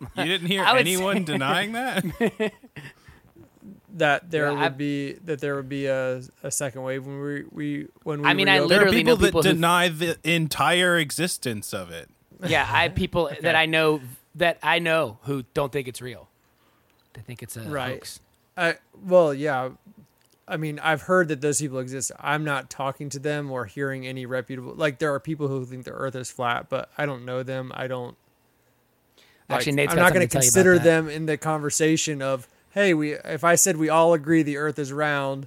You didn't hear I would anyone say- denying that? that there Yeah, would I- be that there would be a, a second wave when we we when we I mean, I reopen. there are Literally people know that who- deny the entire existence of it. Yeah, I have people that I know that I know who don't think it's real. They think it's a Right. hoax. I well, yeah. I mean, I've heard that those people exist. I'm not talking to them or hearing any reputable. Like, there are people who think the Earth is flat, but I don't know them. I don't. Like, Actually, Nate's I'm not going to tell you about consider them in the conversation of, hey, we. If I said we all agree the Earth is round,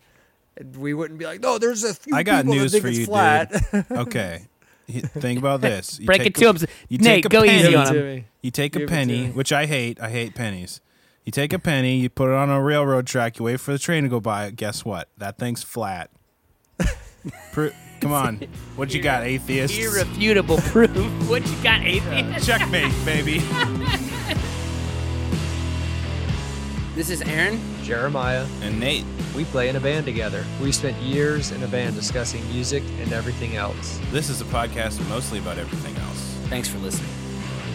we wouldn't be like, no, there's a few I got people news that think for it's you, flat. dude. Okay. Think about this. You Break it to a- him. You Nate, take a go penny, easy on him. me. You take Give a penny, which I hate. I hate pennies. You take a penny, you put it on a railroad track, you wait for the train to go by. Guess what? That thing's flat. Pro- Come on. What you got, atheists? Irrefutable proof. What you got, atheist? Checkmate, baby. This is Aaron. Jeremiah, And Nate. we play in a band together. We spent years in a band discussing music and everything else. This is a podcast mostly about everything else. Thanks for listening.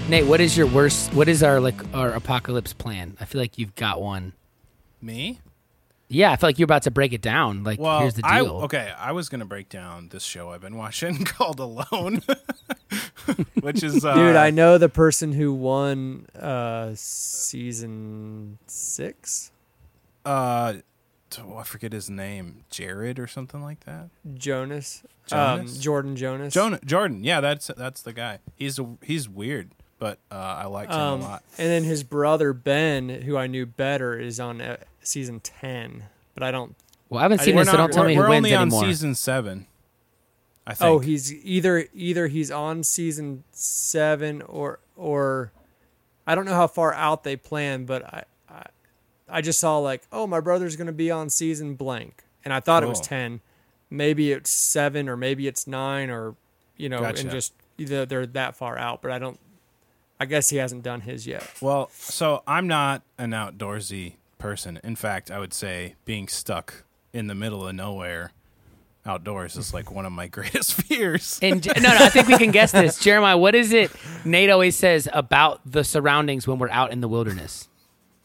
Nate, what is your worst? What is our like our apocalypse plan? I feel like you've got one. Me? Yeah, I feel like you're about to break it down. Like, Well, here's the I deal. okay. I was gonna break down this show I've been watching called Alone, which is uh, Dude, I know the person who won uh season six. uh, oh, I forget his name, Jared or something like that. Jonas. Jonas? Um, Jordan Jonas. Jonah, Jordan, yeah, that's that's the guy. He's a, he's weird, but uh, I liked him Um, a lot. and then his brother Ben, who I knew better, is on uh, season ten. But I don't. well, I haven't I- seen this, so don't tell me who we're wins only on anymore. season seven. I oh, think. Oh, he's either either he's on season seven or or I don't know how far out they plan, but I I, I just saw like, oh, my brother's gonna be on season blank, and I thought it was Cool. ten. Maybe it's seven, or maybe it's nine, or you know, Gotcha. and just either they're that far out. But I don't. I guess he hasn't done his yet. Well, so I'm not an outdoorsy person. In fact, I would say being stuck in the middle of nowhere outdoors is like one of my greatest fears. And no, no, I think we can guess this. Jeremiah, what is it Nate always says about the surroundings when we're out in the wilderness?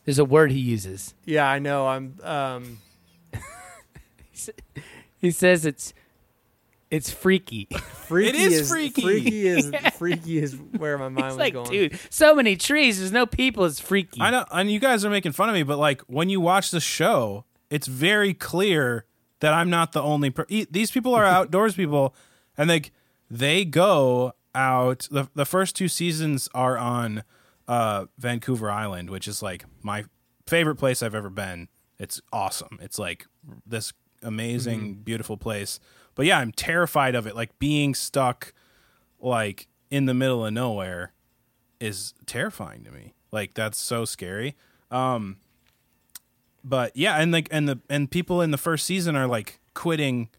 There's a word he uses. Yeah, I know. I'm. Um, He says it's it's freaky. freaky is freaky. Freaky is freaky is where my mind It's was like, going. dude, so many trees. There's no people. It's freaky. I know, and you guys are making fun of me, but like when you watch the show, it's very clear that I'm not the only. Per- These people are outdoors people, and like they go out. the The first two seasons are on uh, Vancouver Island, which is like my favorite place I've ever been. It's awesome. It's like this amazing, beautiful place. But yeah, I'm terrified of it. Like being stuck, like in the middle of nowhere is terrifying to me. Like that's so scary. Um but yeah, and like and the and people in the first season are like quitting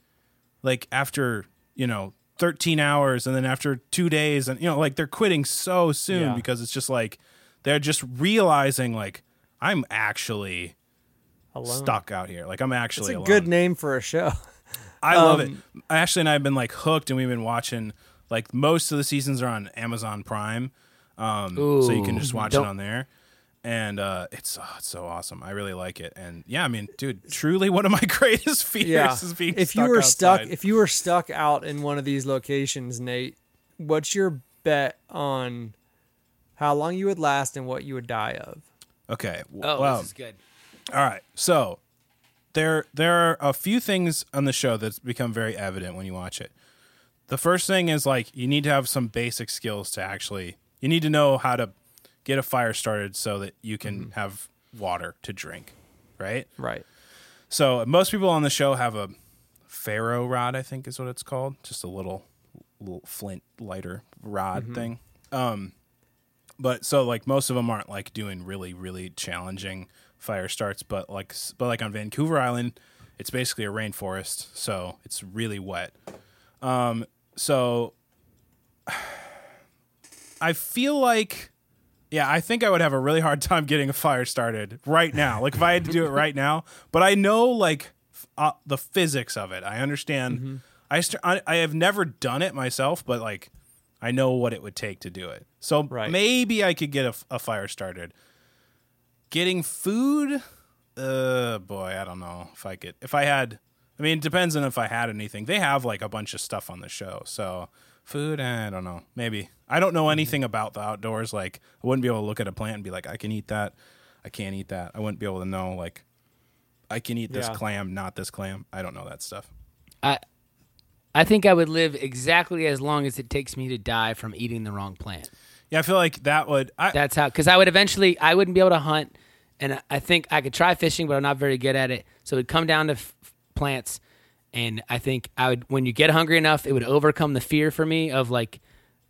like after, you know, 13 hours and then after 2 days and you know, like they're quitting so soon Yeah. because it's just like they're just realizing like I'm actually Alone. stuck out here. Like I'm It's actually a alone. good name for a show. I love it. Um, Ashley and I have been like hooked, and we've been watching. Like most of the seasons are on Amazon Prime, um, so you can just watch it on there. And uh, it's oh, it's so awesome. I really like it. And yeah, I mean, dude, truly one of my greatest fears yeah. is being if stuck you were outside. stuck, if you were stuck out in one of these locations, Nate, what's your bet on how long you would last and what you would die of? okay, w- oh, well, this is good. All right. So there there are a few things on the show that's become very evident when you watch it. The first thing is like you need to have some basic skills to actually you need to know how to get a fire started so that you can have water to drink, right? Right. So most people on the show have a ferro rod, I think is what it's called, just a little little flint lighter rod thing. Um, but so like most of them aren't like doing really really challenging fire starts, but like but like on Vancouver Island, it's basically a rainforest, so it's really wet. Um, so I feel like yeah, I think I would have a really hard time getting a fire started right now. Like if I had to do it right now, but I know like uh, the physics of it. I understand. I, st- I I have never done it myself, but like I know what it would take to do it. So Right. maybe I could get a fire started. Getting food, uh, boy, I don't know if I could. If I had, I mean, it depends on if I had anything. They have like a bunch of stuff on the show, so food, eh, I don't know. Maybe I don't know anything about the outdoors. Like I wouldn't be able to look at a plant and be like, I can eat that. I can't eat that. I wouldn't be able to know like I can eat this Yeah. clam, not this clam. I don't know that stuff. I I think I would live exactly as long as it takes me to die from eating the wrong plant. Yeah, I feel like that would. I, That's how, because I would eventually, I wouldn't be able to hunt, and I think I could try fishing, but I'm not very good at it. So it'd come down to f- plants, and I think I would, when you get hungry enough, it would overcome the fear for me of like,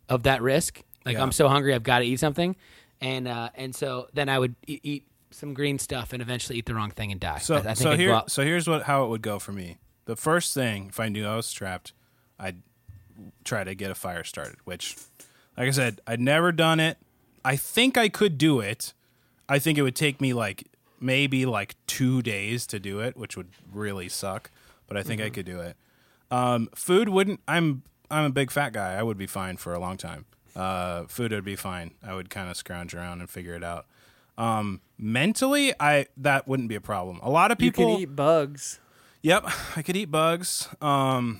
of that risk. Like Yeah. I'm so hungry, I've got to eat something, and uh, and so then I would e- eat some green stuff and eventually eat the wrong thing and die. So I, I think so I'd here so here's what how it would go for me. The first thing, if I knew I was trapped, I'd try to get a fire started. Which, like I said, I'd never done it. I think I could do it. I think it would take me like maybe like two days to do it, which would really suck. But I think I could do it. Um, food wouldn't. I'm I'm a big fat guy. I would be fine for a long time. Uh, food would be fine. I would kind of scrounge around and figure it out. Um, mentally, I that wouldn't be a problem. A lot of You people. can eat bugs. Yep, I could eat bugs. Um,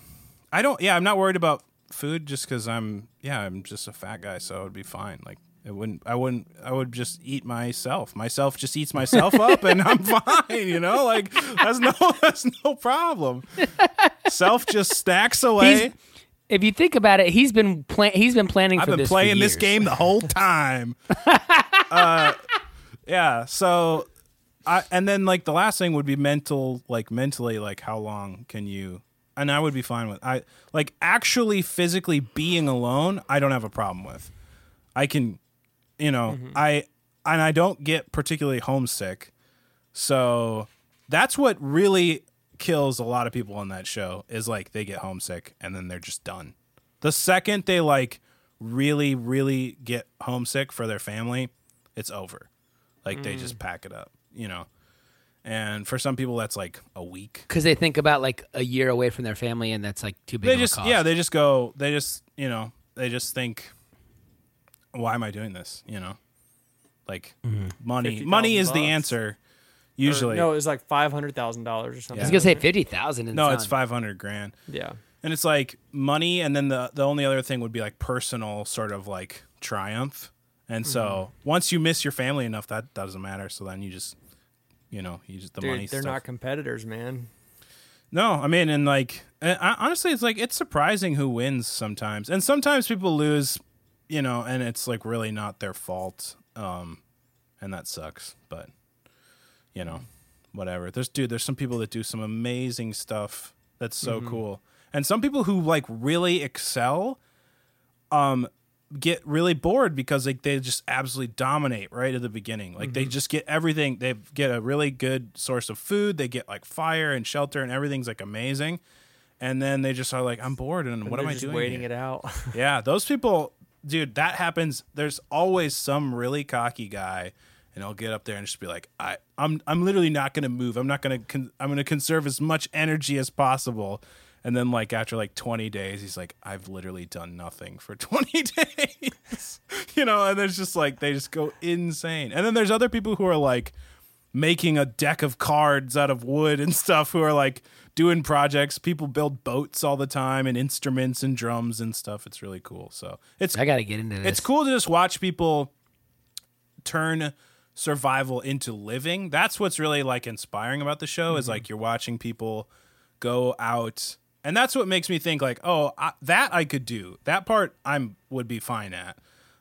I don't. Yeah, I'm not worried about food just because I'm. Yeah, I'm just a fat guy, so it would be fine. Like it wouldn't. I wouldn't. I would just eat myself. Myself just eats myself up, and I'm fine. You know, like that's no. That's no problem. Self just stacks away. He's- if you think about it, he's been plan- he's been planning I've for been playing this game the whole time. uh, yeah. So, I and then like the last thing would be mental, like mentally, like how long can you? And I would be fine with I like actually physically being alone. I don't have a problem with. I can, you know, mm-hmm. I and I don't get particularly homesick. So that's what really kills a lot of people on that show is like they get homesick and then they're just done. The second they like really, really get homesick for their family, it's over. Like they just mm. pack it up, you know. And for some people, that's like a week. because they think about like a year away from their family, and that's like too big. They of just, a cost. yeah, they just go. They just, you know, they just think, why am I doing this? You know, like money. Money is the bucks. answer. Or- Usually, no, it was like five hundred thousand dollars or something. I was gonna say fifty thousand. no, it's five hundred grand. Yeah. and it's like money and then the the only other thing would be like personal sort of like triumph and so Mm-hmm. once you miss your family enough that doesn't matter so then you just you know he's the Dude, money they're stuff. not competitors, man. no i mean and like I, honestly it's like it's surprising who wins sometimes. And sometimes people lose you know and it's like really not their fault um and that sucks but you know whatever. There's dude there's some people that do some amazing stuff. That's so cool. And some people who like really excel um get really bored because like they just absolutely dominate right at the beginning like they mm-hmm. just get everything they get a really good source of food they get like fire and shelter and everything's like amazing and then they just are like i'm bored and, what They're am i doing waiting here? it out. Yeah, those people, dude, that happens. There's always some really cocky guy, and he'll get up there and just be like, "I, I'm, I'm literally not going to move. I'm not going to, con- I'm going to conserve as much energy as possible." And then, like after like 20 days, he's like, "I've literally done nothing for 20 days," you know. And there's just like they just go insane. And then there's other people who are like making a deck of cards out of wood and stuff who are like doing projects. People build boats all the time and instruments and drums and stuff. It's really cool. So it's I got to get into this. it's cool to just watch people turn survival into living. That's what's really like inspiring about the show is mm-hmm. like you're watching people go out and that's what makes me think like, "Oh, I, that I could do. That part I'm would be fine at."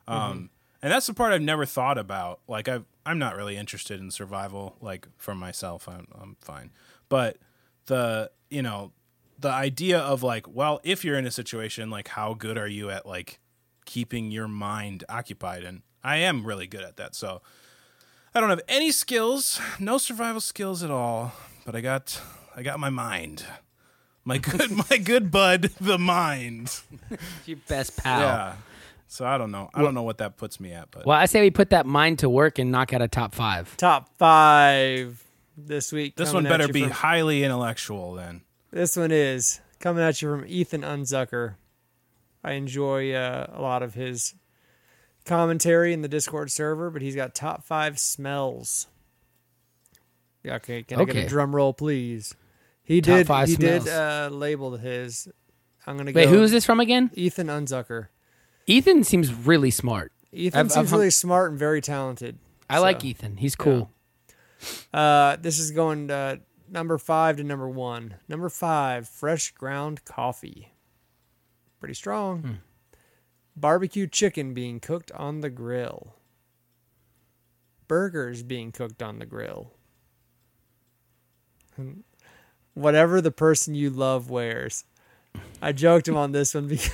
Um and that's the part I've never thought about. Like I I'm not really interested in survival like for myself. I'm I'm fine. But the, you know, the idea of like, well, if you're in a situation like how good are you at like keeping your mind occupied and I am really good at that. So I don't have any skills, no survival skills at all, but I got I got my mind. My good my good bud, the mind. your best pal. Yeah. So I don't know. I don't know what that puts me at, but Well, I say we put that mind to work and knock out a top five. Top five this week. this coming one at better you be from- highly intellectual then. This one is coming at you from Ethan Unzucker. I enjoy uh, a lot of his commentary in the Discord server, but he's got top five smells. Yeah, okay, can I get Okay. a drum roll, please? He Top did. five he smells. did uh, label his. I'm gonna Wait, go. who is this from again? Ethan Unzucker. Ethan seems really smart. Ethan I've- seems I've hung- really smart and very talented. I like So, Ethan. He's cool. Uh, this is going uh, number five to number one. Number five, fresh ground coffee. Pretty strong. Hmm. Barbecue chicken being cooked on the grill. Burgers being cooked on the grill. Whatever the person you love wears. I joked him on this one because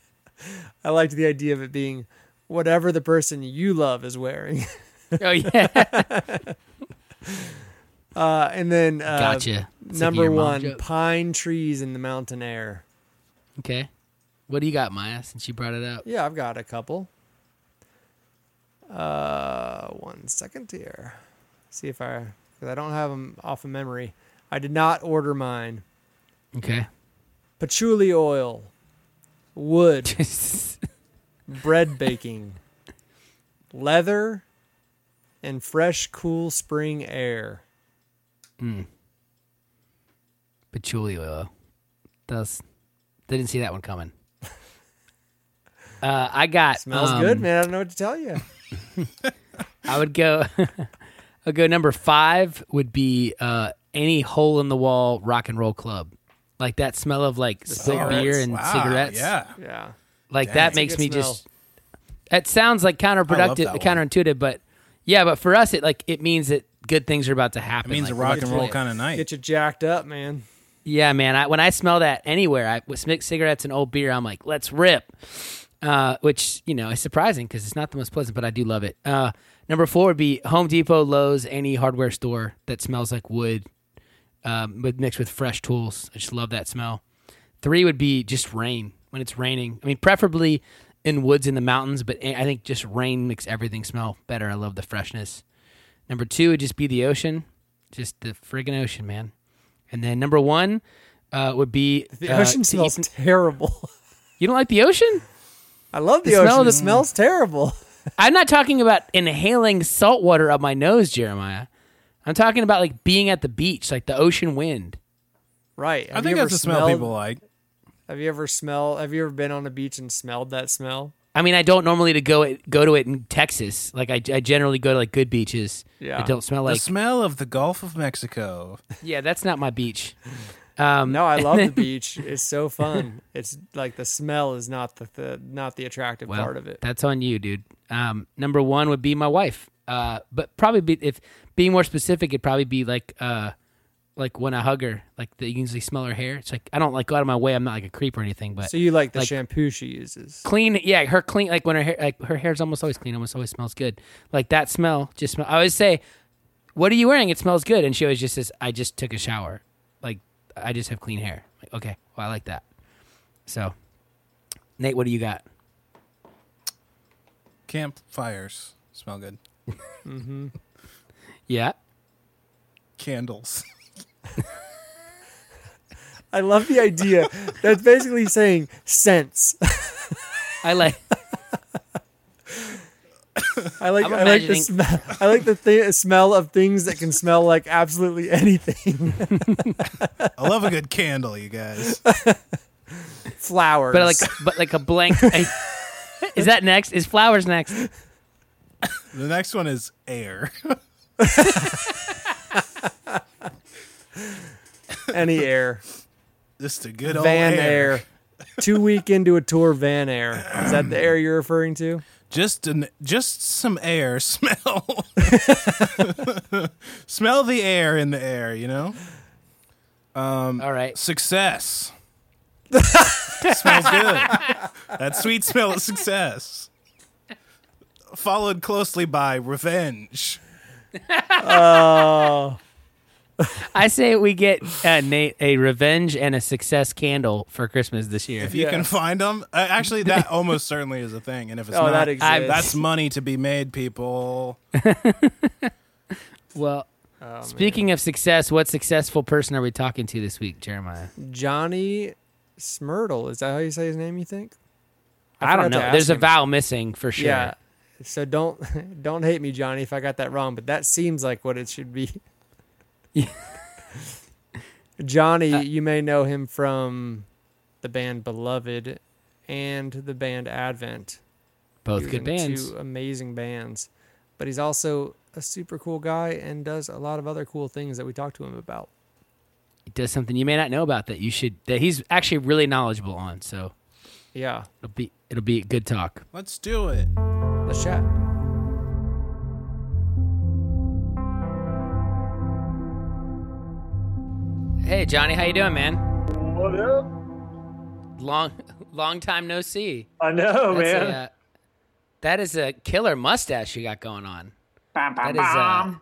I liked the idea of it being whatever the person you love is wearing. Oh yeah, Uh, and then uh, gotcha. It's Number mom one, joke. pine trees in the mountain air. Okay, what do you got, Maya? Since you brought it up, Yeah, I've got a couple. Uh, one second here. See if I, because I don't have them off of memory. I did not order mine. okay. Patchouli oil, wood, bread baking, leather, and fresh, cool spring air. Hmm. Patchouli oil. Does didn't see that one coming. Uh, I got Smells um, good, man. I don't know what to tell you. I would go. I'd go number five would be uh, any hole in the wall rock and roll club, like that smell of like spilled beer and Wow, cigarettes. Yeah. Yeah. like Dang. that makes me smell. just. It sounds like counterproductive, that one. counterintuitive, but yeah, but for us, it like it means that good things are about to happen. It means like, a rock and roll kind of night. Get you jacked up, man. Yeah, man. I, when I smell that anywhere, I with mixed cigarettes and old beer, I'm like, let's rip. Uh, which you know is surprising because it's not the most pleasant, but I do love it. Uh, number four would be Home Depot, Lowe's, any hardware store that smells like wood, um, with mixed with fresh tools. I just love that smell. Three would be just rain when it's raining. I mean, preferably in woods in the mountains, but I think just rain makes everything smell better. I love the freshness. Number two would just be the ocean, just the friggin' ocean, man. And then number one uh, would be The uh, ocean smells terrible. you don't like the ocean? I love the, The smell ocean. It the- smells terrible. I'm not talking about inhaling salt water up my nose, Jeremiah. I'm talking about like being at the beach, like the ocean wind. Right. I Have think you ever that's the smell smelled- people like. Have you ever smelled? Have you ever been on a beach and smelled that smell? I mean, I don't normally to go it, go to it in Texas. Like I, I generally go to like good beaches. Yeah. that don't smell like The smell of the Gulf of Mexico. yeah, that's not my beach. Um, No, I love the beach. It's so fun. It's like the smell is not the, the not the attractive well, part of it. That's on you, dude. Um, number one would be my wife. Uh, but probably be, if being more specific, it'd probably be like uh, like when I hug her, like the, you can usually smell her hair. It's like I don't like go out of my way. I'm not like a creep or anything, but So you like the like- shampoo she uses? clean. Yeah, her clean. Like when her hair, like her hair's almost always clean. Almost always smells good. Like that smell just smell. I always say, "What are you wearing? It smells good." And she always just says, "I just took a shower. Like I just have clean hair." Like, okay, well I like that. So, Nate, what do you got? Campfires smell good. Yeah. Candles. I love the idea. That's basically saying scents. I like. I like I'm like the smell. I like the th- smell of things that can smell like absolutely anything. I love a good candle, you guys. Flowers, but like but like a blank is that next is flowers next The next one is air. any air, Just a good old van air. air. Two week into a tour, van air. Is that the air you're referring to? Just an just some air smell. smell the air in the air, you know? Um, all right Success. Smells good. That sweet smell of success. Followed closely by revenge. Oh, i say we get uh, nate a revenge and a success candle for christmas this year If you Yeah. can find them, uh, actually, that almost certainly is a thing. And if it's oh, not, that exists. that's money to be made, people. well Oh, man. speaking of success what successful person are we talking to this week jeremiah Johnny Smurtle. Is that how you say his name? You think? I, don't know. ask There's a vowel missing for sure. Yeah. So don't don't hate me, Johnny, if I got that wrong, but that seems like what it should be. Johnny, Uh, you may know him from the band Beloved and the band Advent. Both good bands. Two amazing bands. But he's also a super cool guy and does a lot of other cool things that we talked to him about. He does something you may not know about that you should that he's actually really knowledgeable on. So Yeah. it'll be it'll be a good talk. Let's do it. Let's chat. Hey Johnny, how you doing, man? What up? Long long time no see. I know, That's man. a, uh, that is a killer mustache you got going on. Bam, bam, That is uh, bam.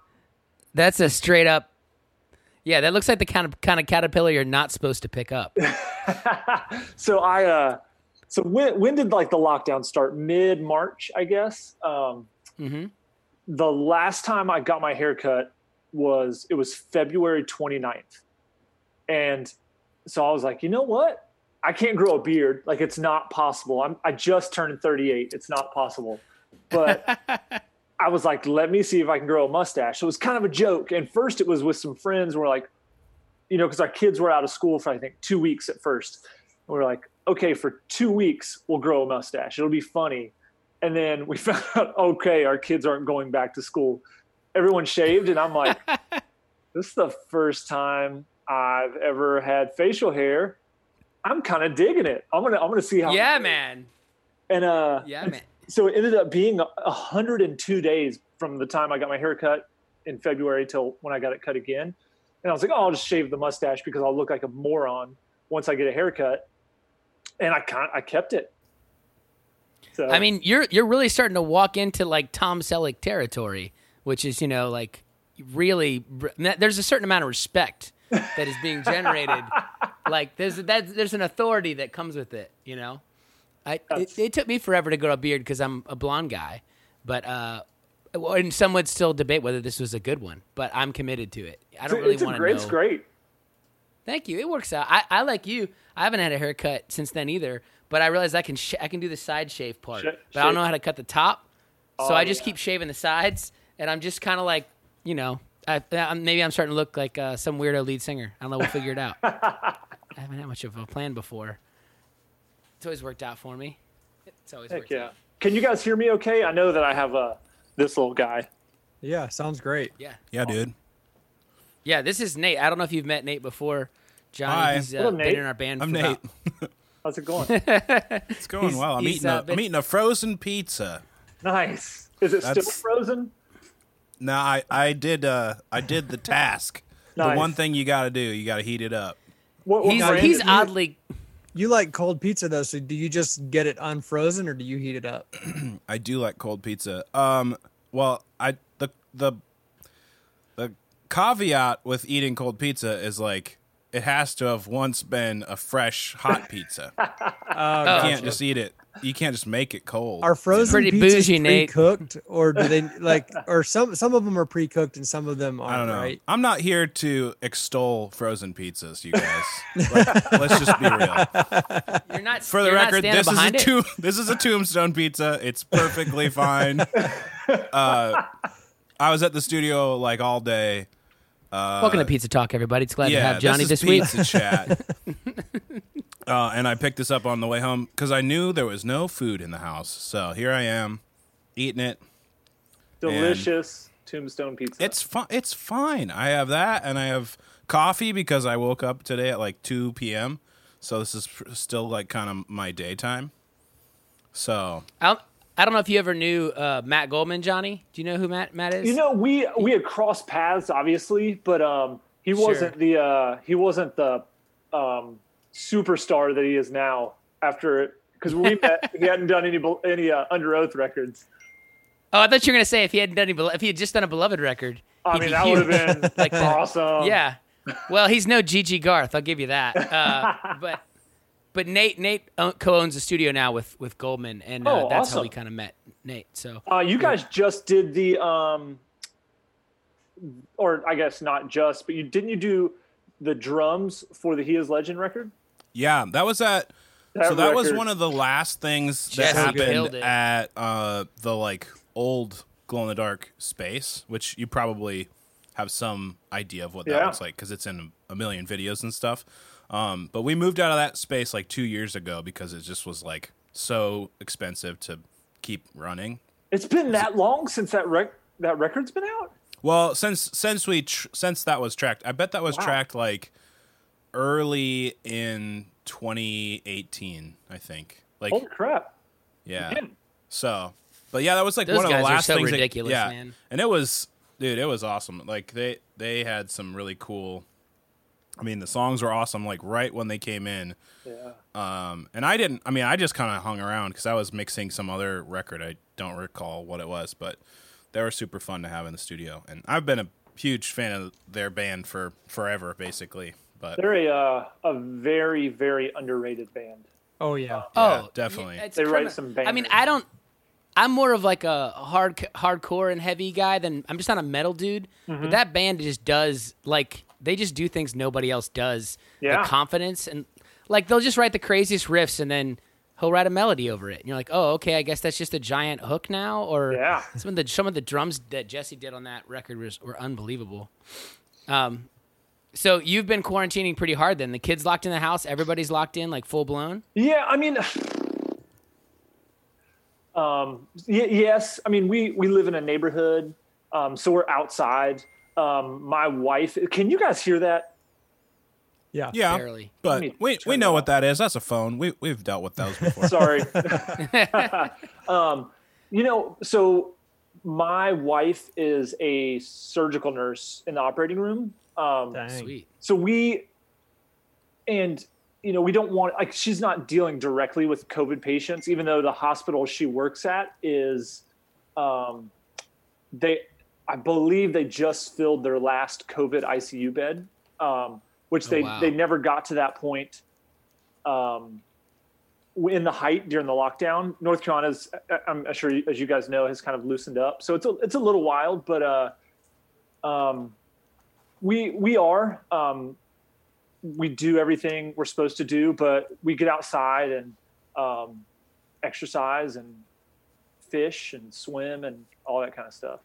that's a straight up. Yeah, that looks like the kind of kind of caterpillar you're not supposed to pick up. so I uh so when when did like the lockdown start? Mid March, I guess. Um Mhm. the last time I got my haircut was it was February 29th. And so I was like, you know what? I can't grow a beard. Like it's not possible. I'm I just turned 38. It's not possible. But I was like, let me see if I can grow a mustache. So it was kind of a joke. And first it was with some friends. We're like, you know, because our kids were out of school for I think two weeks at first. And we're like, okay, for two weeks we'll grow a mustache. It'll be funny. And then we found out, okay, our kids aren't going back to school. Everyone shaved, and I'm like, this is the first time I've ever had facial hair. I'm kind of digging it. I'm gonna I'm gonna see how. yeah, man. And uh, Yeah, man. so it ended up being a 102 days from the time I got my hair cut in February till when I got it cut again. And I was like, oh, I'll just shave the mustache because I'll look like a moron once I get a haircut. And I can't, I kept it. So I mean, you're you're really starting to walk into like Tom Selleck territory, which is you know like really there's a certain amount of respect that is being generated. like there's that there's an authority that comes with it. You know, I it, it took me forever to grow a beard because I'm a blonde guy, but uh, and some would still debate whether this was a good one, but I'm committed to it. I don't really want to know. it's great. Thank you. It works out. I, I like you. I haven't had a haircut since then either, but I realized I can sh- I can do the side shave part, Sh- but I don't shave. know how to cut the top. So Oh, I just yeah. keep shaving the sides, and I'm just kind of like, you know, I, I, maybe I'm starting to look like uh, some weirdo lead singer. I don't know. We'll figure it out. I haven't had much of a plan before. It's always worked out for me. It's always Heck worked yeah. out. Can you guys hear me okay? I know that I have uh, this little guy. Yeah, sounds great. Yeah, Yeah, dude. yeah. This is Nate. I don't know if you've met Nate before. Johnny, Hi. he's uh, What up, been Nate? in our band. I'm for Nate. about- How's it going? It's going He's- well. I'm he's, eating. uh, a, I'm been- eting a frozen pizza. nice. Is it still That's- frozen? No, I I did uh I did the task. The Nice. one thing you got to do, you got to heat it up. What, what He's brand he's is it? oddly You like cold pizza though, so do you just get it unfrozen or do you heat it up? I do like cold pizza. Um, well, I the the the caveat with eating cold pizza is like it has to have once been a fresh hot pizza. you Uh, can't just eat it. You can't just make it cold. Are frozen Pretty pizzas bougie, pre-cooked, or do they like? Or some some of them are pre-cooked and some of them aren't. I don't know. Right? I'm not here to extol frozen pizzas, you guys. Like, let's just be real. You're not For the record, this is a tomb, this is a tombstone pizza. It's perfectly fine. Uh, I was at the studio like all day. Welcome to Pizza Talk, everybody. It's glad yeah, to have Johnny this, this, is week. pizza chat. uh, and I picked this up on the way home because I knew there was no food in the house. So here I am, eating it. delicious tombstone pizza? It's fine. It's fine. I have that, and I have coffee because I woke up today at like two p.m. So this is pr- still like kind of my daytime. So I don't, I don't know if you ever knew uh, Matt Goldman, Johnny. Do you know who Matt Matt is? You know, we we had crossed paths, obviously, but um, he wasn't the uh, he wasn't the um, superstar that he is now. After because we met, he hadn't done any any uh, Underoath records. oh, I thought you were gonna say if he hadn't done any, if he had just done a beloved record. I mean, that would have been Like awesome. yeah. Well, he's no Gigi Garth. I'll give you that. Uh, but but Nate Nate uh, co-owns a studio now with with Goldman, and uh, Oh, that's how we kind of met Nate. So Uh, you guys just did the um, or I guess not just, but you didn't you do the drums for the He Is Legend record? Yeah, that was at. That so that was one of the last things that Jesse happened at uh, the like old glow in the dark space, which you probably have some idea of what that Yeah. looks like because it's in a million videos and stuff. Um, but we moved out of that space like two years ago because it just was like so expensive to keep running. It's been that long since that rec- that record's been out. Well, since since we tr- since that was tracked, I bet that was Wow. tracked like early in 2018. I think. Like, Holy crap! yeah. So, but yeah, that was like Those one of the last so things. that- yeah, man. and it was, dude, it was awesome. Like they they had some really cool. I mean, the songs were awesome. Like right when they came in, Yeah. um, and I didn't. I mean, I just kind of hung around because I was mixing some other record. I don't recall what it was, but they were super fun to have in the studio. And I've been a huge fan of their band for forever, basically. But They're a uh, a very very underrated band. Oh yeah. Yeah, oh, definitely. yeah, it's They write kinda- some I mean. I don't. I'm more of like a hard, hardcore and heavy guy than I'm just not a metal dude. Mm-hmm. But that band just does like they just do things nobody else does. Yeah. The confidence and like they'll just write the craziest riffs and then he'll write a melody over it. And you're like, oh, okay, I guess that's just a giant hook now. Or Yeah. some of the some of the drums that Jesse did on that record was were unbelievable. Um, so you've been quarantining pretty hard. Then the kids locked in the house, everybody's locked in, like full blown. Yeah, I mean, um, y- yes, I mean we we live in a neighborhood, um, so we're outside. Um, my wife, can you guys hear that? Yeah. yeah, Barely. but we we know what that is. That's a phone. We we've dealt with those before. Sorry. um, you know, so my wife is a surgical nurse in the operating room. Um, Sweet. so we and you know we don't want like she's not dealing directly with covid patients even though the hospital she works at is um they i believe they just filled their last covid icu bed um which Oh, they wow. they never got to that point um in the height during the lockdown north carolina's I- i'm sure as you guys know has kind of loosened up so it's a, it's a little wild but uh um we we are um, we do everything we're supposed to do, but we get outside and um, exercise and fish and swim and all that kind of stuff.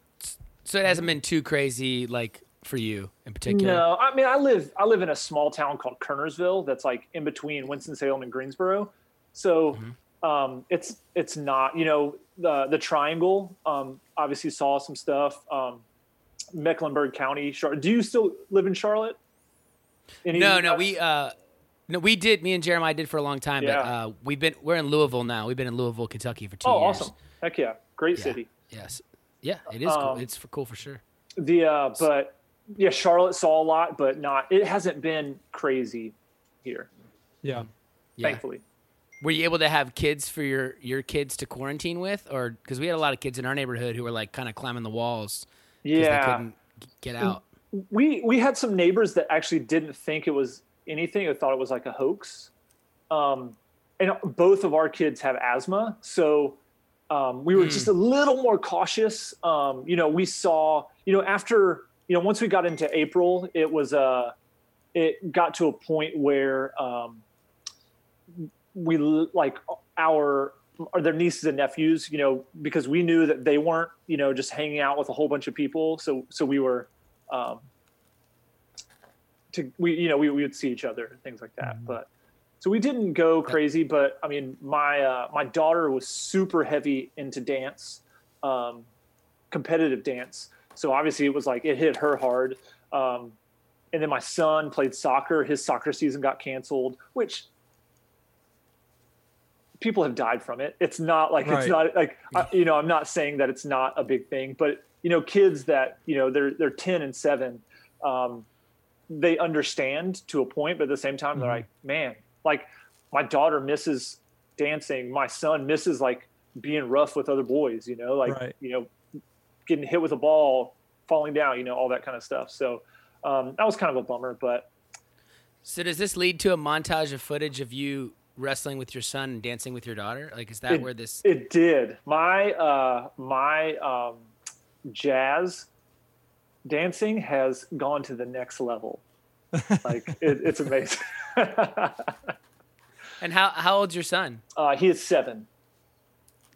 So it hasn't been too crazy, like for you in particular. No, I mean I live I live in a small town called Kernersville that's like in between Winston Salem and Greensboro, so um, it's it's not you know the the Triangle um, obviously saw some stuff. Um, Mecklenburg County. Char- Do you still live in Charlotte? Any No, no, we uh no, we did. Me and Jeremiah did for a long time, Yeah. but uh, we've been we're in Louisville now. We've been in Louisville, Kentucky for two Oh, years. Oh awesome! Heck yeah, great Yeah. city. Yes, yeah, it is. cool. Um, It's for, cool for sure. The uh, but yeah, Charlotte saw a lot, but not. It hasn't been crazy here, Yeah. Yeah. thankfully. Were you able to have kids for your your kids to quarantine with, or because we had a lot of kids in our neighborhood who were like kind of climbing the walls because they Yeah, couldn't get out. we we had some neighbors that actually didn't think it was anything. They thought it was like a hoax. Um, and both of our kids have asthma, so um, we were just a little more cautious. Um, you know, we saw, you know, after you know, once we got into April, it was uh, it got to a point where um, we like our or their nieces and nephews, you know, because we knew that they weren't, you know, just hanging out with a whole bunch of people. So so we were um, to we you know we, we would see each other and things like that. But so we didn't go crazy. But I mean, my uh, my daughter was super heavy into dance, um, competitive dance. So obviously it was like it hit her hard. Um, and then my son played soccer. His soccer season got canceled, which people have died from it. It's not like Right. it's not like I, you know. I'm not saying that it's not a big thing, but you know, kids that you know they're they're 10 and seven, um, they understand to a point, but at the same time they're like, man, like my daughter misses dancing, my son misses like being rough with other boys, you know, like Right. you know, getting hit with a ball, falling down, you know, all that kind of stuff. So um, that was kind of a bummer, but So does this lead to a montage of footage of you wrestling with your son and dancing with your daughter? Like, is that It- where this? It did. My uh, my um, jazz dancing has gone to the next level. Like it, it's amazing. And how how old's your son? Uh, he is seven.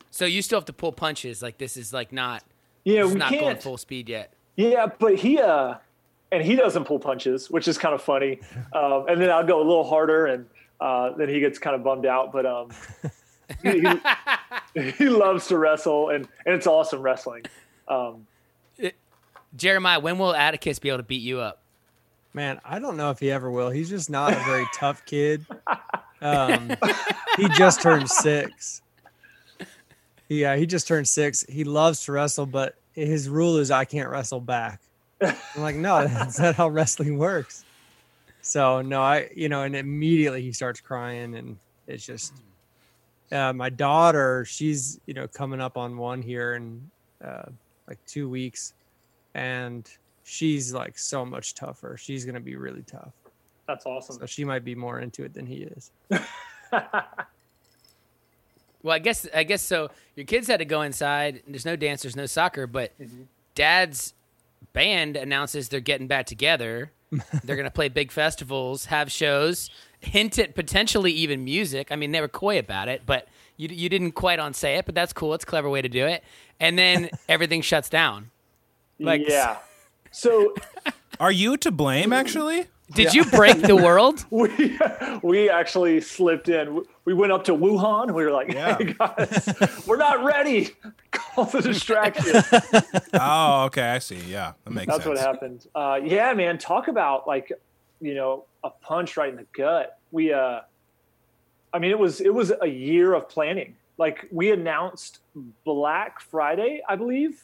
So you still have to pull punches. Like this is like not. Yeah, we not can't. full speed yet. Yeah, but he uh, and he doesn't pull punches, which is kind of funny. Um, and then I'll go a little harder, and uh, then he gets kind of bummed out. But um, he, he, he loves to wrestle, and and it's awesome wrestling. Um, Jeremiah, when will Atticus be able to beat you up? Man, I don't know if he ever will. He's just not a very tough kid. Um, he just turned six. Yeah, he just turned six. He loves to wrestle, but his rule is I can't wrestle back. I'm like, no, that's not how wrestling works. So no, I you know, and immediately he starts crying, and it's just uh, my daughter. She's you know coming up on one here in uh, like two weeks, and she's like so much tougher. She's gonna be really tough. that's awesome. So she might be more into it than he is. Well, I guess I guess so. Your kids had to go inside. There's no dance. There's no soccer. But Mm-hmm. Dad's band announces they're getting back together. they're gonna play big festivals, have shows, hint at potentially even music. I mean, they were coy about it, but you you didn't quite on say it. But that's cool. It's a clever way to do it. And then everything shuts down. Like- yeah. So Are you to blame? Actually, Did you break the world? we we actually slipped in. We went up to Wuhan. We were like, Yeah. "Hey guys, we're not ready. Call the distraction." oh, okay, I see. Yeah, that makes sense. That's sense. what happened. Uh, yeah, man. Talk about like, you know, a punch right in the gut. We, uh, I mean, it was it was a year of planning. Like we announced Black Friday, I believe,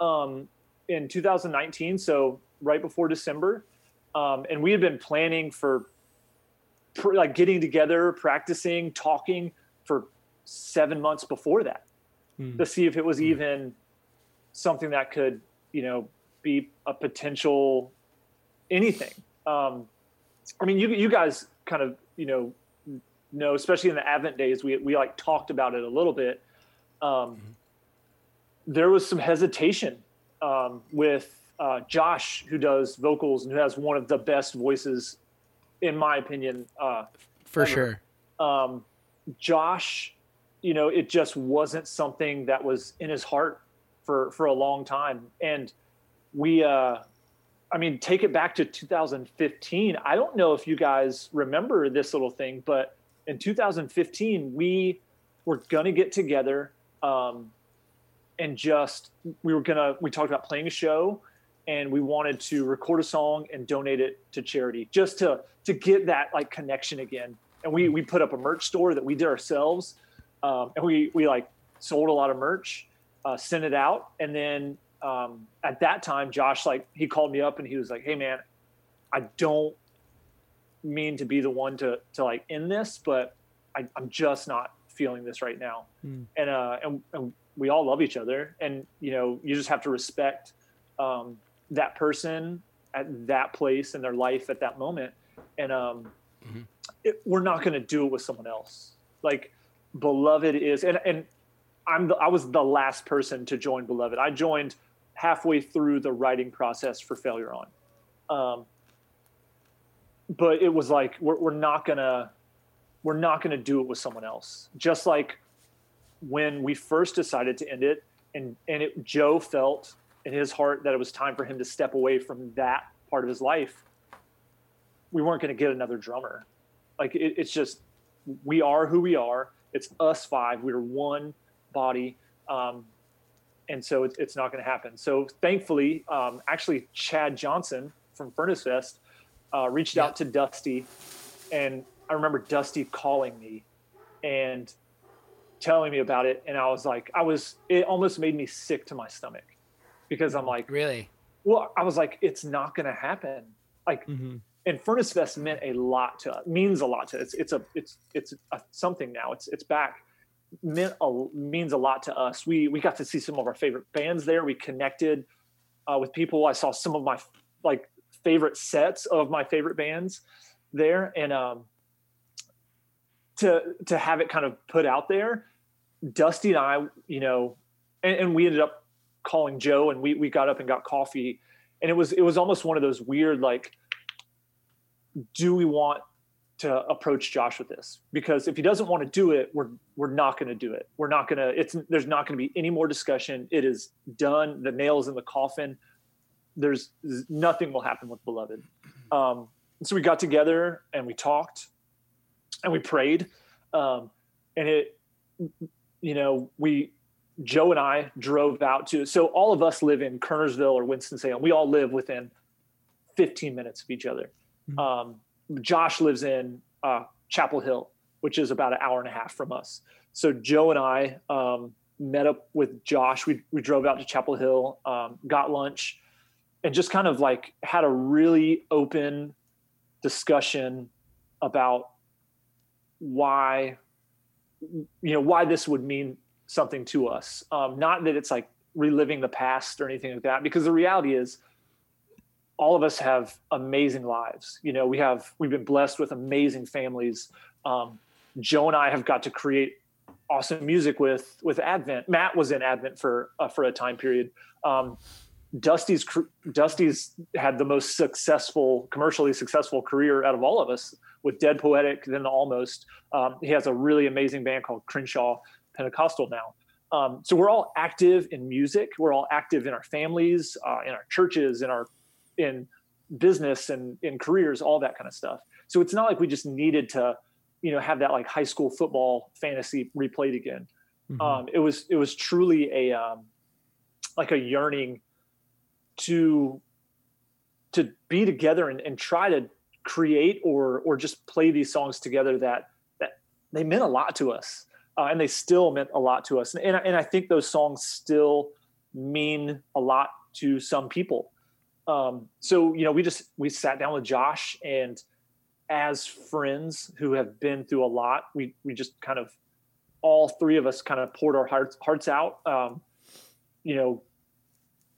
um, in 2019. So right before December, um, and we had been planning for, pr- like, getting together, practicing, talking for seven months before that Hmm. to see if it was even something that could, you know, be a potential anything. Um, I mean, you you guys kind of you know know, especially in the Advent days, we we like talked about it a little bit. Um, There was some hesitation um, with uh, Josh, who does vocals and who has one of the best voices, in my opinion, uh, For Ever. sure. um, Josh, you know, it just wasn't something that was in his heart for for a long time. And we, uh, I mean, take it back to 2015. I don't know if you guys remember this little thing, but in 2015, we were gonna get together um, and just we were gonna we talked about playing a show and we wanted to record a song and donate it to charity just to to get that like connection again. And we we put up a merch store that we did ourselves um, and we we like sold a lot of merch uh, sent it out. And then um, at that time josh like he called me up and he was like hey man i don't mean to be the one to to like end this but I, i'm just not feeling this right now. Hmm. and uh and, and we all love each other. And you know you just have to respect um that person at that place in their life at that moment. And um Mhm. it, we're not going to do it with someone else. Like beloved is and and i'm the, i was the last person to join beloved. I joined halfway through the writing process for failure on. Um but it was like we're, we're not gonna we're not gonna do it with someone else. Just like when we first decided to end it and and it joe felt in his heart that it was time for him to step away from that part of his life we weren't going to get another drummer. Like it, it's just we are who we are. It's us five. We're one body. Um, and so it's, it's not going to happen. So thankfully um, actually chad johnson from furnace fest uh, reached out to dusty and i remember dusty calling me and telling me about it and i was like i was it almost made me sick to my stomach because i'm like Really? well i was like it's not going to happen like Mm-hmm. and furnace fest meant a lot to us. means a lot to it's it's a it's it's a, something now it's it's back meant a, means a lot to us we we got to see some of our favorite bands there we connected uh, with people i saw some of my like favorite sets of my favorite bands there and um to to have it kind of put out there dusty and i you know and, and we ended up calling joe and we we got up and got coffee and it was it was almost one of those weird like do we want to approach Josh with this because if he doesn't want to do it, we're we're not going to do it. We're not to. It's there's not going to be any more discussion. It is done. The nail is in the coffin. There's nothing will happen with beloved. Um, so we got together and we talked and we prayed, um, and it, you know, we Joe and I drove out to. So all of us live in Kernersville or Winston Salem. We all live within 15 minutes of each other. Um, Josh lives in uh, Chapel Hill, which is about an hour and a half from us. So Joe and I um, met up with Josh. We we drove out to Chapel Hill, um, got lunch, and just kind of like had a really open discussion about why you know why this would mean something to us. Um, not that it's like reliving the past or anything like that, because the reality is all of us have amazing lives. You know, we have we've been blessed with amazing families. Um, Joe and I have got to create awesome music with with Advent. Matt was in Advent for uh, for a time period. Um, Dusty's Dusty's had the most successful, commercially successful career out of all of us with Dead Poetic, then Almost. Um, he has a really amazing band called Crenshaw Pentecostal now. Um, so we're all active in music. We're all active in our families, uh, in our churches, in our in business and in careers, all that kind of stuff. So it's not like we just needed to, you know, have that like high school football fantasy replayed again. Mm-hmm. Um, it was it was truly a um, like a yearning to to be together and, and try to create or or just play these songs together that that they meant a lot to us uh, and they still meant a lot to us and, and, and I think those songs still mean a lot to some people um, so you know, we just we sat down with Josh, and as friends who have been through a lot, we we just kind of all three of us kind of poured our hearts hearts out. Um, you know,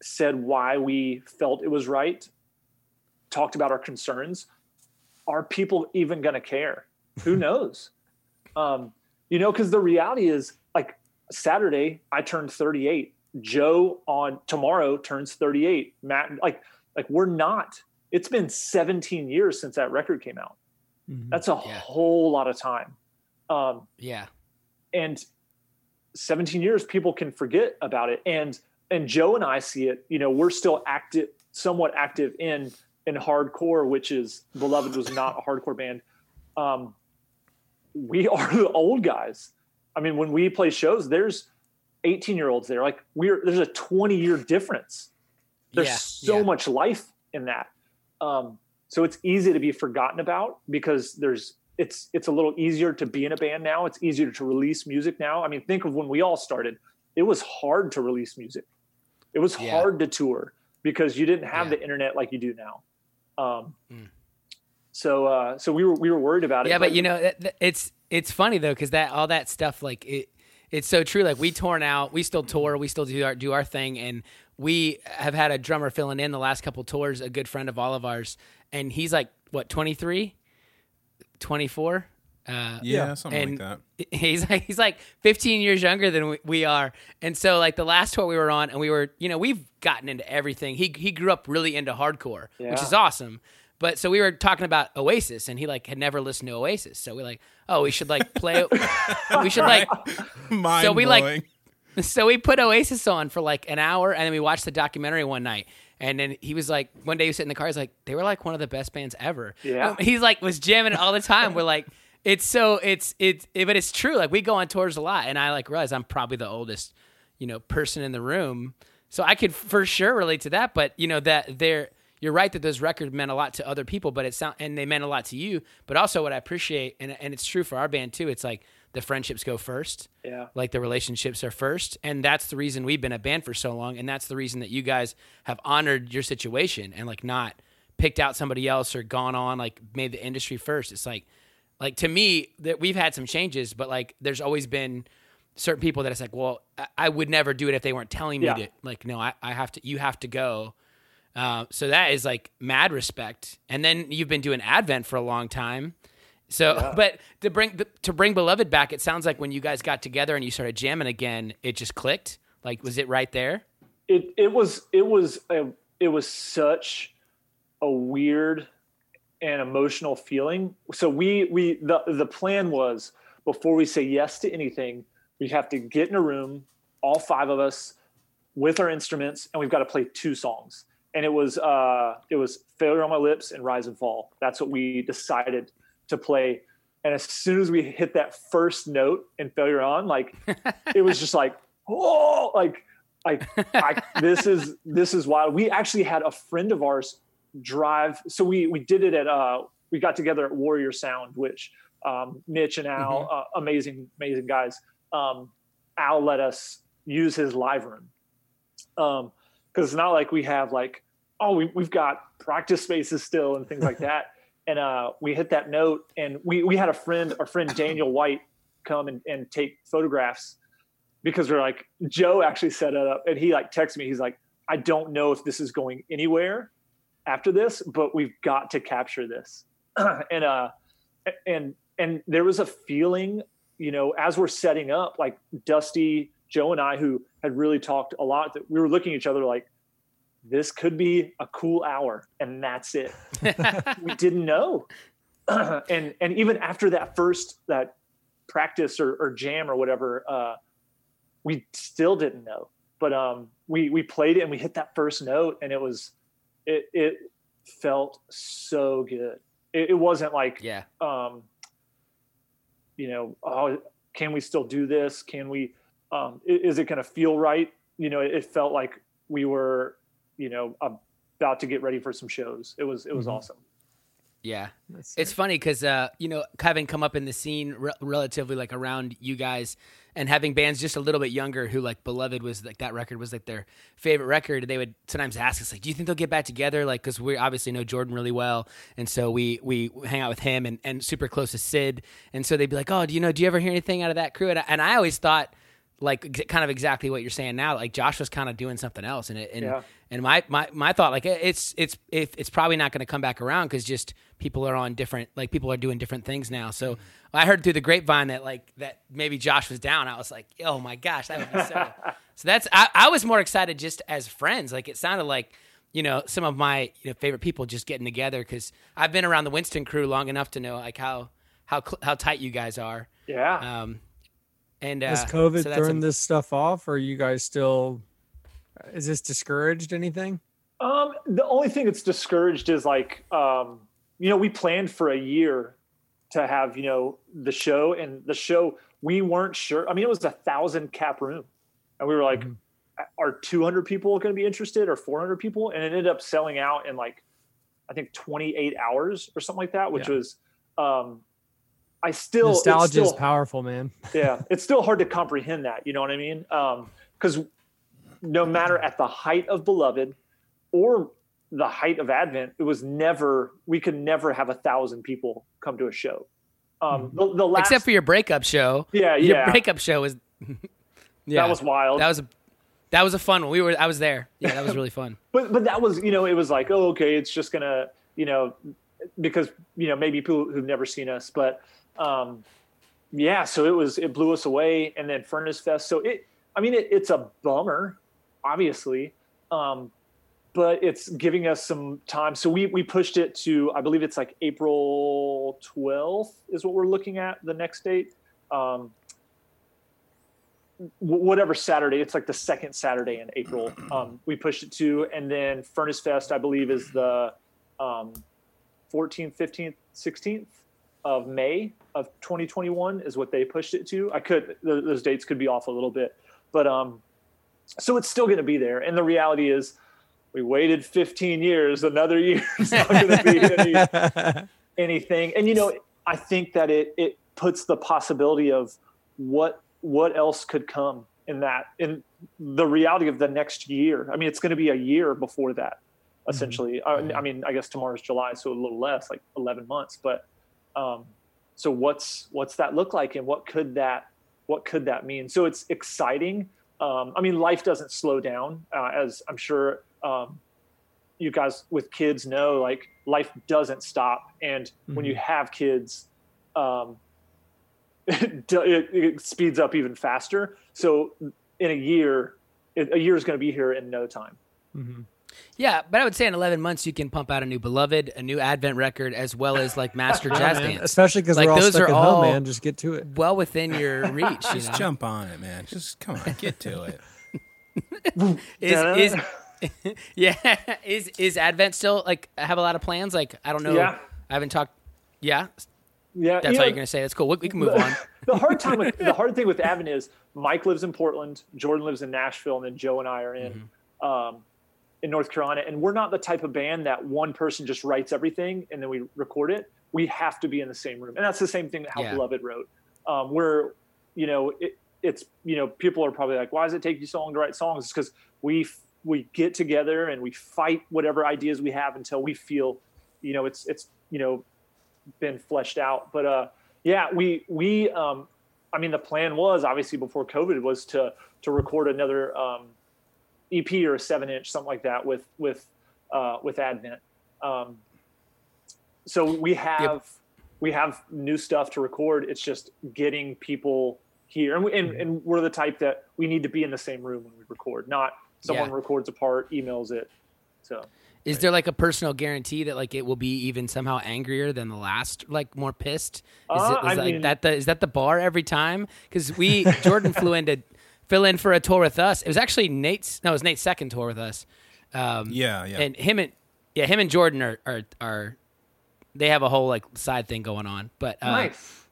said why we felt it was right, talked about our concerns. Are people even going to care? Who knows? um, you know, because the reality is, like Saturday, I turned 38. Joe on tomorrow turns 38. Matt, like like we're not. It's been 17 years since that record came out. Mm-hmm. That's a yeah. whole lot of time. Um, yeah. And 17 years, people can forget about it. And and Joe and I see it. You know, we're still active, somewhat active in in hardcore, which is Beloved was not a hardcore band. Um, we are the old guys. I mean, when we play shows, there's 18 year olds there. Like we're there's a 20 year difference there's yeah, so yeah. much life in that. Um, so it's easy to be forgotten about because there's it's it's a little easier to be in a band now. It's easier to release music now. I mean, think of when we all started. It was hard to release music. It was yeah. hard to tour because you didn't have the internet like you do now. Um, mm. So uh, so we were we were worried about it. Yeah, but, but you know, it's it's funny though because that all that stuff like it it's so true. Like we torn out, we still tour, we still do our do our thing, and we have had a drummer filling in the last couple tours, a good friend of all of ours, and he's like what 23, 24? Uh, yeah, something like that. He's like he's like 15 years younger than we, we, are, and so like the last tour we were on, and we were you know we've gotten into everything. He he grew up really into hardcore, yeah. which is awesome. But so we were talking about Oasis, and he like had never listened to Oasis, so we're like oh we should like play, we should like Mind so we blowing. like so we put Oasis on for like an hour, and then we watched the documentary one night. And then he was like, one day he was sitting in the car, he's like, they were like one of the best bands ever. Yeah. He's like, was jamming all the time. We're like, it's so, it's, it's, it, but it's true. Like we go on tours a lot, and I like realize I'm probably the oldest, you know, person in the room. So I could for sure relate to that. But, you know, that they're, you're right that those records meant a lot to other people, but it sound and they meant a lot to you. But also, what I appreciate, and, and it's true for our band too, it's like, the friendships go first. Yeah. Like the relationships are first. And that's the reason we've been a band for so long. And that's the reason that you guys have honored your situation and like not picked out somebody else or gone on, like made the industry first. It's like, like to me, that we've had some changes, but like there's always been certain people that it's like, well, I would never do it if they weren't telling me yeah. to. Like, no, I, I have to, you have to go. Uh, so that is like mad respect. And then you've been doing Advent for a long time. So, yeah. but to bring to bring Beloved back, it sounds like when you guys got together and you started jamming again, it just clicked. Like, was it right there? It it was it was a, it was such a weird and emotional feeling. So we we the the plan was before we say yes to anything, we have to get in a room, all five of us, with our instruments, and we've got to play two songs. And it was uh, it was "Failure on My Lips" and "Rise and Fall." That's what we decided to play. And as soon as we hit that first note in "Failure On," like it was just like, oh, like like I, this is this is wild. We actually had a friend of ours drive. So we we did it at uh we got together at Warrior Sound, which um, Mitch and Al, Mm-hmm. uh, amazing amazing guys. Um, Al let us use his live room um because it's not like we have like oh we, we've got practice spaces still and things like that. And uh, we hit that note, and we we had a friend, our friend Daniel White, come and, and take photographs because we're like Joe actually set it up, and he like texted me. He's like, I don't know if this is going anywhere after this, but we've got to capture this. and uh, and and there was a feeling, you know, as we're setting up, like Dusty, Joe, and I, who had really talked a lot, that we were looking at each other like, this could be a cool hour, and that's it. we didn't know. and and even after that first that practice or, or jam or whatever, uh, we still didn't know. But um, we we played it and we hit that first note, and it was it it felt so good. It, it wasn't like Yeah. um, you know, oh, can we still do this? Can we? Um, is it going to feel right? You know, it, it felt like we were, you know, about to get ready for some shows. It was it was awesome. Yeah. That's It's funny because uh, you know having come up in the scene re- relatively like around you guys and having bands just a little bit younger who like Beloved was like that record was like their favorite record. They would sometimes ask us like, "Do you think they'll get back together?" Like because we obviously know Jordan really well, and so we we hang out with him and, and super close to Sid, and so they'd be like, "Oh, do you know? Do you ever hear anything out of that crew?" And I, and I always thought like kind of exactly what you're saying now. Like Josh was kind of doing something else, and it and Yeah. and my my my thought like it's it's it, it's probably not going to come back around because just people are on different like people are doing different things now. So I heard through the grapevine that like that maybe Josh was down. I was like, oh my gosh, that would be so. so that's I, I was more excited just as friends. Like it sounded like. You know, some of my you know, favorite people just getting together because I've been around the Winston crew long enough to know like how how how tight you guys are. Yeah. Um, and uh, Has COVID so that's a- thrown this stuff off, or are you guys still? Is this discouraged anything? Um, the only thing that's discouraged is like, um, you know, we planned for a year to have, you know, the show and the show, we weren't sure. I mean, it was a thousand cap room and we were like, are 200 people going to be interested or 400 people? And it ended up selling out in like, I think 28 hours or something like that, which Yeah. was, um, I still, it's Nostalgia is powerful, man. yeah it's still hard to comprehend that you know what i mean because no matter at the height of beloved or the height of advent it was never we could never have a thousand people come to a show um the, the last except for your breakup show. yeah Your yeah breakup show was yeah, that was wild that was a that was a fun one. We were I was there. Yeah, that was really fun. but but that was you know it was like oh okay it's just gonna you know because you know maybe people who've never seen us but um yeah so it was it blew us away and then furnace fest so it i mean it, it's a bummer obviously um but it's giving us some time so we we pushed it to i believe it's like april 12th is what we're looking at the next date um whatever Saturday. It's like the second Saturday in April. Um, we pushed it to, and then Furnace Fest, I believe, is the um, 14th, 15th, 16th of May of 2021 is what they pushed it to. I could th- those dates could be off a little bit, but um, so it's still going to be there. And the reality is, we waited 15 years. Another year is not going to be any anything. And you know, I think that it it puts the possibility of what what else could come in that in the reality of the next year. I mean, it's going to be a year before that, essentially. I, I mean, I guess tomorrow's July, so a little less, like 11 months. But um, so what's what's that look like, and what could that what could that mean? So it's exciting. Um, I mean, life doesn't slow down, uh, as I'm sure um, you guys with kids know. Like life doesn't stop, and when you have kids, um, it, it, it speeds up even faster. So in a year, it, a year is going to be here in no time. Mhm. Yeah, but I would say in 11 months you can pump out a new Beloved, a new Advent record, as well as like Master Jazz Man, Dance. especially because Like, we're all those stuck are at all- home, man. Just get to it. well within your reach. You Just know? jump on it, man. Just come on, get to it. Is, is yeah is is Advent still like I have a lot of plans? Like I don't know. Yeah. I haven't talked. Yeah, Yeah, that's you all know, you're gonna say. That's cool. We, we can move on. the hard time with the hard thing with Advent is Mike lives in Portland, Jordan lives in Nashville, and then Joe and I are in Mm-hmm. um, in North Carolina. And we're not the type of band that one person just writes everything and then we record it. We have to be in the same room, and that's the same thing that How Yeah. Beloved wrote. Um, we're you know it, it's you know people are probably like, why does it take you so long to write songs? It's because we f- we get together and we fight whatever ideas we have until we feel you know it's it's you know been fleshed out. But uh, yeah, we we um, I mean the plan was obviously before COVID was to to record another um, EP or a seven inch something like that with with uh, with Advent. Um, so we have we have new stuff to record. It's just getting people here, and, we, and and we're the type that we need to be in the same room when we record, not someone Yeah. records a part, emails it. So Is there like a personal guarantee that like it will be even somehow angrier than the last, like more pissed? Is, Uh, it, is like mean- that the is that the bar every time? Because we Jordan flew in to fill in for a tour with us. It was actually Nate's no, it was Nate's second tour with us. Um, Yeah, yeah. and him and yeah, him and Jordan are are, are they have a whole like side thing going on, but uh, nice.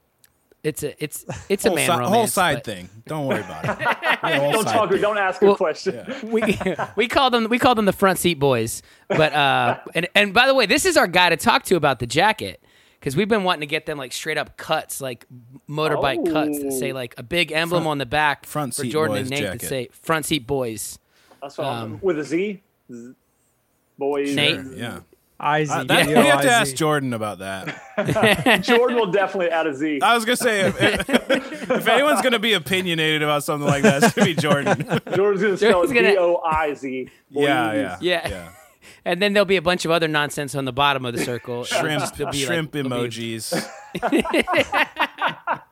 it's a it's it's a whole, man si- romance. whole side but thing. Don't worry about it. Yeah, Don't talk. thing. Don't ask Well, a question. we we call them we call them the front seat boys. But uh, and and by the way, this is our guy to talk to about the jacket because we've been wanting to get them like straight up cuts, like motorbike cuts that say Oh. like a big emblem on the back front for Jordan boys and Nate jacket. that say front seat boys. That's what I'm- Um, with a Z, Z- boys. Nate. Sure, yeah. IZ. Uh, that, you have to ask Jordan about that. Jordan will definitely add a Z. I was gonna say if, if anyone's gonna be opinionated about something like that, it's gonna be Jordan. Jordan's gonna spell Jordan's it gonna- B O I Z. yeah, yeah, Yeah. And then there'll be a bunch of other nonsense on the bottom of the circle. Shrimp, It'll be like- shrimp it'll be- emojis.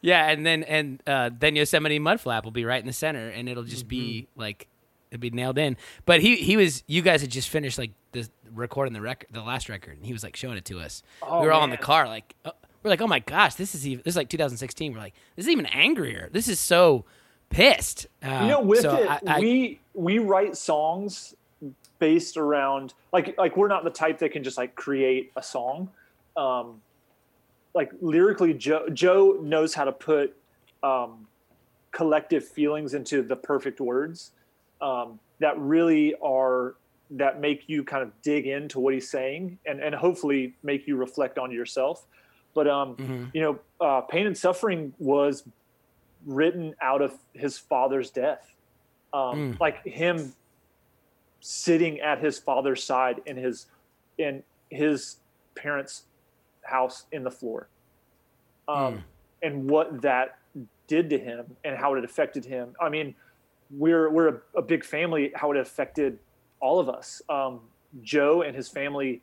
Yeah, and then and uh, then Yosemite Mudflap will be right in the center, and it'll just be Mm-hmm. like it'll be nailed in. But he he was you guys had just finished like the recording the record, the last record, and he was like showing it to us. Oh, we were all in the car, like uh, we're like, oh my gosh, this is even this is like 2016. We're like, this is even angrier. This is so pissed. Uh, You know, with so it, I, I, we we write songs based around like like we're not the type that can just like create a song. Um, like lyrically, Joe Joe knows how to put um, collective feelings into the perfect words um, that really are that make you kind of dig into what he's saying and and hopefully make you reflect on yourself. But um, Mhm. you know, uh, pain and suffering was written out of his father's death. Um, Mm. Like him sitting at his father's side in his in his parents' house in the floor, um, and what that did to him and how it affected him. I mean, we're we're a, a big family. How it affected all of us. Um, Joe and his family.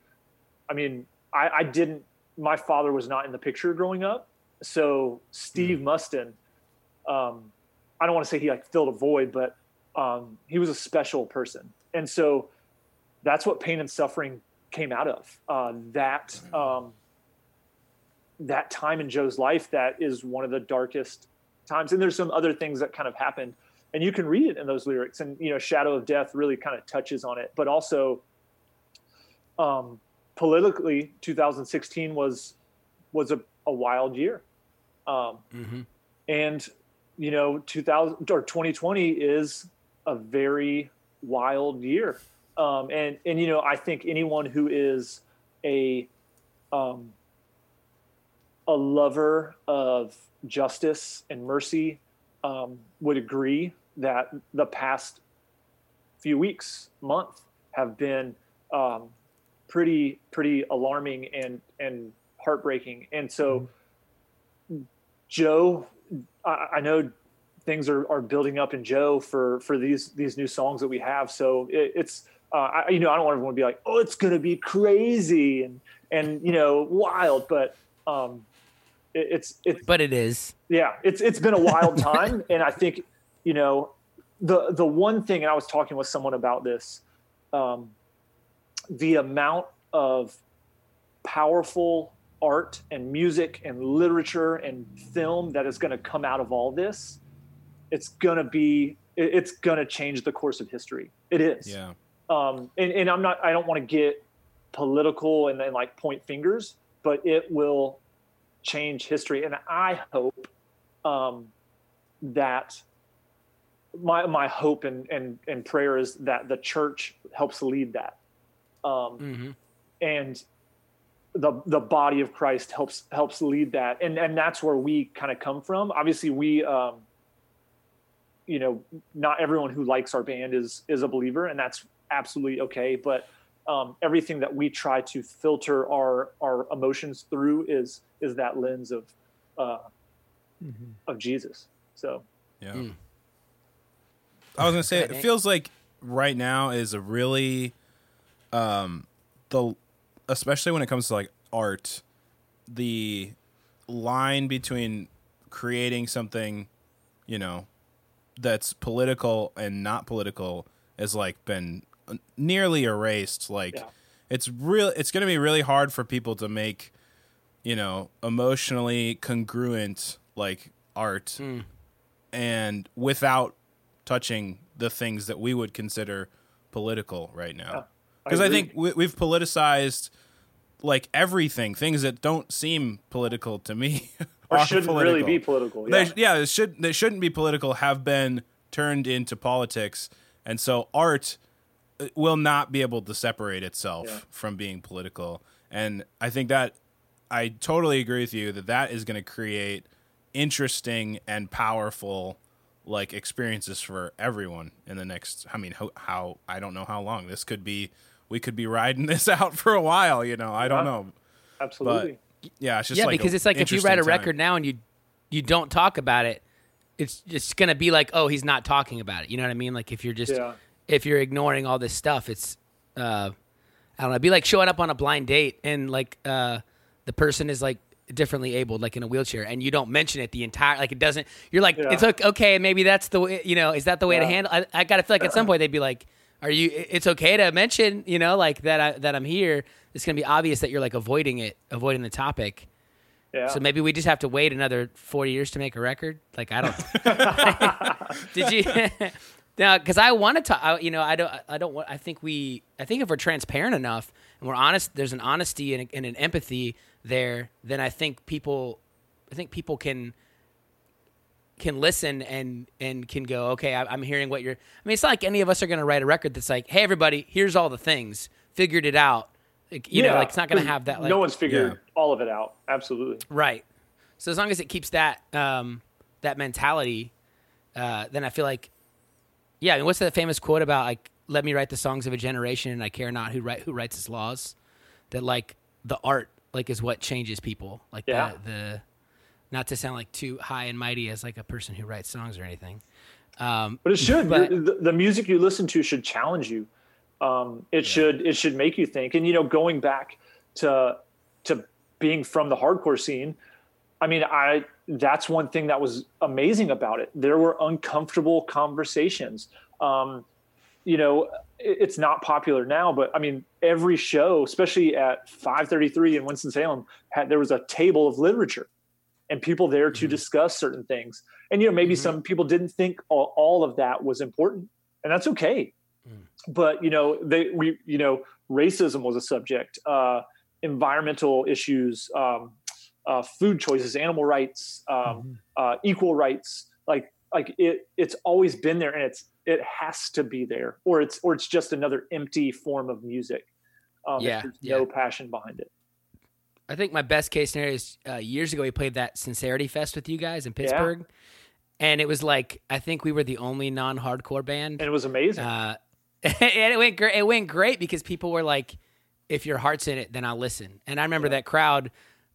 I mean, I, I didn't. My father was not in the picture growing up, so Steve Musten. Um, I don't want to say he like filled a void, but um, he was a special person, and so that's what pain and suffering came out of. Uh, that um, that time in Joe's life that is one of the darkest times, and there's some other things that kind of happened, and you can read it in those lyrics, and you know, Shadow of Death really kind of touches on it, but also um, politically, 2016 was was a, a wild year. Um, Mhm. and you know 2000 or 2020 is a very wild year. Um, and and you know i think anyone who is a um, a lover of justice and mercy um, would agree that the past few weeks month have been um, pretty pretty alarming and and heartbreaking. And so joe I, I know things are, are building up in Joe for for these these new songs that we have. So it, it's uh, I, you know I don't want everyone to be like, oh, it's going to be crazy and and you know wild, but um, it, it's it's but it is. yeah, it's it's been a wild time, and I think you know the the one thing, and I was talking with someone about this, um, the amount of powerful art and music and literature and film that is going to come out of all this, it's going to be it's going to change the course of history. It is. Yeah. Um, and, and I'm not. I don't want to get political and then like point fingers, but it will change history. And I hope um, that my my hope and, and and prayer is that the church helps lead that. Um, Mhm. and the the body of Christ helps helps lead that, and and that's where we kind of come from. Obviously, we, um, you know, not everyone who likes our band is is a believer, and that's absolutely okay. But um, everything that we try to filter our our emotions through is is that lens of uh, of Jesus. So Yeah. Mm. I was gonna say it feels like right now is a really um the especially when it comes to like art, the line between creating something, you know, that's political and not political has like been nearly erased. Like Yeah. it's real it's gonna be really hard for people to make, you know, emotionally congruent like art Mm. and without touching the things that we would consider political right now. Because I, agree. think we, we've politicized like everything, things that don't seem political to me or shouldn't political. really be political. They, Yeah. yeah, it should they shouldn't be political. Have been turned into politics, and so art uh, will not be able to separate itself Yeah. from being political. And I think that I totally agree with you that that is going to create interesting and powerful like experiences for everyone in the next. I mean, how, how I don't know how long this could be. We could be riding this out for a while. You know, I don't Yeah. know. Absolutely. Yeah, it's just yeah, like because it's like if you write a interesting time. record now and you you don't talk about it, it's just gonna be like, oh, he's not talking about it. You know what I mean? Like if you're just Yeah. if you're ignoring all this stuff, it's uh, I don't know. It'd be like showing up on a blind date and like uh, the person is like differently abled, like in a wheelchair, and you don't mention it the entire like it doesn't. You're like, Yeah. it's okay, okay. Maybe that's the way. You know, is that the way to handle? I, I gotta feel like at some point they'd be like. Are you? It's okay to mention, you know, like that. I, that I'm here. It's gonna be obvious that you're like avoiding it, avoiding the topic. Yeah. So maybe we just have to wait another four years to make a record. Like I don't. Did you? now, because I want to talk. I, you know, I don't. I don't want. I think we. I think if we're transparent enough and we're honest, there's an honesty and, and an empathy there. Then I think people. I think people can can listen and and can go okay I, i'm hearing what you're i mean it's not like any of us are going to write a record that's like hey everybody here's all the things figured it out like, you know Yeah, like it's not going to 'cause have that like no one's figured Yeah. all of it out. Absolutely. Right. So as long as it keeps that um, that mentality, uh, then I feel like, yeah. I mean, what's that famous quote about like, "Let me write the songs of a generation, and I care not who write who writes its laws." That like the art like is what changes people. Like Yeah. the, the not to sound like too high and mighty as like a person who writes songs or anything. Um, But it should. But- the, the music you listen to should challenge you. Um, it should. It should make you think. And you know, going back to to being from the hardcore scene, I mean, I that's one thing that was amazing about it. There were uncomfortable conversations. Um, you know, it- it's not popular now, but I mean, every show, especially at 533 in Winston Salem, had there was a table of literature and people there to discuss certain things. And you know, maybe Mhm. some people didn't think all, all of that was important, and that's okay. But you know, they we you know, racism was a subject, uh, environmental issues, um, uh, food choices, animal rights, um, uh, equal rights. Like like it it's always been there, and it's it has to be there, or it's or it's just another empty form of music. Um, Yeah, there's yeah. no passion behind it. I think my best case scenario is uh, years ago we played that Sincerity Fest with you guys in Pittsburgh, and it was like I think we were the only non-hardcore band. And it was amazing. Uh, and it went great. It went great because people were like, "If your heart's in it, then I'll listen." And I remember that crowd,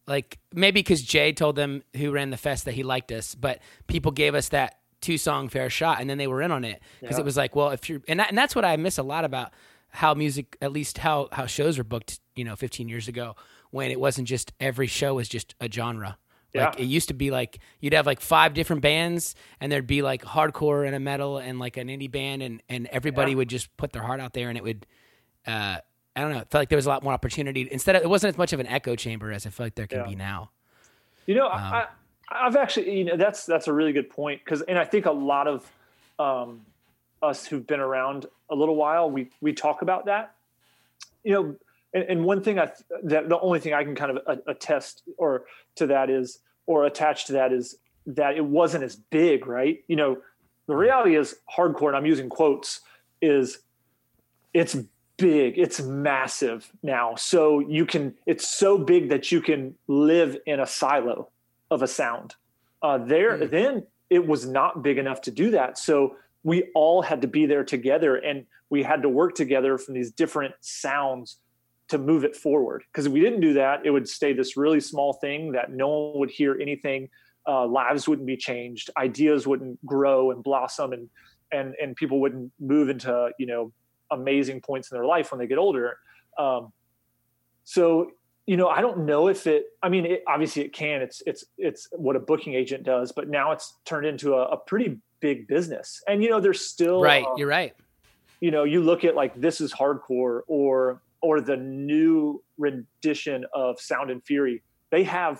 like maybe because Jay told them who ran the fest that he liked us, but people gave us that two song fair shot, and then they were in on it because Yeah. it was like, well, if you're, and that, and that's what I miss a lot about how music, at least how how shows were booked, you know, 15 years ago when it wasn't just every show was just a genre Like Yeah. it used to be like you'd have like five different bands and there'd be like hardcore and a metal and like an indie band and and everybody Yeah. would just put their heart out there and it would uh I don't know, it felt like there was a lot more opportunity. Instead of it wasn't as much of an echo chamber as I feel like there can Yeah. be now. You know, Um, I, I've actually, you know, that's that's a really good point because, and I think a lot of um, us who've been around a little while, we we talk about that. You know, and, and one thing I that the only thing I can kind of a- attest or to that is or attach to that is that it wasn't as big, right? You know, the reality is hardcore, and I'm using quotes, is it's big it's massive now so you can it's so big that you can live in a silo of a sound uh there Mm. then it was not big enough to do that so we all had to be there together and we had to work together from these different sounds to move it forward because if we didn't do that it would stay this really small thing that no one would hear anything uh, lives wouldn't be changed ideas wouldn't grow and blossom and and and people wouldn't move into you know amazing points in their life when they get older. Um, so you know, I don't know if it. I mean, it, obviously it can. It's it's it's what a booking agent does, but now it's turned into a, a pretty big business. And you know, there's still right, uh, you're right. you know, you look at like this is hardcore or or the new rendition of Sound and Fury. They have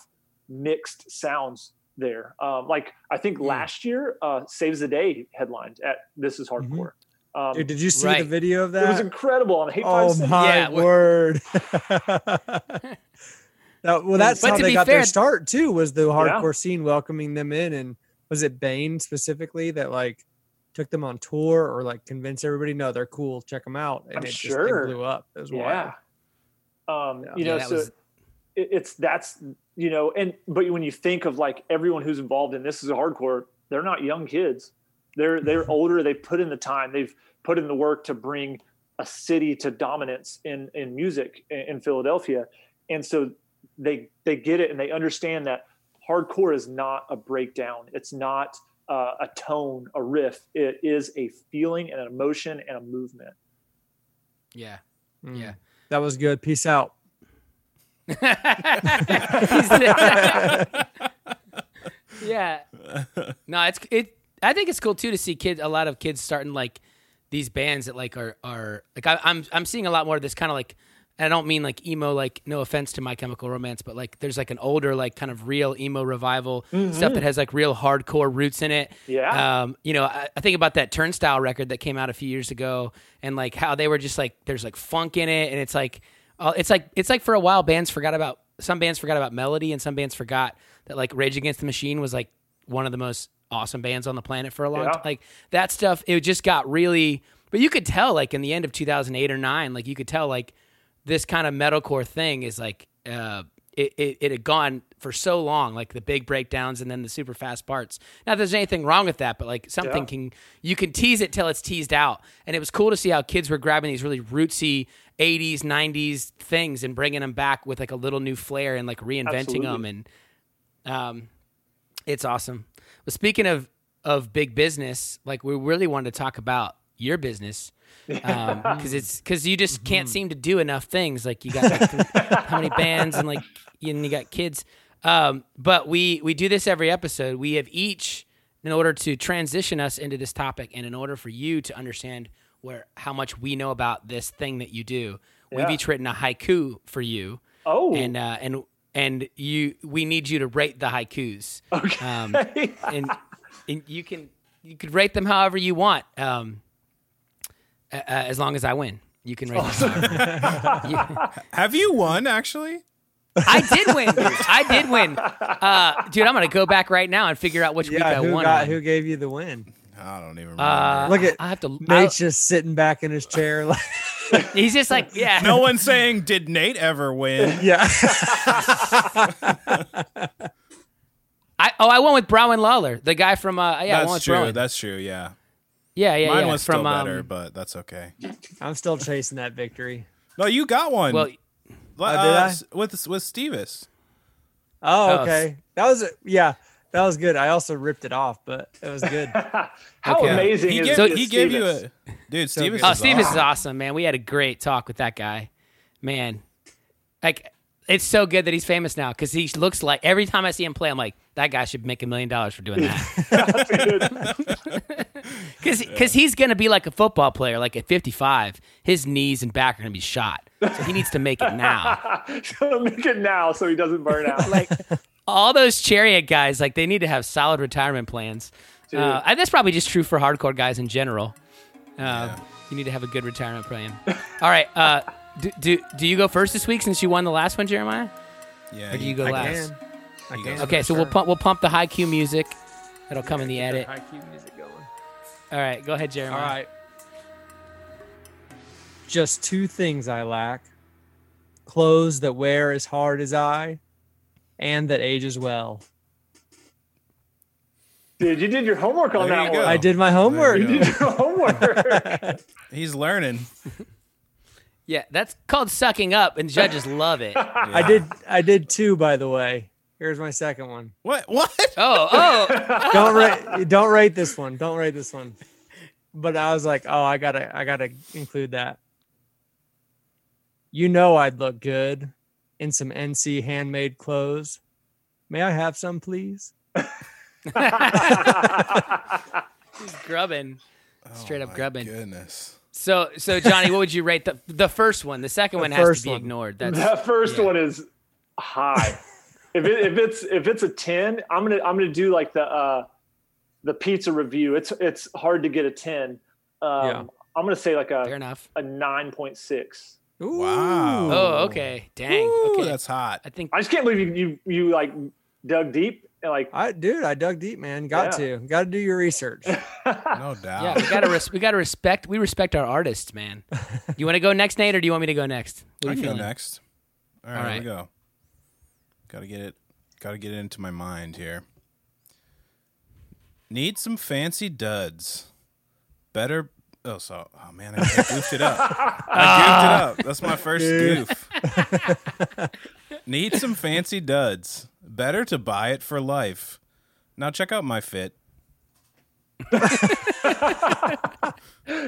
mixed sounds there. Um, like I think Mm. last year, uh, Saves the Day headlined at This Is Hardcore. Um, Dude, did you see Right. the video of that? it was incredible on Hate Oh Five City. my Yeah, word! That- well, that's But how they got fair- their start too. Was the hardcore scene welcoming them in, and was it Bane specifically that like took them on tour or like convinced everybody no they're cool, check them out, and I'm it just sure. blew up. It was Yeah. wild. Um, Yeah. you Yeah, know, that so was- it, it's that's you know, and but when you think of like everyone who's involved in this is a hardcore, they're not young kids. They're they're older. They put in the time. They've put in the work to bring a city to dominance in in music in, in Philadelphia, and so they they get it and they understand that hardcore is not a breakdown. It's not uh, a tone, a riff. It is a feeling and an emotion and a movement. Yeah. Mm. Yeah. that was good. Peace out. yeah. No, it's it. I think it's cool too to see kids. A lot of kids starting like these bands that like are are like I, I'm I'm seeing a lot more of this kind of like. And I don't mean like emo, like no offense to My Chemical Romance, but like there's like an older, like kind of real emo revival stuff that has like real hardcore roots in it. Yeah. Um, you know, I, I think about that Turnstile record that came out a few years ago, and like how they were just like there's like funk in it, and it's like uh, it's like it's like for a while bands forgot about some bands forgot about melody, and some bands forgot that like Rage Against the Machine was like one of the most awesome bands on the planet for a long Yeah. time. Like that stuff, it just got really. But you could tell, like in the end of 2008 or nine, like you could tell, like this kind of metalcore thing is like uh, it, it it had gone for so long, like the big breakdowns and then the super fast parts. Not that there's anything wrong with that, but like something Yeah. can you can tease it till it's teased out, and it was cool to see how kids were grabbing these really rootsy 80s 90s things and bringing them back with like a little new flair and like reinventing them and um it's awesome. But speaking of of big business like we really wanted to talk about your business um because it's because you just can't seem to do enough things. Like you got like, how many bands and like you, and you got kids. Um but we we do this every episode. We have each in order to transition us into this topic and in order for you to understand where how much we know about this thing that you do we've each written a haiku for you. Oh, and uh, and and you we need you to rate the haikus. okay. Um, and and you can you could rate them however you want, um, uh, as long as I win. You can rate them. however- You- Have you won actually? I did win, dude. I did win, uh, dude. I'm gonna go back right now and figure out which week I who won. got who gave you the win? I don't even remember. Uh, Look at I have to. Nate's just sitting back in his chair, like he's just like, yeah. no one's saying did Nate ever win? yeah. I, oh, I went with Browen Lawler, the guy from. Uh, yeah, I went That's with true. Browen. That's true. Yeah. Yeah, yeah, Mine yeah. was from still better, um, but that's okay. I'm still chasing that victory. No, you got one. well, uh, did I? s- with with Stevis. Oh, Oh, okay. That was yeah. That was good. I also ripped it off, but it was good. How Okay. amazing He is, gave, So- is he gave you a dude. So Stevis. Oh, is Stevens is awesome. awesome, man. We had a great talk with that guy. Man, like it's so good that he's famous now because he looks like every time I see him play, I'm like, that guy should make a million dollars for doing that. Because he's going to be like a football player, like at 55, his knees and back are going to be shot. So he needs to make it now. so make it now so he doesn't burn out. like all those chariot guys, like they need to have solid retirement plans. Uh, and that's probably just true for hardcore guys in general. Uh, You need to have a good retirement plan. All right. Uh, do, do do you go first this week since you won the last one, Jeremiah? Yeah. Or do you go I last? can. I You can. Okay, so we'll pump we'll pump the haiku music. It'll come in the Get that edit. haiku music going. All right, go ahead, Jeremiah. right. Just two things I lack clothes that wear as hard as I, and that age as well. Dude, you did your homework on There that you one. go. I did my homework. You you did your homework. He's learning. Yeah, that's called sucking up, and judges love it. I did I did two by the way. Here's my second one. What? What? Oh, oh, Don't rate don't rate this one. Don't rate this one. But I was like, oh, I gotta I gotta include that. You know I'd look good in some NC handmade clothes. May I have some, please? he's grubbing. Oh Straight up Oh My grubbing. Goodness. So, so Johnny, what would you rate the the first one? The second The one has to be one. ignored. That's that first yeah. one is high. if it, if it's if it's a ten, I'm gonna I'm gonna do like the uh, the pizza review. It's it's hard to get a ten. Um, Yeah. I'm gonna say like a fair enough. a nine point six. Ooh. Wow. Oh, okay. Dang. Ooh, okay. that's hot. I think I just can't believe you you, you like dug deep and like I dude, I dug deep, man. Got Yeah. to. Got to do your research. No doubt. yeah, we gotta res- we gotta respect we respect our artists, man. You want to go next, Nate, or do you want me to go next? What I are you can go next. All right, All here we go. Got to get it. Got to get it into my mind here. Need some fancy duds. Better. Oh, so. Oh man, I, I goofed it up. I goofed it ah. up. That's my first goof. Need some fancy duds. Better to buy it for life. Now check out my fit.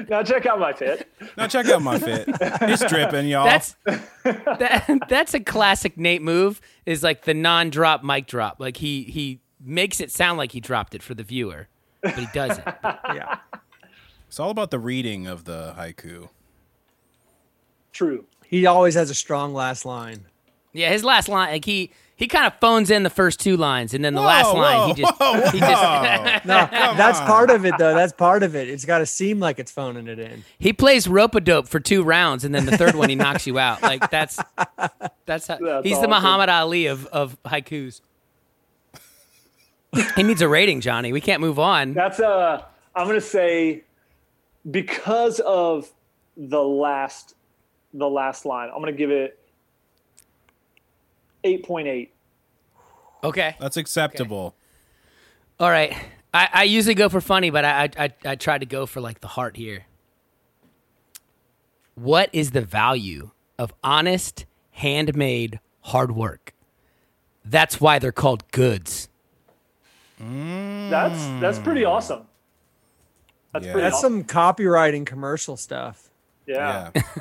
now check out my fit. Now check out my fit. It's dripping, y'all. That's that, that's a classic Nate move. Is like the non-drop mic drop. Like he he makes it sound like he dropped it for the viewer, but he doesn't. yeah. it's all about the reading of the haiku. True. He always has a strong last line. Yeah, his last line, like he he kind of phones in the first two lines, and then the last Whoa, line he whoa, just he just No, that's part of it though. That's part of it. It's got to seem like it's phoning it in. he plays rope a dope for two rounds, and then the third one he knocks you out. Like that's that's how That's he's the. Muhammad Ali of of haikus. he needs a rating, Johnny. We can't move on. That's uh I'm gonna say because of the last the last line, I'm gonna give it eight point eight. Okay. That's acceptable. All right. I, I usually go for funny, but I, I I I try to go for like the heart here. What is the value of honest, handmade, hard work? That's why they're called goods. Mm. That's that's pretty awesome. That's Yeah. pretty That's awesome. some copywriting commercial stuff. yeah. Yeah.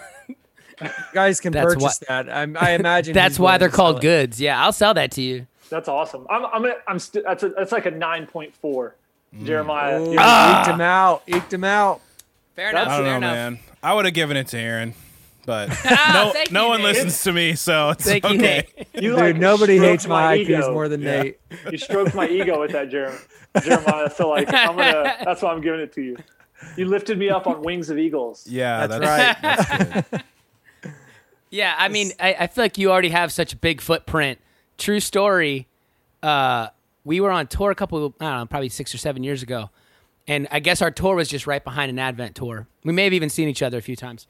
You guys can That's purchase that. I, I imagine. That's why they're to sell called it. goods. Yeah, I'll sell that to you. That's awesome. I'm I'm gonna I'm st- that's a that's like a nine point four. Jeremiah. Ooh, Ah! eked him out. Eked him out. Fair That's- enough. I don't fair know, enough. man. I would have given it to Aaron, but no, no you, one Nate. listens to me, so it's Thank you, okay. Nate. You Dude, like nobody hates my, IQs ego. more than Yeah. Nate. You stroked my ego with that, Jer- Jeremiah. So like I'm gonna. That's why I'm giving it to you. You lifted me up on wings of eagles. Yeah, That's that's, right. That's good. Yeah, I mean, I, I feel like you already have such a big footprint. True story. Uh, we were on tour a couple, I don't know, probably six or seven years ago, and I guess our tour was just right behind an Advent tour. We may have even seen each other a few times.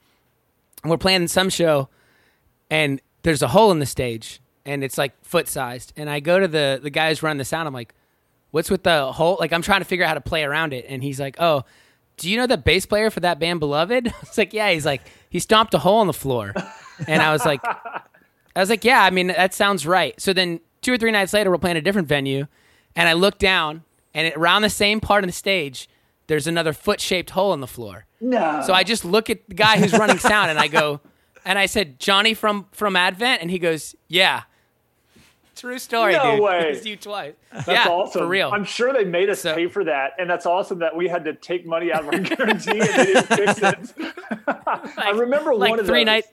And we're playing some show, and there's a hole in the stage, and it's like foot sized. And I go to the the guy who's running the sound. I'm like, "What's with the hole?" Like I'm trying to figure out how to play around it, and he's like, "Oh." Do you know the bass player for that band, Beloved? I was like, yeah. He's like, he stomped a hole in the floor, and I was like, I was like, yeah, I mean, that sounds right. So then two or three nights later, we're playing a different venue, and I look down, and it, around the same part of the stage, there's another foot shaped hole in the floor. No. So I just look at the guy who's running sound, and I go, and I said, Johnny from from Advent, and he goes, Yeah. True story, No dude. way. It was you twice. That's yeah, awesome. for real. I'm sure they made us So- pay for that, and that's awesome that we had to take money out of our guarantee and they didn't fix it. I remember like one of three those. night.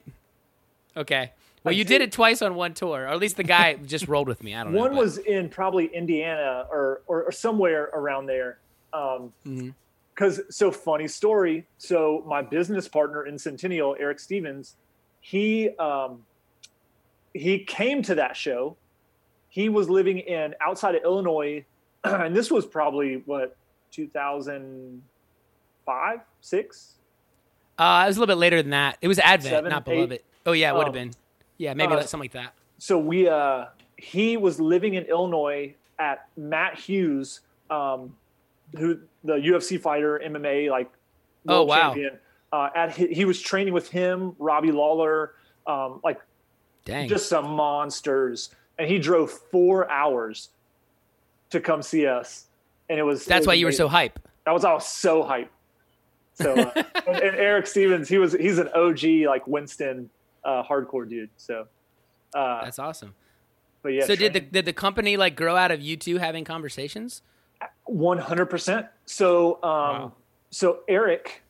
Okay. Well, Like you did it twice on one tour, or at least the guy just rolled with me. I don't know. One was in probably Indiana or, or, or somewhere around there. Um, Mm-hmm. Cause so funny story. So my business partner in Centennial, Eric Stevens, he um, he came to that show. He was living in outside of Illinois, and this was probably what 2005, six. Uh, it was a little bit later than that. It was Advent, Seven, not eight? Beloved. Oh yeah, it would have Um, been. Yeah, maybe uh, something like that. so we uh he was living in Illinois at Matt Hughes, um, who the UFC fighter, MMA like Oh, wow. champion. Uh, at he was training with him, Robbie Lawler, um, like Dang. just some monsters, and he drove four hours to come see us, and it was it That's was why you were so hype. That was I was so hyped. So uh, and, and Eric Stevens, he was he's an OG like Winston uh, hardcore dude. So, uh, That's awesome. but yeah. so did the did the company like grow out of you two having conversations? One hundred percent. So, um, Wow. so Eric,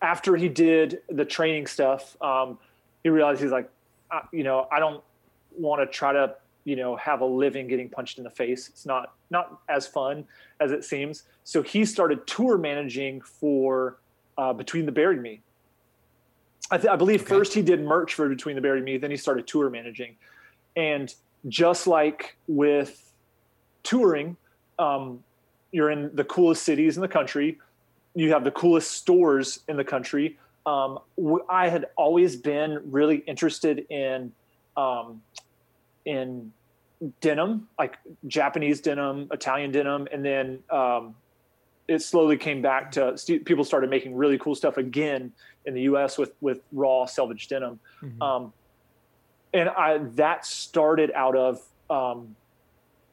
after he did the training stuff, um, he realized he's like, you know, I don't want to try to, you know, have a living getting punched in the face. It's not not as fun as it seems. So he started tour managing for uh, Between the Buried Me. I, th- I believe Okay. first he did merch for Between the Buried Me, then he started tour managing, and just like with touring, um, you're in the coolest cities in the country. You have the coolest stores in the country. Um, w- I had always been really interested in um, in denim, like Japanese denim, Italian denim, and then um, it slowly came back to st- people started making really cool stuff again in the U.S. with with raw selvage denim, um, and I that started out of. Um,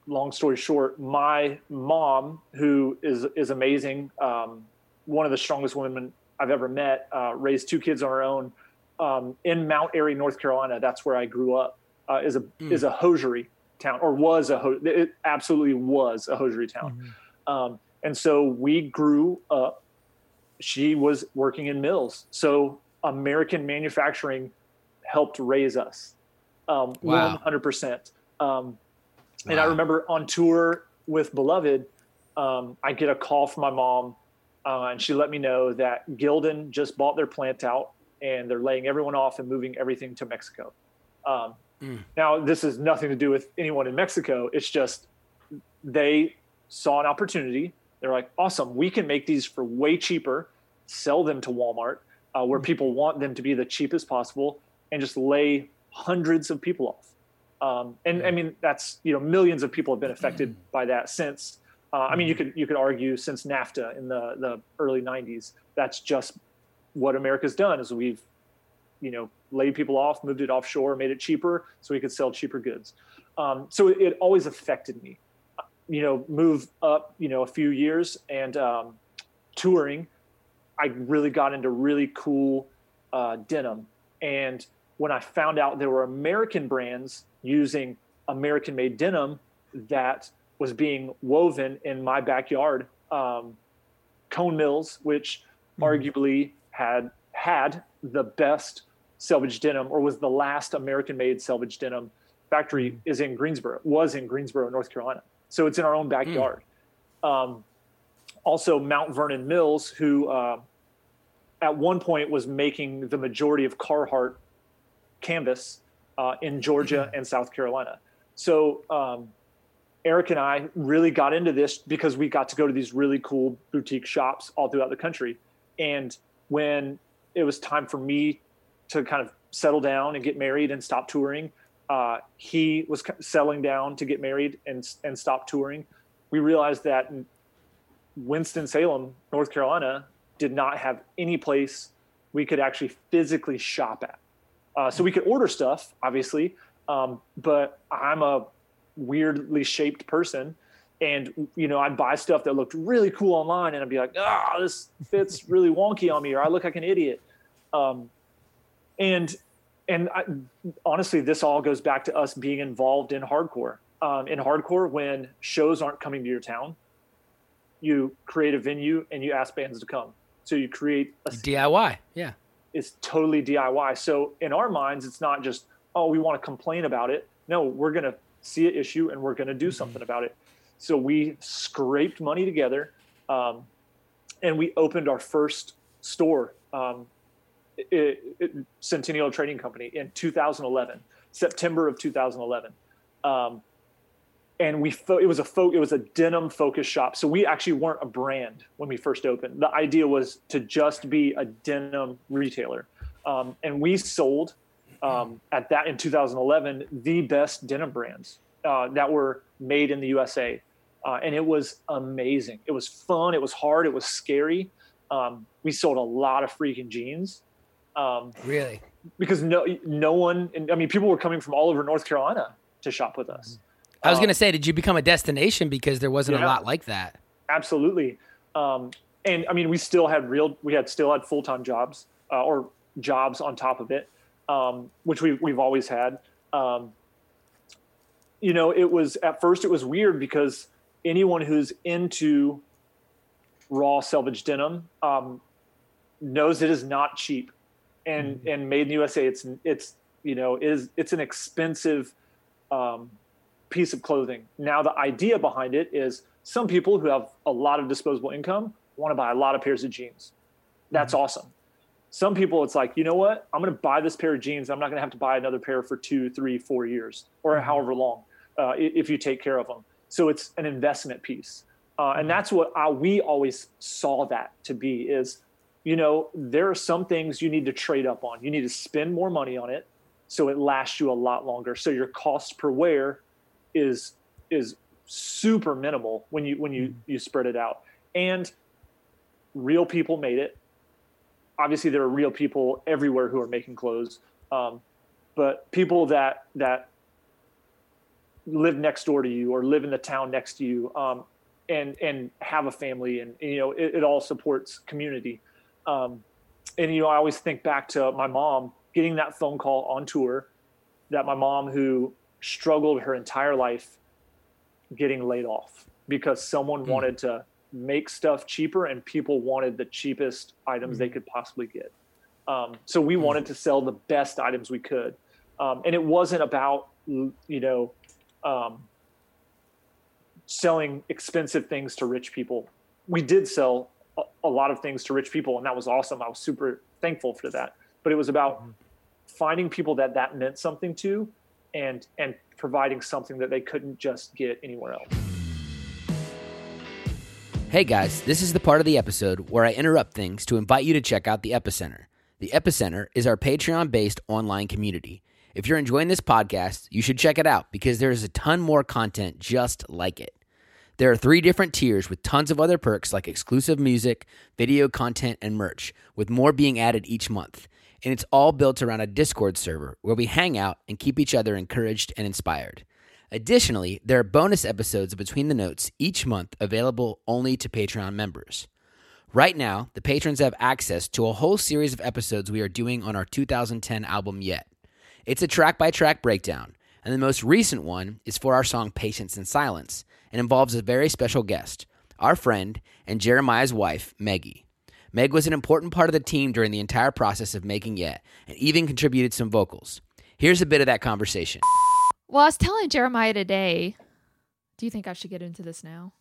long story short, my mom, who is is amazing, um, one of the strongest women I've ever met, uh, raised two kids on her own um, in Mount Airy, North Carolina. That's where I grew up. Uh, is a is a hosiery town, or was a ho- it absolutely was a hosiery town. Um, and so we grew up. She was working in mills, so American manufacturing helped raise us. Um, Wow. 100%. Um, and I remember on tour with Beloved, um, I get a call from my mom, uh, and she let me know that Gildan just bought their plant out and they're laying everyone off and moving everything to Mexico. Mm. Now, this has nothing to do with anyone in Mexico. It's just they saw an opportunity. They're like, awesome, we can make these for way cheaper, sell them to Walmart, uh, where people want them to be the cheapest possible, and just lay hundreds of people off. Um, and I mean, that's you know, millions of people have been affected by that since. Uh, I mean, you could you could argue since NAFTA in the the early '90s. That's just what America's done is we've you know laid people off, moved it offshore, made it cheaper so we could sell cheaper goods. Um, so it, it always affected me. You know, move up you know a few years and um, touring. I really got into really cool uh, denim, and when I found out there were American brands using American-made denim that was being woven in my backyard, um, Cone Mills, which arguably had had the best selvage denim or was the last American-made selvage denim factory is in Greensboro, was in Greensboro, North Carolina. So it's in our own backyard. Um, also, Mount Vernon Mills, who uh, at one point was making the majority of Carhartt canvas uh, in Georgia and South Carolina. So um, Eric and I really got into this because we got to go to these really cool boutique shops all throughout the country. And when it was time for me to kind of settle down and get married and stop touring, uh, he was settling down to get married and and stop touring. We realized that Winston Salem, North Carolina, did not have any place we could actually physically shop at. Uh, so we could order stuff, obviously, um, but I'm a weirdly shaped person, and you know I'd buy stuff that looked really cool online, and I'd be like, "Ah, this fits really wonky on me," or "I look like an idiot." Um, and and I, honestly, this all goes back to us being involved in hardcore. Um, in hardcore, when shows aren't coming to your town, you create a venue and you ask bands to come. So you create a DIY. Yeah. it's totally DIY. So in our minds, it's not just, oh, we want to complain about it. No, we're going to see an issue and we're going to do something about it. So we scraped money together um, and we opened our first store, um, Centennial Trading Company, in 2011, September of 2011. Um, and we fo- it was a fo- it was a denim focused shop. So we actually weren't a brand when we first opened. The idea was to just be a denim retailer, um, and we sold um, at that in 2011 the best denim brands uh, that were made in the USA, uh, and it was amazing. It was fun. It was hard. It was scary. Um, we sold a lot of freaking jeans. Um, Really? because no no one I mean people were coming from all over North Carolina to shop with us. I was Um, going to say, did you become a destination because there wasn't a lot like that? absolutely um, and i mean we still had real we had still had full-time jobs uh, or jobs on top of it um, which we, we've always had um, you know it was at first it was weird because anyone who's into raw selvage denim um, knows it is not cheap and and made in the usa it's it's you know is it's an expensive um, piece of clothing. Now, the idea behind it is some people who have a lot of disposable income want to buy a lot of pairs of jeans. That's awesome. Some people, it's like, you know what? I'm going to buy this pair of jeans. I'm not going to have to buy another pair for two, three, four years or however long uh, if you take care of them. So it's an investment piece. Uh, and that's what I, we always saw that to be is, you know, there are some things you need to trade up on. You need to spend more money on it so it lasts you a lot longer. So your cost per wear is is super minimal when you when you you spread it out. And real people made it. Obviously, there are real people everywhere who are making clothes, um, but people that that live next door to you or live in the town next to you um, and and have a family and, and, you know it, it all supports community um, and you know i always think back to my mom getting that phone call on tour that my mom who struggled her entire life getting laid off because someone wanted to make stuff cheaper and people wanted the cheapest items they could possibly get. Um, so we wanted to sell the best items we could. Um, and it wasn't about you know um, selling expensive things to rich people. We did sell a, a lot of things to rich people, and that was awesome. I was super thankful for that. But it was about mm-hmm. finding people that that meant something to, and and providing something that they couldn't just get anywhere else. Hey guys, this is the part of the episode where I interrupt things to invite you to check out the Epicenter. The Epicenter is our Patreon based online community. If you're enjoying this podcast, you should check it out because there is a ton more content just like it. There are three different tiers with tons of other perks like exclusive music, video content, and merch, with more being added each month. And it's all built around a Discord server where we hang out and keep each other encouraged and inspired. Additionally, there are bonus episodes between the notes each month available only to Patreon members. Right now, the patrons have access to a whole series of episodes we are doing on our 2010 album Yet. It's a track by track breakdown, and the most recent one is for our song Patience in Silence and involves a very special guest, our friend and Jeremiah's wife, Meggie. Meg was an important part of the team during the entire process of making Yet and even contributed some vocals. Here's a bit of that conversation. Well, I was telling Jeremiah today. Do you think I should get into this now?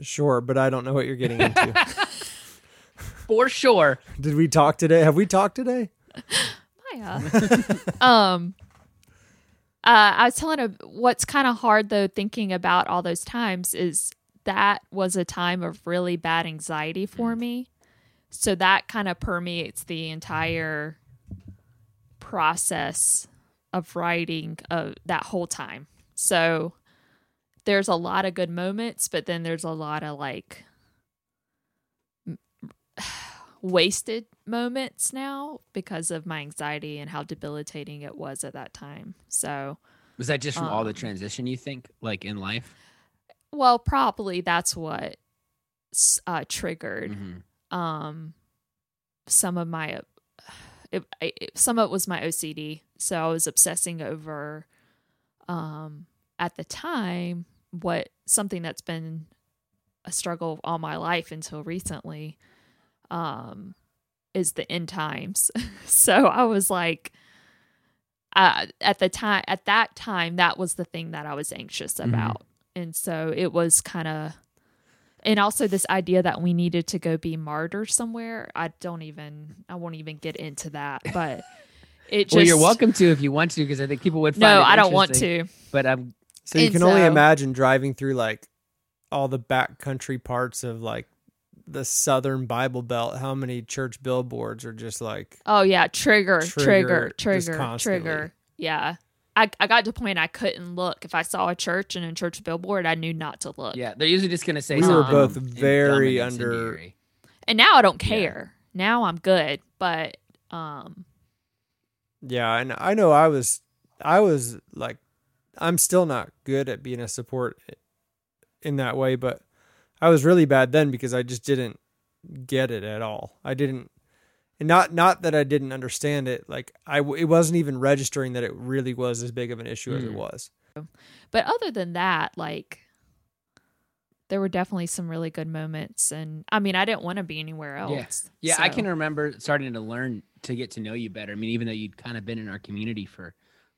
Sure, but I don't know what you're getting into. For sure. Did we talk today? Have we talked today? Maya. um, uh, I was telling him what's kind of hard though, thinking about all those times is that was a time of really bad anxiety for me. So that kind of permeates the entire process of writing uh, that whole time. So there's a lot of good moments, but then there's a lot of like wasted moments now because of my anxiety and how debilitating it was at that time. So, Was that just from all the Um, transition you think, like in life? well, probably that's what uh, triggered Mhm. um, some of my uh, it, it, some of it was my OCD. So I was obsessing over, um, at the time, what something that's been a struggle all my life until recently, um, is the end times. so I was like, uh, at the time, at that time, that was the thing that I was anxious about. And so it was kind of, and also this idea that we needed to go be martyrs somewhere. I don't even, I won't even get into that, but it just, well, you're welcome to if you want to, because I think people would find No, it I don't want to. But I'm So you And can only imagine driving through like all the backcountry parts of like the southern Bible Belt. How many church billboards are just like Oh yeah, trigger, trigger, Trigger, trigger, trigger. Yeah. I, I got to the point I couldn't look. If I saw a church and a church billboard, I knew not to look. yeah, they're usually just gonna say We were both very under- incendiary. And now I don't care. Now I'm good. But um Yeah, and I know I was I was like I'm still not good at being a support in that way, but I was really bad then because I just didn't get it at all. I didn't and not not that I didn't understand it, like I it wasn't even registering that it really was as big of an issue as it Mm. was. but other than that, like there were definitely some really good moments and I mean I didn't want to be anywhere else. Yeah, I so- can remember starting to learn to get to know you better. I mean, even though you'd kind of been in our community for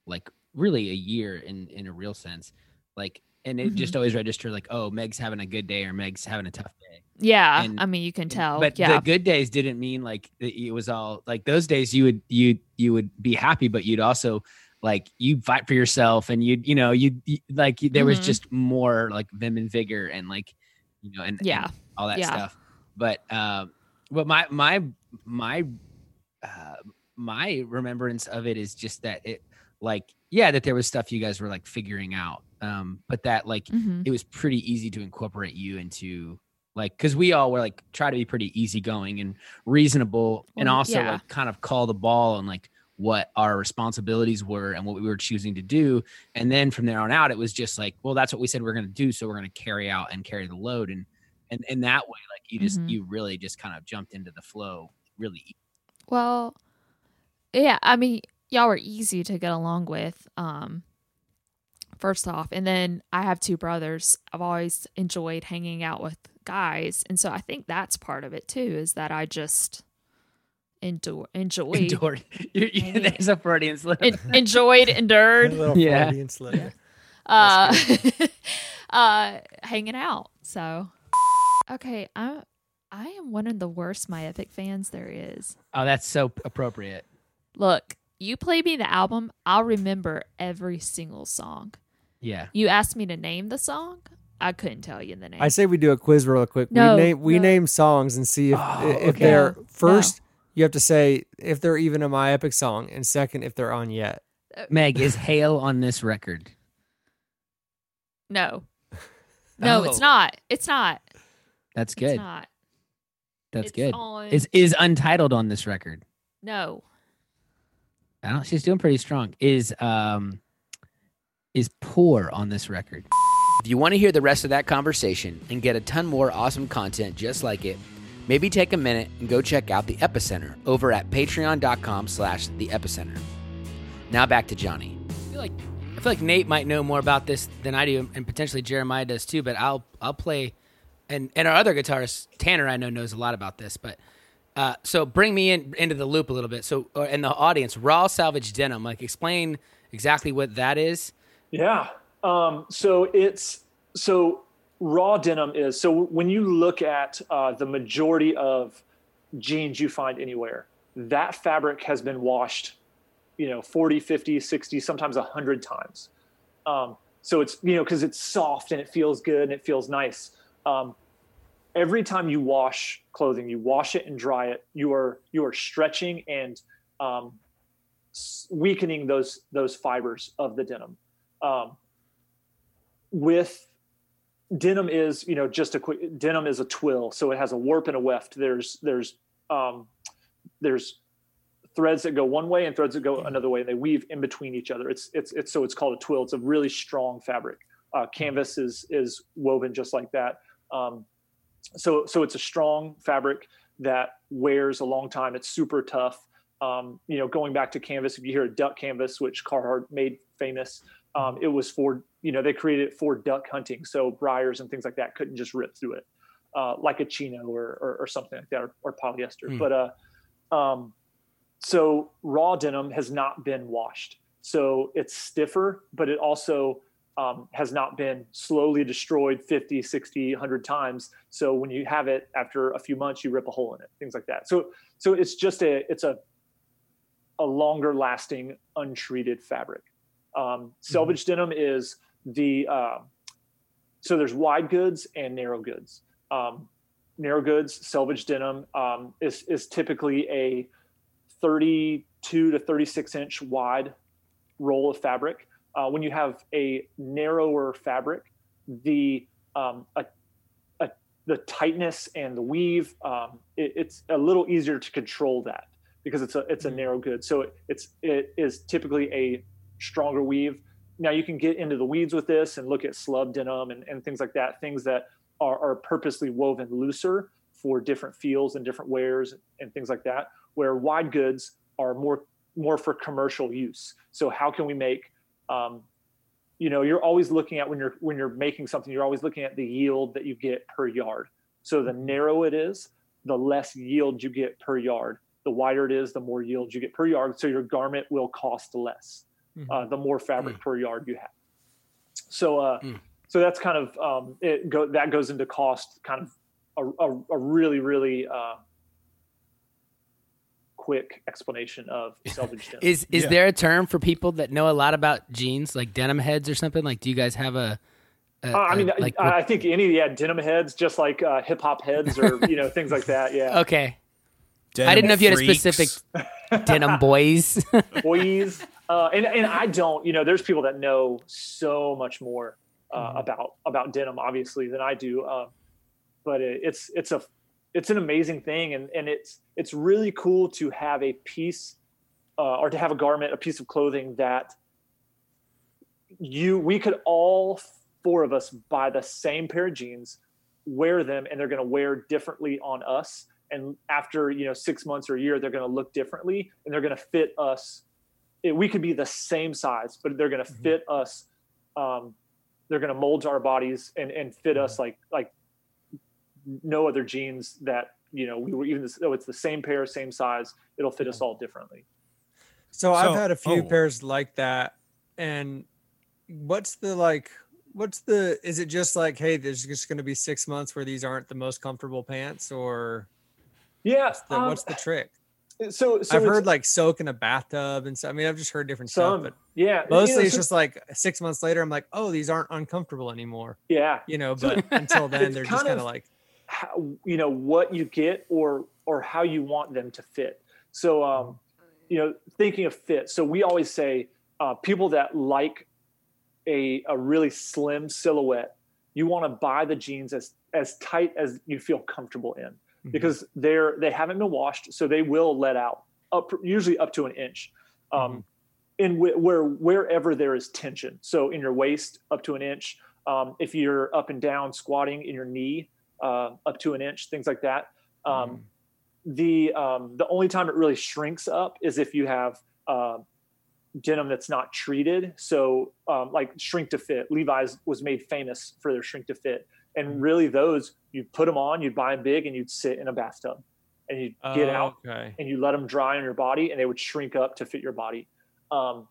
like really a year in in a real sense, like, and it Mm-hmm. just always registered like, oh, Meg's having a good day or Meg's having a tough day. Yeah, and- I mean you can tell. But yeah. the good days didn't mean like it was all like those days. You would you you would be happy, but you'd also like you fight for yourself, and you'd you know you like there was Mhm. just more like vim and vigor, and like you know and and Yeah. all that Yeah. stuff. But um, but my my my uh, my remembrance of it is just that it like yeah that there was stuff you guys were like figuring out, um, but that like Mhm. it was pretty easy to incorporate you into like because we all were like try to be pretty easygoing and reasonable and also yeah. like kind of call the ball on like what our responsibilities were and what we were choosing to do and then from there on out it was just like well that's what we said we are going to do so we're going to carry out and carry the load and and in that way like you just Mhm. you really just kind of jumped into the flow really Well, yeah, I mean, y'all were easy to get along with. Um, first off, and then I have two brothers. I've always enjoyed hanging out with guys, and so I think that's part of it too. Is that I just endure, enjoy, endured you, you, Maybe. there's a Freudian slip en- enjoyed, endured, little Yeah. Freudian slip. uh, uh, hanging out. So, okay, I'm, I am one of the worst My Epic fans there is. oh that's so appropriate Look, you play me the album, I'll remember every single song. Yeah You asked me to name the song, I couldn't tell you the name. I say we do a quiz real quick. No, we name we no. name songs and see if Oh, if okay. they're No, first you have to say if they're even a my epic song and second if they're on yet. meg is hail on this record no. No, it's Oh. not. It's not. that's It's good not. that's It's good On, is is untitled on this record no. I don't. She's doing pretty strong. Is um, is poor on this record. If you want to hear the rest of that conversation and get a ton more awesome content just like it, maybe take a minute and go check out the Epicenter over at Patreon.com/slash The Epicenter. Now back to Johnny. I feel like I feel like Nate might know more about this than I do, and potentially Jeremiah does too. But I'll I'll play, and and our other guitarist Tanner I know knows a lot about this, but. Uh, so bring me in into the loop a little bit. So, uh, in the audience, raw selvage denim. Like, explain exactly what that is. Yeah. Um, so it's so raw denim is so when you look at uh, the majority of jeans you find anywhere, that fabric has been washed, you know, 40, 50, 60, sometimes 100 times. Um, so it's, you know, because it's soft and it feels good and it feels nice. Um, every time you wash clothing, you wash it and dry it, you are you are stretching and um, weakening those those fibers of the denim. Um, with denim is you know just a quick denim is a twill, so it has a warp and a weft. There's there's um, there's threads that go one way and threads that go another way, and they weave in between each other. It's it's it's so it's called a twill. It's a really strong fabric. Uh, canvas is is woven just like that. Um, so so it's a strong fabric that wears a long time. It's super tough. Um, you know, going back to canvas, if you hear a duck canvas, which Carhartt made famous, um, it was for you know they created it for duck hunting, so briars and things like that couldn't just rip through it, uh, like a chino or, or, or something like that, or, or polyester. Hmm. But uh, um, so raw denim has not been washed, so it's stiffer, but it also um, has not been slowly destroyed 50, 60, 100 times. So when you have it after a few months, you rip a hole in it, things like that. So so it's just a it's a a longer lasting untreated fabric. Um, selvage denim is the uh, so there's wide goods and narrow goods. Um, narrow goods selvage denim um, is is typically a 32 to 36 inch wide roll of fabric. Uh, when you have a narrower fabric, the um, a, a, the tightness and the weave, um, it, it's a little easier to control that because it's a it's a narrow good. So it, it's it is typically a stronger weave. Now you can get into the weeds with this and look at slub denim and, and things like that, things that are, are purposely woven looser for different feels and different wears and things like that. Where wide goods are more more for commercial use. So how can we make um, you know you're always looking at when you're when you're making something you're always looking at the yield that you get per yard so the narrower it is the less yield you get per yard the wider it is the more yield you get per yard so your garment will cost less uh, the more fabric per yard you have so uh, so that's kind of um, it go that goes into cost kind of a, a, a really really uh, quick explanation of selvage denim. Is is Yeah. there a term for people that know a lot about jeans, like denim heads or something? Like, do you guys have a? a- Uh, I mean, a- like, I, I think any yeah denim heads, just like uh, hip hop heads, or you know things like that. Yeah, okay, I didn't know if you had a freaks. specific denim boys. boys, uh, and and I don't. You know, there's people that know so much more uh, about about denim, obviously, than I do. Uh, but it, it's it's a it's an amazing thing, and and it's it's really cool to have a piece uh, or to have a garment, a piece of clothing that you we could all four of us buy the same pair of jeans, wear them, and they're going to wear differently on us. And after you know six months or a year, they're going to look differently, and they're going to fit us. It, we could be the same size, but they're going to fit us. Um, they're going to mold to our bodies and and fit us like like no other jeans that you know we were even though it's the same pair, same size, it'll fit us all differently. So, I've had a few oh. pairs like that. And what's the like what's the is it just like, hey, there's just gonna be six months where these aren't the most comfortable pants or Yeah. what's the, um, what's the trick? So, so I've heard like soak in a bathtub and so I mean I've just heard different stuff, but yeah. you mostly know, it's so- just like six months later, I'm like, oh, these aren't uncomfortable anymore. yeah. You know, but until then they're just kind kind of- of like how, you know what you get or or how you want them to fit so um you know thinking of fit so we always say uh, people that like a a really slim silhouette you want to buy the jeans as as tight as you feel comfortable in because they're they haven't been washed so they will let out up usually up to an inch um in wh- where wherever there is tension. So in your waist up to an inch. Um, if you're up and down squatting in your knee uh, up to an inch, things like that. Um, The um, the only time it really shrinks up is if you have uh, denim that's not treated. So um, like shrink to fit, Levi's was made famous for their shrink to fit, and really those you put them on, you'd buy them big, and you'd sit in a bathtub, and you'd get Oh, out Okay. and you let them dry on your body and they would shrink up to fit your body. Um,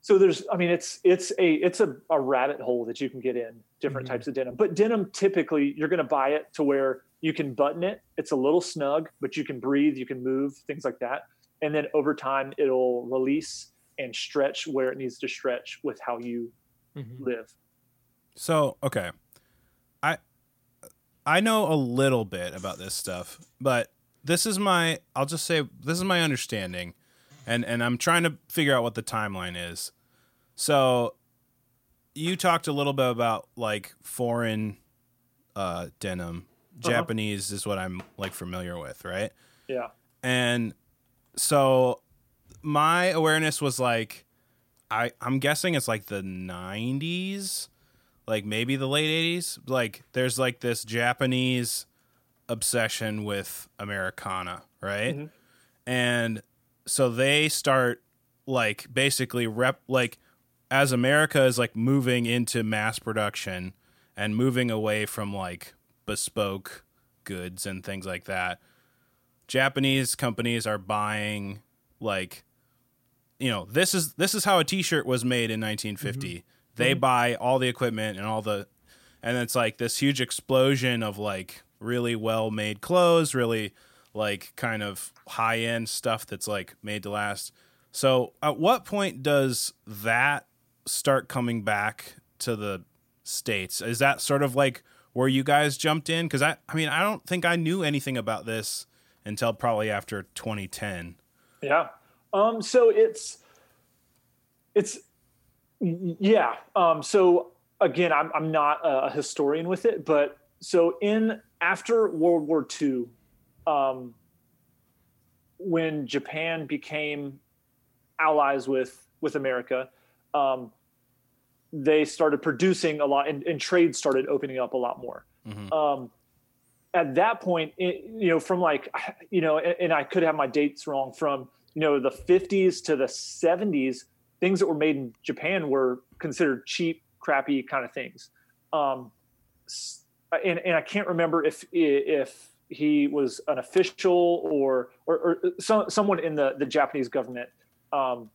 so there's i mean it's it's a it's a, a rabbit hole that you can get in different Mhm. types of denim. But denim typically you're going to buy it to where you can button it. It's a little snug but you can breathe you can move things like that. And then over time it'll release and stretch where it needs to stretch with how you Mhm. live. So okay, I I know a little bit about this stuff, but this is my I'll just say this is my understanding, and and I'm trying to figure out what the timeline is. So, you talked a little bit about like foreign uh, denim. Japanese is what I'm like familiar with, right? yeah and so my awareness was like i i'm guessing it's like the 90s like maybe the late 80s like there's like this japanese obsession with americana right Mhm. and so they start like basically rep like as America is like moving into mass production and moving away from like bespoke goods and things like that. Japanese companies are buying like you know, this is this is how a t-shirt was made in 1950. They buy all the equipment and all the and it's like this huge explosion of like really well made clothes, really like kind of high end stuff that's like made to last. So, at what point does that start coming back to the states? Is that sort of like where you guys jumped in? Because I, I mean, I don't think I knew anything about this until probably after 2010. Yeah. Um, so it's it's yeah. Um, so again, I'm I'm not a historian with it, but so in after World War II, um, when Japan became allies with with America, um, they started producing a lot, and, and trade started opening up a lot more. Um, at that point, it, you know, from like, you know, and, and I could have my dates wrong. From you know the 50s to the 70s, things that were made in Japan were considered cheap, crappy kind of things. Um, and, and I can't remember if if he was an official or or, or some, someone in the, the Japanese government um,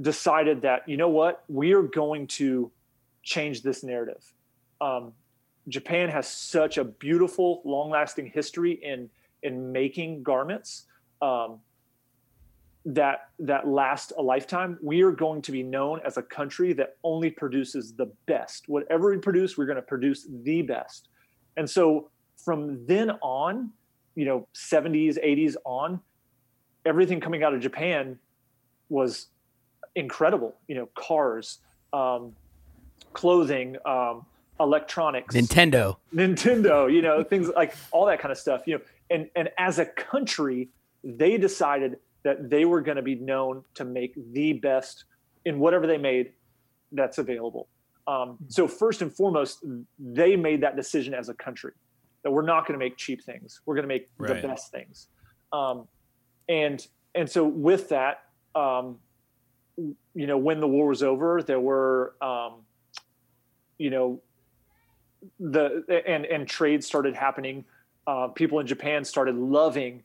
decided that you know what we are going to change this narrative. Um, Japan has such a beautiful, long-lasting history in in making garments um, that that last a lifetime. We are going to be known as a country that only produces the best. Whatever we produce, we're going to produce the best. And so from then on, you know, 70s, 80s on, everything coming out of Japan was incredible. You know, cars, um, clothing, um, electronics, Nintendo. Nintendo, you know, things like all that kind of stuff, you know. And and as a country, they decided that they were going to be known to make the best in whatever they made that's available. Um, so first and foremost, they made that decision as a country that we're not going to make cheap things. We're going to make Right. the best things. Um, and and so with that, um, you know, when the war was over, there were, um, you know, the and and trade started happening. Uh, people in Japan started loving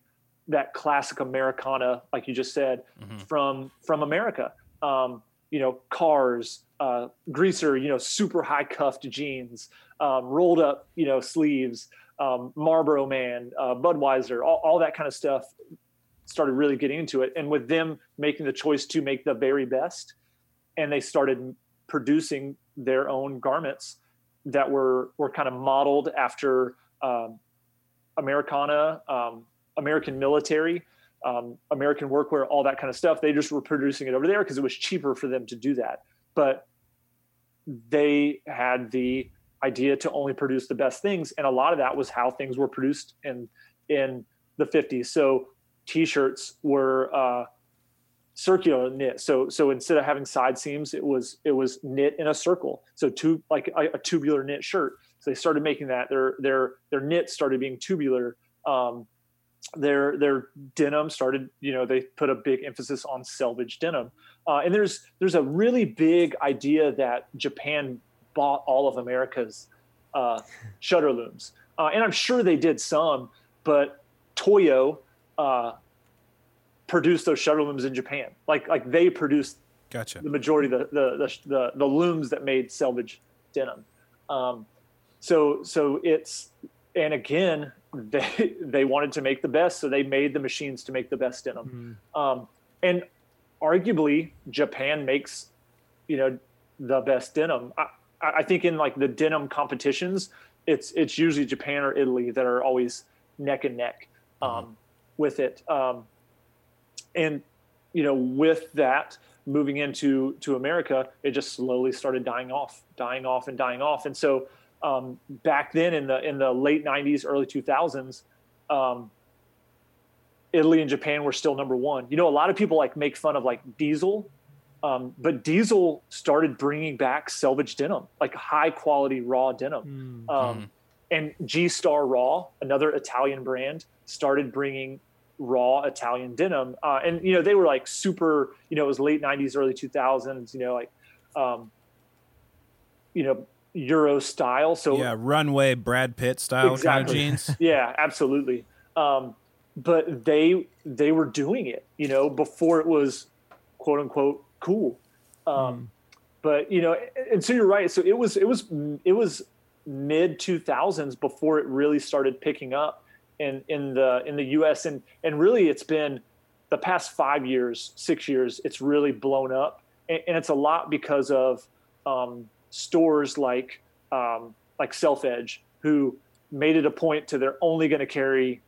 that classic Americana, like you just said, from from America. Um, you know, cars, uh, greaser, you know, super high cuffed jeans, um, rolled up, you know, sleeves, um, Marlboro Man, uh, Budweiser, all, all that kind of stuff started really getting into it. And with them making the choice to make the very best, and they started producing their own garments that were were kind of modeled after um, Americana, um, American military, um, American workwear, all that kind of stuff. They just were producing it over there because it was cheaper for them to do that. But they had the idea to only produce the best things, and a lot of that was how things were produced in in the 50s. So t-shirts were uh, circular knit. So so instead of having side seams, it was it was knit in a circle. So two like a, a tubular knit shirt. So they started making that. Their their their knit started being tubular. Um, their their denim started. You know they put a big emphasis on selvage denim. Uh, and there's there's a really big idea that Japan bought all of America's uh, shuttle looms, uh, and I'm sure they did some, but Toyo uh, produced those shuttle looms in Japan. Like like they produced Gotcha. the majority of the the the, the, the looms that made selvage denim. Um, so so it's and again they they wanted to make the best, so they made the machines to make the best denim. Um, and arguably, Japan makes you know the best denim. I, I think in like the denim competitions, it's it's usually Japan or Italy that are always neck and neck um, with it. Um, and you know, with that moving into to America, it just slowly started dying off, dying off, and dying off. And so um, back then in the in the late '90s, early 2000s, um, Italy and Japan were still number one. You know, a lot of people like make fun of like Diesel, um, but Diesel started bringing back selvage denim, like high quality raw denim. Um, And G Star Raw, another Italian brand, started bringing raw Italian denim. Uh, and, you know, they were like super, you know, it was late 90s, early 2000s, you know, like, um, you know, Euro style. So, Yeah, runway Brad Pitt style kind of jeans. yeah, absolutely. Um, but they they were doing it, you know, before it was quote unquote cool. Um, But you know, and so you're right. So it was it was it was mid 2000s before it really started picking up in in the in the U.S. and and really it's been the past five years, six years, it's really blown up, and, and it's a lot because of um, stores like um, like Self Edge who made it a point to they're only going to carry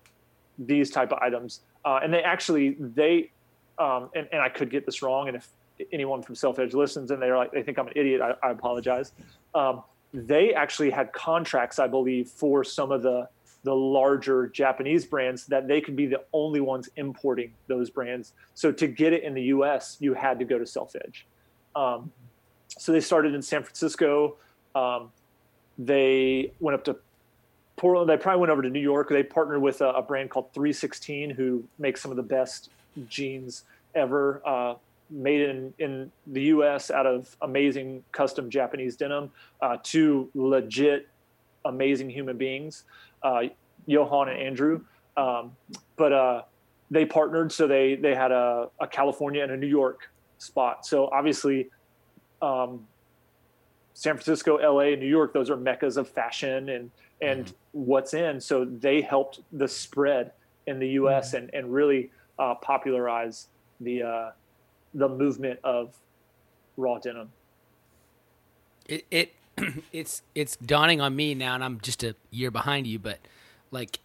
these type of items, uh, and they actually they um, and, and I could get this wrong, and if anyone from Self Edge listens and they're like they think I'm an idiot, I, I apologize. Um, they actually had contracts, I believe, for some of the the larger Japanese brands that they could be the only ones importing those brands. So to get it in the U.S., you had to go to Self Edge. Um, so they started in San Francisco. Um, they went up to Portland. They probably went over to New York. They partnered with a, a brand called 316, who makes some of the best jeans ever, uh, made in in the U.S. out of amazing custom Japanese denim. Uh, two legit amazing human beings, uh, Johan and Andrew. Um, but uh, they partnered, so they they had a, a California and a New York spot. So obviously. Um, San Francisco, LA, and New York, those are meccas of fashion and and what's in. So they helped the spread in the U.S. and and really uh, popularize the uh, the movement of raw denim. it, it it's it's dawning on me now and i'm just a year behind you but like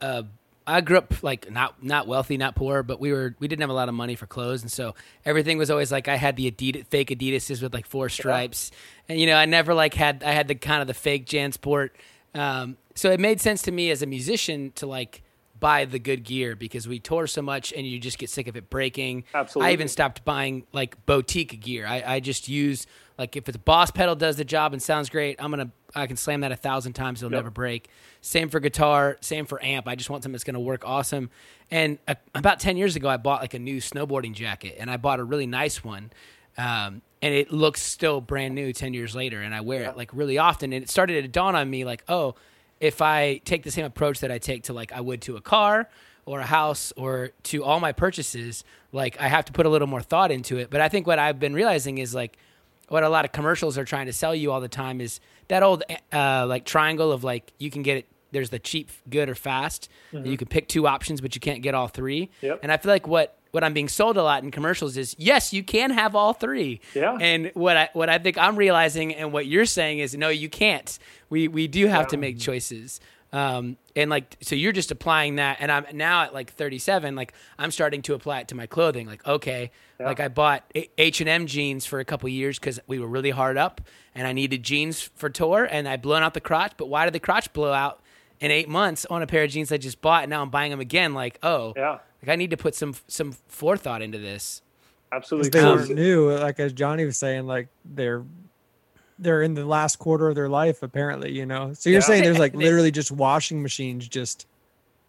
uh i grew up like not not wealthy not poor but we were we didn't have a lot of money for clothes. And so everything was always like i had the adidas fake adidas's with like four stripes. And you know i never like had i had the kind of the fake jansport. Um so it made sense to me as a musician to like buy the good gear because we tour so much and you just get sick of it breaking. Absolutely. i even stopped buying like boutique gear. I, I just use like if it's boss pedal does the job and sounds great, I'm gonna I can slam that a thousand times, it'll Yep. never break. Same for guitar, same for amp. I just want something that's gonna work awesome. And uh, about ten years ago, I bought like a new snowboarding jacket, and I bought a really nice one. Um, and it looks still brand new 10 years later and i wear it like really often and it started to dawn on me like oh if i take the same approach that i take to like i would to a car or a house or to all my purchases like i have to put a little more thought into it but i think what i've been realizing is like what a lot of commercials are trying to sell you all the time is that old uh, like triangle of like you can get it there's the cheap good or fast. And you can pick two options but you can't get all three. Yep. and i feel like what what i'm being sold a lot in commercials is yes you can have all three. Yeah. and what i what i think i'm realizing and what you're saying is no you can't. We we do have to make choices um and like so you're just applying that and i'm now at like 37 like i'm starting to apply it to my clothing like okay like i bought h&m jeans for a couple years because we were really hard up and i needed jeans for tour and i blown out the crotch but why did the crotch blow out in eight months on a pair of jeans i just bought and now i'm buying them again like oh Yeah, like i need to put some some forethought into this absolutely. they weren't new. Like as Johnny was saying, like they're they're in the last quarter of their life apparently. You know, so you're Yeah. saying there's like literally just washing machines just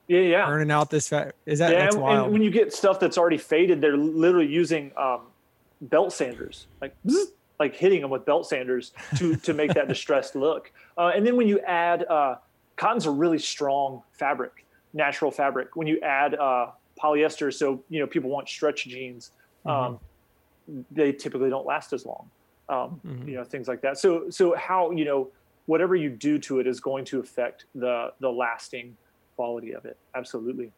yeah, yeah. burning out this fat. Is that yeah, that's and, wild? and when you get stuff that's already faded, they're literally using um, belt sanders, like like hitting them with belt sanders to to make that distressed look. Uh, and then when you add uh, cotton's a really strong fabric, natural fabric. When you add uh, polyester, so you know people want stretch jeans, um, they typically don't last as long. Um, You know things like that. So so how you know whatever you do to it is going to affect the the lasting quality of it. Absolutely.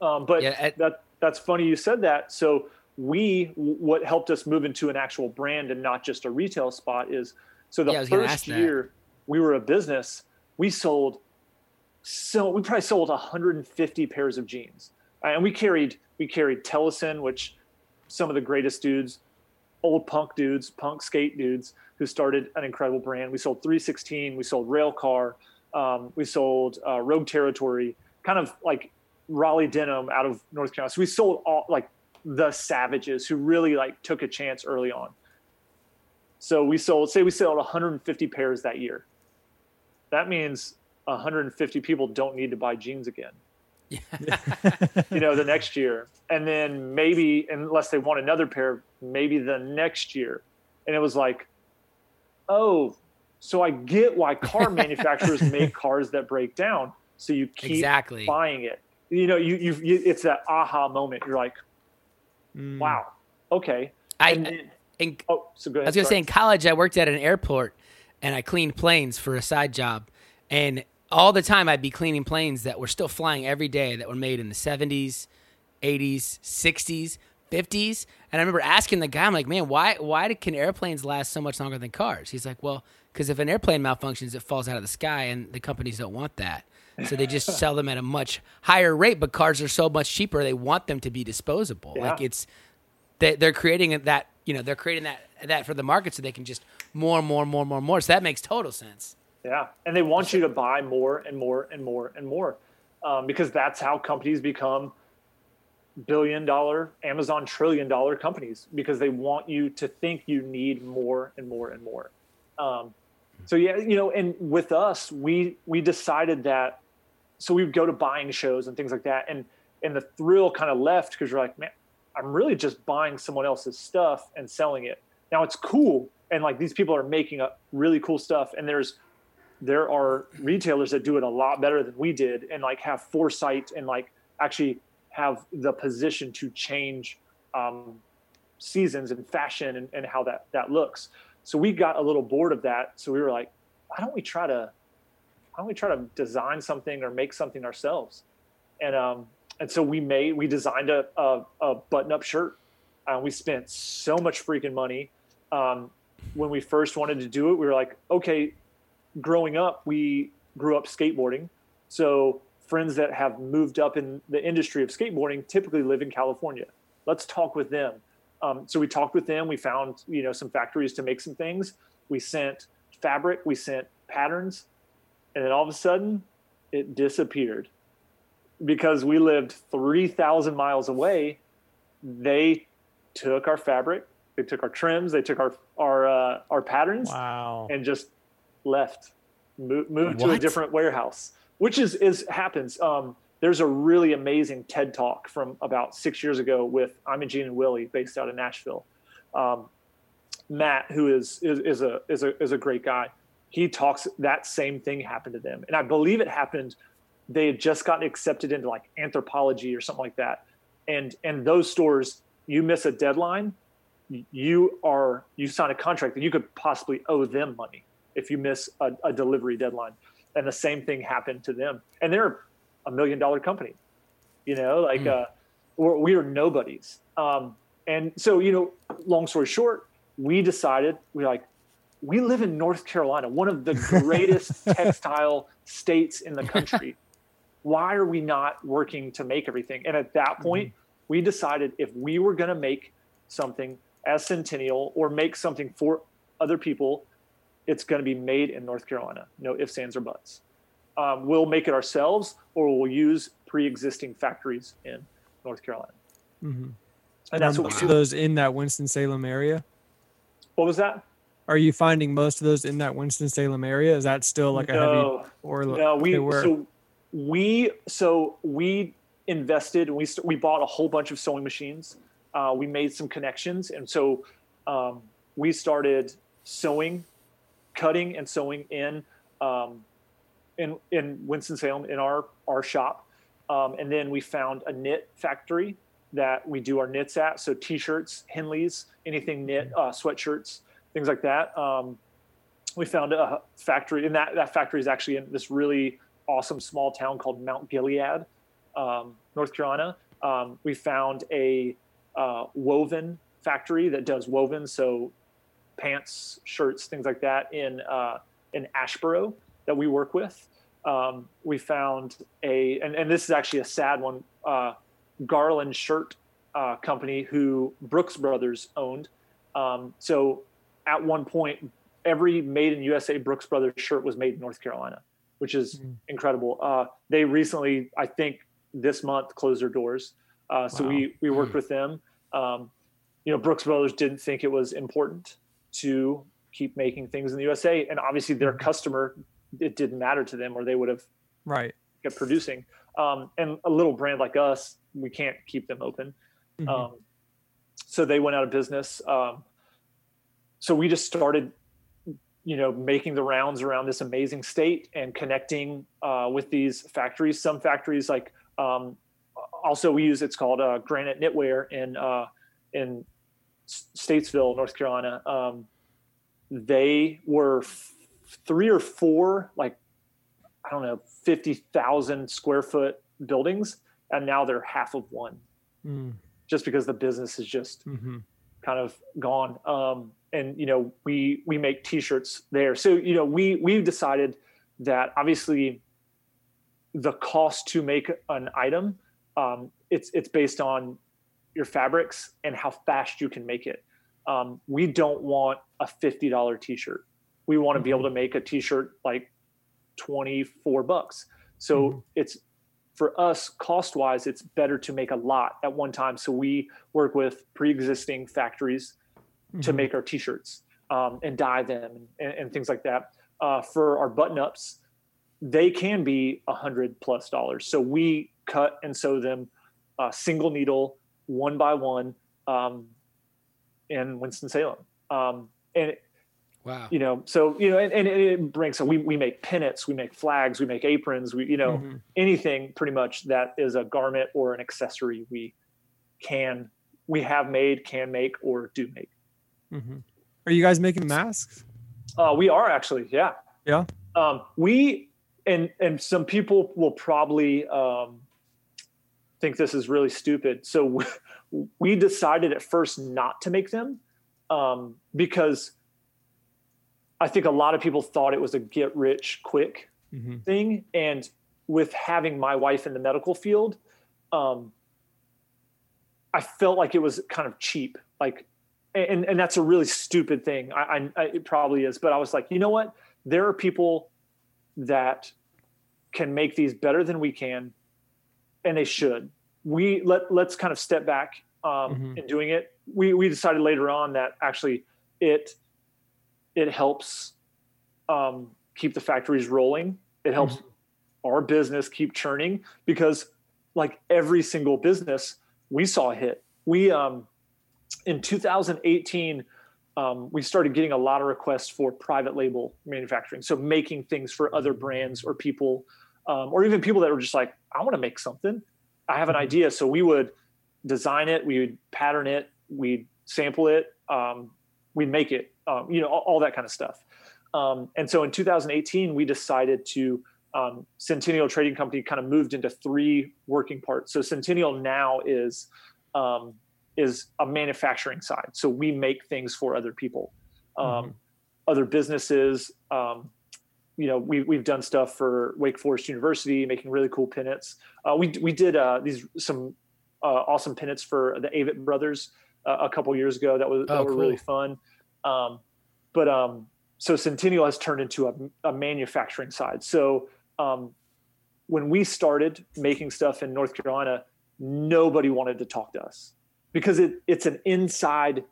Um, but Yeah, at- that that's funny you said that. So we what helped us move into an actual brand and not just a retail spot is so the Yeah, first that. year we were a business, we sold so we probably sold 150 pairs of jeans, and we carried we carried Tellason, which some of the greatest dudes, old punk dudes, punk skate dudes who started an incredible brand. We sold 316, we sold Railcar, um, we sold uh, Rogue Territory, kind of like Raleigh Denim out of North Carolina. So we sold all like the savages who really like took a chance early on. So we sold, say we sold 150 pairs that year. That means 150 people don't need to buy jeans again. you know, the next year. And then maybe, unless they want another pair, maybe the next year. And it was like, oh, so I get why car manufacturers make cars that break down. So you keep Exactly. buying it. You know, you, you, you it's that aha moment. You're like, Mm. wow, okay. I, And then- in, oh, so ahead. I was gonna say in college I worked at an airport and I cleaned planes for a side job, and all the time I'd be cleaning planes that were still flying every day that were made in the seventies, eighties, sixties, fifties. And I remember asking the guy, I'm like, man, why why can airplanes last so much longer than cars? He's like, well, because if an airplane malfunctions, it falls out of the sky, and the companies don't want that. So they just sell them at a much higher rate, but cars are so much cheaper. They want them to be disposable. Like it's they, they're creating that you know they're creating that that for the market so they can just more more and more and more and more so that makes total sense Yeah, and they want you to buy more and more and more and more, um, because that's how companies become billion dollar, Amazon trillion dollar companies because they want you to think you need more and more and more. Um, so yeah, you know, and with us, we we decided that. So we would go to buying shows and things like that, and and the thrill kind of left because you're like, man, I'm really just buying someone else's stuff and selling it. Now it's cool, and like these people are making up really cool stuff, and there's there are retailers that do it a lot better than we did and like have foresight and like actually have the position to change um, seasons and fashion and, and how that that looks. So we got a little bored of that. So we were like why don't we try to why don't we try to design something or make something ourselves? And um and so we made we designed a a, a button up shirt. Uh, we spent so much freaking money. Um, when we first wanted to do it we were like okay growing up, we grew up skateboarding. So friends that have moved up in the industry of skateboarding typically live in California. Let's talk with them. Um, so we talked with them. We found you know some factories to make some things. We sent fabric. We sent patterns, and then all of a sudden, it disappeared because we lived three thousand miles away. They took our fabric. They took our trims. They took our our uh, our patterns Wow. and just left, moved, moved to a different warehouse, which is is happens. Um, there's a really amazing TED talk from about six years ago with Imogene and Willie, based out of Nashville. Um, Matt, who is, is is a is a is a great guy, he talks that same thing happened to them, and I believe it happened. They had just gotten accepted into like Anthropologie or something like that, and and those stores, you miss a deadline, you are you sign a contract that you could possibly owe them money if you miss a, a delivery deadline. And the same thing happened to them. And they're a million dollar company, you know, like uh, we're, we are nobodies. Um, and so, you know, long story short, we decided we like, we live in North Carolina, one of the greatest textile states in the country. Why are we not working to make everything? And at that point, we decided if we were going to make something as Centennial or make something for other people, it's going to be made in North Carolina. No ifs, ands, or buts. Um, we'll make it ourselves, or we'll use pre-existing factories in North Carolina. Mm-hmm. And And that's what we do. those in that Winston Salem area? What was that? Are you finding most of those in that Winston Salem area? Is that still like a heavy or no. We so we so we invested and we st- we bought a whole bunch of sewing machines. Uh, we made some connections, and so um, we started sewing, cutting, and sewing in um, in in Winston Salem in our our shop, um, and then we found a knit factory that we do our knits at. So t-shirts, Henleys, anything knit, uh, sweatshirts, things like that. Um, we found a factory, and that that factory is actually in this really awesome small town called Mount Gilead, um, North Carolina. Um, we found a uh, woven factory that does woven, so pants, shirts, things like that in uh, in Asheboro that we work with. Um, we found a, and, and this is actually a sad one, uh, Garland Shirt uh, Company who Brooks Brothers owned. Um, so at one point, every made in USA Brooks Brothers shirt was made in North Carolina, which is Mm. incredible. Uh, they recently, I think, this month closed their doors. Uh, so Wow. we we worked with them. Um, you know, Brooks Brothers didn't think it was important to keep making things in the USA, and obviously their customer, it didn't matter to them, or they would have right. kept producing. Um, and a little brand like us, we can't keep them open. Mhm. Um, so they went out of business. Um, so we just started, you know, making the rounds around this amazing state and connecting uh, with these factories. Some factories like um, also we use it's called uh, Granite Knitwear in uh, in Statesville, North Carolina. Um, they were f- three or four like I don't know fifty thousand square foot buildings, and now they're half of one Mm, just because the business is just mhm. kind of gone. Um, and you know, we we make T-shirts there. So you know, we we've decided that obviously the cost to make an item, um, it's it's based on your fabrics and how fast you can make it. Um, we don't want a fifty dollar T-shirt. We want to be able to make a T-shirt like twenty four bucks. So Mhm. it's for us cost wise it's better to make a lot at one time so we work with pre-existing factories to Mhm. make our t-shirts um, and dye them and, and things like that uh, for our button-ups they can be a hundred plus dollars so we cut and sew them uh, single needle one by one um, in winston-salem um, and Wow. you know so you know and, and it brings so we, we make pennants we make flags we make aprons we you know Mhm. anything pretty much that is a garment or an accessory we can we have made can make or do make Mm-hmm. Are you guys making masks? uh, we are actually yeah Yeah. um, we and and some people will probably um, think this is really stupid. So we, decided at first not to make them um, because i think a lot of people thought it was a get rich quick Mhm. thing. And with having my wife in the medical field um i felt like it was kind of cheap. Like and and that's a really stupid thing. I, I, I it probably is. But i was like you know what? There are people that can make these better than we can and they should. We let let's kind of step back um Mhm. in doing it. We we decided later on that actually it it helps um keep the factories rolling. It helps our business keep churning because like every single business we saw a hit. We um in 2018 um, we started getting a lot of requests for private label manufacturing. So making things for other brands or people um, or even people that were just like i want to make something. I have an idea. So we would design it we would pattern it we'd sample it um, we'd make it um, you know all, all that kind of stuff. Um, and so in 2018 we decided to um, centennial trading company kind of moved into three working parts. So centennial now is um, is a manufacturing side. So we make things for other people um, Mhm. other businesses um, you know we, we've done stuff for wake forest university making really cool pennants uh, we, we did uh, these some uh, awesome pennants for the avett brothers uh, a couple years ago. That was that Oh, were really fun. Um, but um, so centennial has turned into a, a manufacturing side. So um, when we started making stuff in north carolina nobody wanted to talk to us because it, it's an inside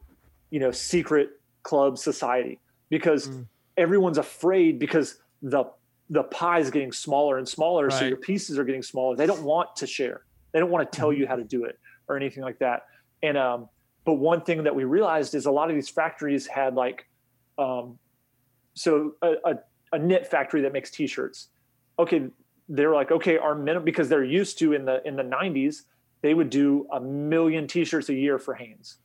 you know secret club society because Mm. everyone's afraid because the the pie is getting smaller and smaller so Right. your pieces are getting smaller. They don't want to share. They don't want to tell you how to do it or anything like that. And um but one thing that we realized is a lot of these factories had like um so a, a, a knit factory that makes t-shirts. Okay they're like okay our minimum because they're used to in the in the 90s they would do a million t-shirts a year for Hanes.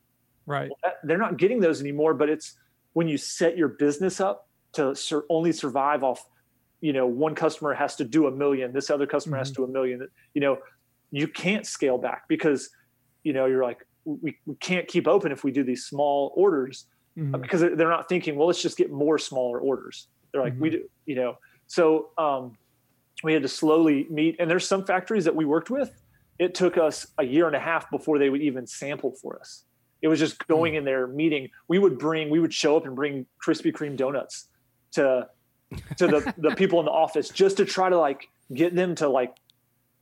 Right. that- they're not getting those anymore but it's when you set your business up to sur- only survive off you know one customer has to do a million this other customer has to do a million you know you can't scale back because you know you're like we, we can't keep open if we do these small orders Mhm. because they're not thinking well let's just get more smaller orders. They're like we do you know. So um we had to slowly meet and there's some factories that we worked with it took us a year and a half before they would even sample for us. It was just going in there meeting we would bring we would show up and bring krispy kreme donuts to to the the people in the office just to try to like get them to like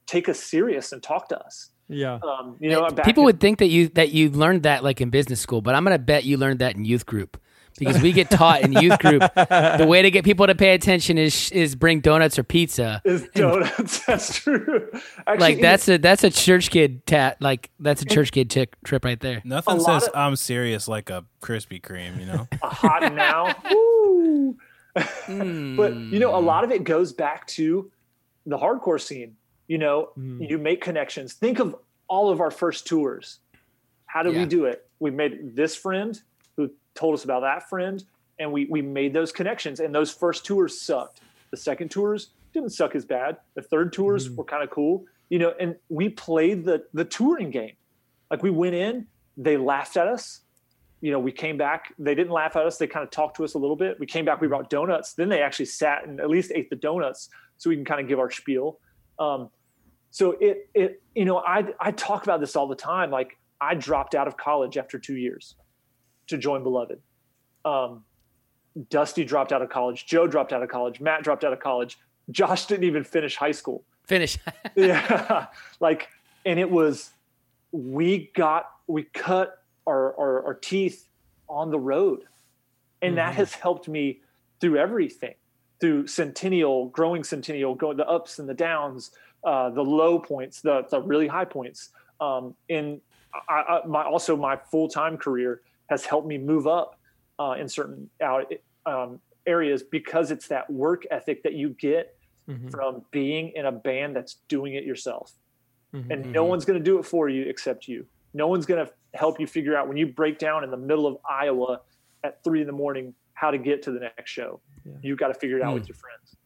take us serious and talk to us Yeah. um you know back People in- would think that you that you learned that like in business school, but I'm gonna bet you learned that in youth group because we get taught in youth group the way to get people to pay attention is is bring donuts or pizza. Is donuts? that's true. Actually, Like that's a that's a church kid tat like that's a church kid tick, trip right there. Nothing A says of- I'm serious like a Krispy Kreme, you know? a hot now. Hmm. but you know, a lot of it goes back to the hardcore scene. You know, you make connections. Think of all of our first tours. How did Yeah. we do it? We made this friend who told us about that friend, and we we made those connections. And those first tours sucked. The second tours didn't suck as bad. The third tours were kind of cool. You know, and we played the the touring game. Like we went in, they laughed at us you know, we came back. They didn't laugh at us. They kind of talked to us a little bit. We came back. We brought donuts. Then they actually sat and at least ate the donuts, so we can kind of give our spiel. Um, so it it you know I I talk about this all the time. Like I dropped out of college after two years to join Beloved. Um, Dusty dropped out of college. Joe dropped out of college. Matt dropped out of college. Josh didn't even finish high school Finish. yeah like and it was we got we cut our our, our teeth on the road and that has helped me through everything through centennial growing centennial going the ups and the downs uh, the low points the, the really high points um, and I, I, my also my full-time career has helped me move up uh, in certain out, um, areas because it's that work ethic that you get Mhm. from being in a band that's doing it yourself. Mhm. And no one's going to do it for you except you. No one's going to help you figure out when you break down in the middle of Iowa at three in the morning how to get to the next show. Yeah. You got to figure it out Hmm. with your friends.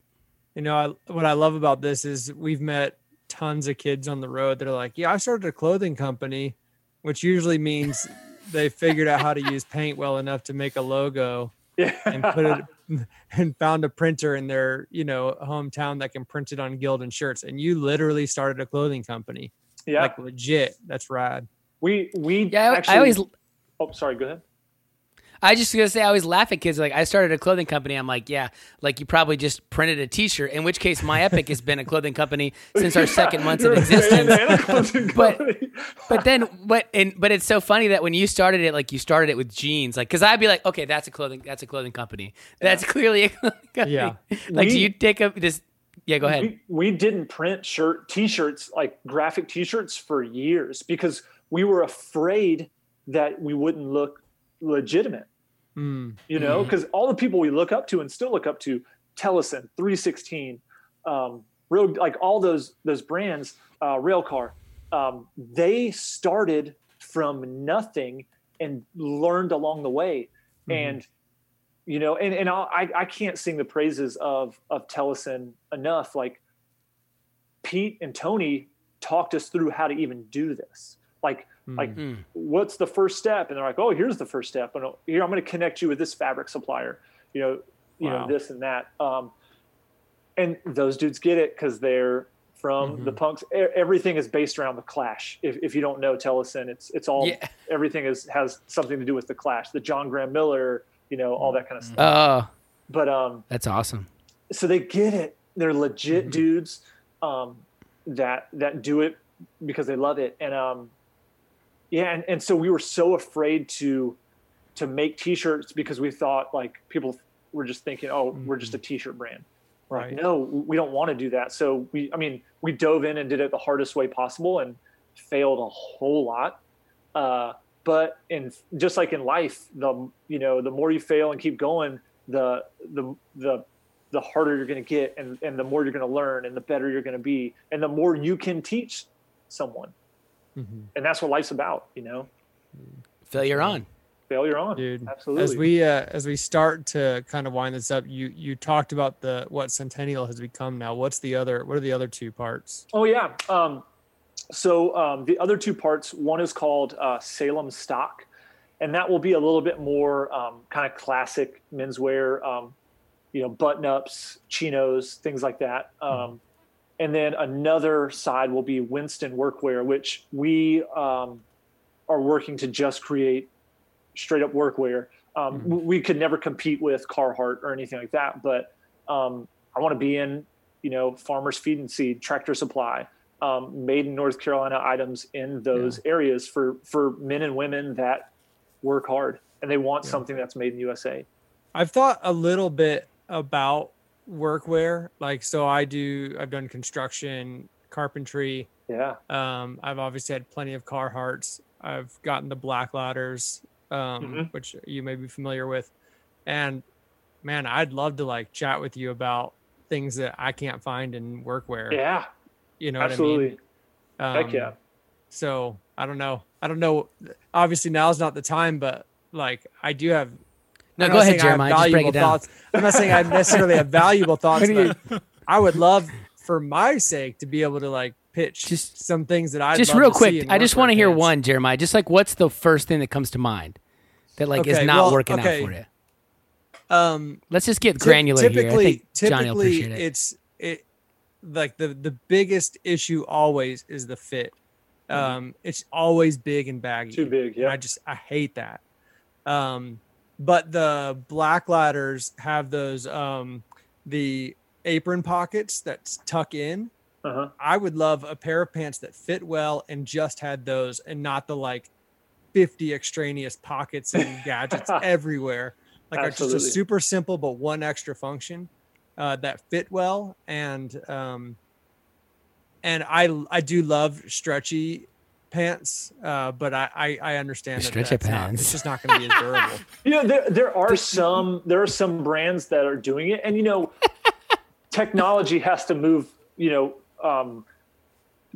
You know, I, what I love about this is we've met tons of kids on the road that are like, "Yeah, I started a clothing company," which usually means they figured out how to use paint well enough to make a logo Yeah. and put it and found a printer in their, you know, hometown that can print it on Gildan shirts. And you literally started a clothing company, yeah. like legit. That's rad. We we Yeah, I, actually. I always Oh, sorry. Go ahead. I just gonna say I always laugh at kids like I started a clothing company. I'm like, yeah, like you probably just printed a T-shirt. In which case, my Epic has been a clothing company since our second month of You're a existence. a But- company. But then, but and but it's so funny that when you started it, like you started it with jeans, like because I'd be like, okay, that's a clothing, that's a clothing company. That's clearly a clothing company. Yeah. Like, do you take up this? Yeah, go ahead. we, we didn't print shirt t-shirts like graphic t-shirts for years because we were afraid that we wouldn't look legitimate. Mm. you know because all the people we look up to and still look up to Tellason, 316 um real like all those those brands uh railcar um they started from nothing and learned along the way. And you know and and I'll, i i can't sing the praises of of Tellason enough. Like pete and tony talked us through how to even do this like like Mm. what's the first step? And they're like oh here's the first step. And here i'm going to connect you with this fabric supplier you know you Wow. know this and that. Um and those dudes get it because they're from the punks. Everything is based around the clash if, if you don't know tellason it's it's all Yeah. everything is has something to do with the clash the john graham mellor you know all that kind of stuff Oh, but um that's awesome. so they get it. They're legit dudes um that that do it because they love it. And um yeah and, and so we were so afraid to to make t-shirts because we thought like people were just thinking oh we're just a t-shirt brand. We're like Right. no we don't want to do that. So we i mean we dove in and did it the hardest way possible and failed a whole lot. Uh but in just like in life the you know the more you fail and keep going the the the the harder you're going to get and, and the more you're going to learn and the better you're going to be and the more you can teach someone Mhm. and that's what life's about you know Failure on. failure on dude. absolutely As we uh, as we start to kind of wind this up, you you talked about the what Centennial has become now. What's the other? What are the other two parts? oh yeah um, so um, the other two parts one is called uh, salem stock and that will be a little bit more um, kind of classic menswear um, you know button ups chinos things like that um, and then another side will be winston workwear which we um, are working to just create straight up workwear. Um, w- we could never compete with carhartt or anything like that but um, i want to be in you know farmers feed and seed tractor supply um, made in north carolina items in those areas for for men and women that work hard and they want something that's made in USA. I've thought a little bit about workwear. Like, so I do, I've done construction, carpentry. Yeah. Um, I've obviously had plenty of Carhartts. I've gotten the Blakladers, um, Mhm. which you may be familiar with. And man, I'd love to like chat with you about things that I can't find in workwear. Yeah. You know what absolutely. I mean? Heck yeah. Um, So I don't know. I don't know. Obviously, now's not the time, but like I do have. No, I'm go not ahead, saying Jeremiah. Just break it down. Thoughts. I'm not saying I necessarily have valuable thoughts, but I would love, for my sake, to be able to like pitch Just- some things that I just real quick, I just want to hear one, Jeremiah. Just like, what's the first thing that comes to mind that like is not well, working okay. out for you? Um, Let's just get Typ- granular here. I typically, think Johnny typically, it. it's it like the the biggest issue always is the fit. Um, it's always big and baggy. Too big, yeah. I just I hate that. Um, but the Blakladers have those um the apron pockets that tuck in. Uh-huh. I would love a pair of pants that fit well and just had those and not the like 50 extraneous pockets and gadgets everywhere. Like are just a super simple but one extra function uh, that fit well and um and I I do love stretchy pants uh but I I, I understand that Stretchy that's not- pants. it's just not going to be as durable. You know, there there are some there are some brands that are doing it, and you know, technology has to move. You know, um,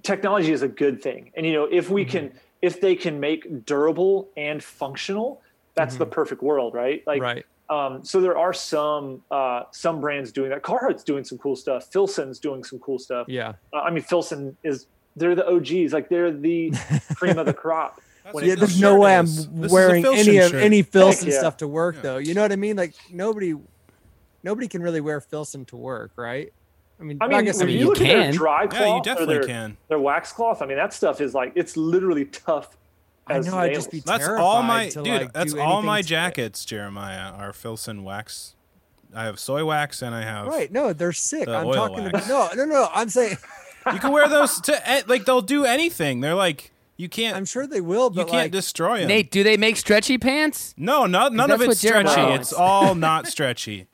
technology is a good thing, and you know, if we can, if they can make durable and functional, that's the perfect world, right? Like, right. um, so there are some uh, some brands doing that. Carhartt's doing some cool stuff. Filson's doing some cool stuff. Yeah. Uh, I mean, Filson is they're the OGs, like they're the cream of the crop. Yeah, there's no way I'm is. This is a wearing Filson any of shirt. any Filson yeah. stuff to work Yeah. though. You know what I mean? Like nobody nobody can really wear Filson to work, right? I mean, I mean, guess when I you, mean, look at their can. dry Yeah, cloth you definitely their, can. their wax cloth, I mean, that stuff is like it's literally tough. I as know I'd just be nails. That's all my to, dude. like, that's all my to it. jackets, Jeremiah, are Filson wax. I have soy wax and I have. Right? No, they're sick. The I'm talking wax. about no, no, no. I'm saying You can wear those to like they'll do anything. They're like you can't. I'm sure they will, you can't like destroy them. Nate, do they make stretchy pants? no, no, none of that's it's stretchy. wants. It's all not stretchy.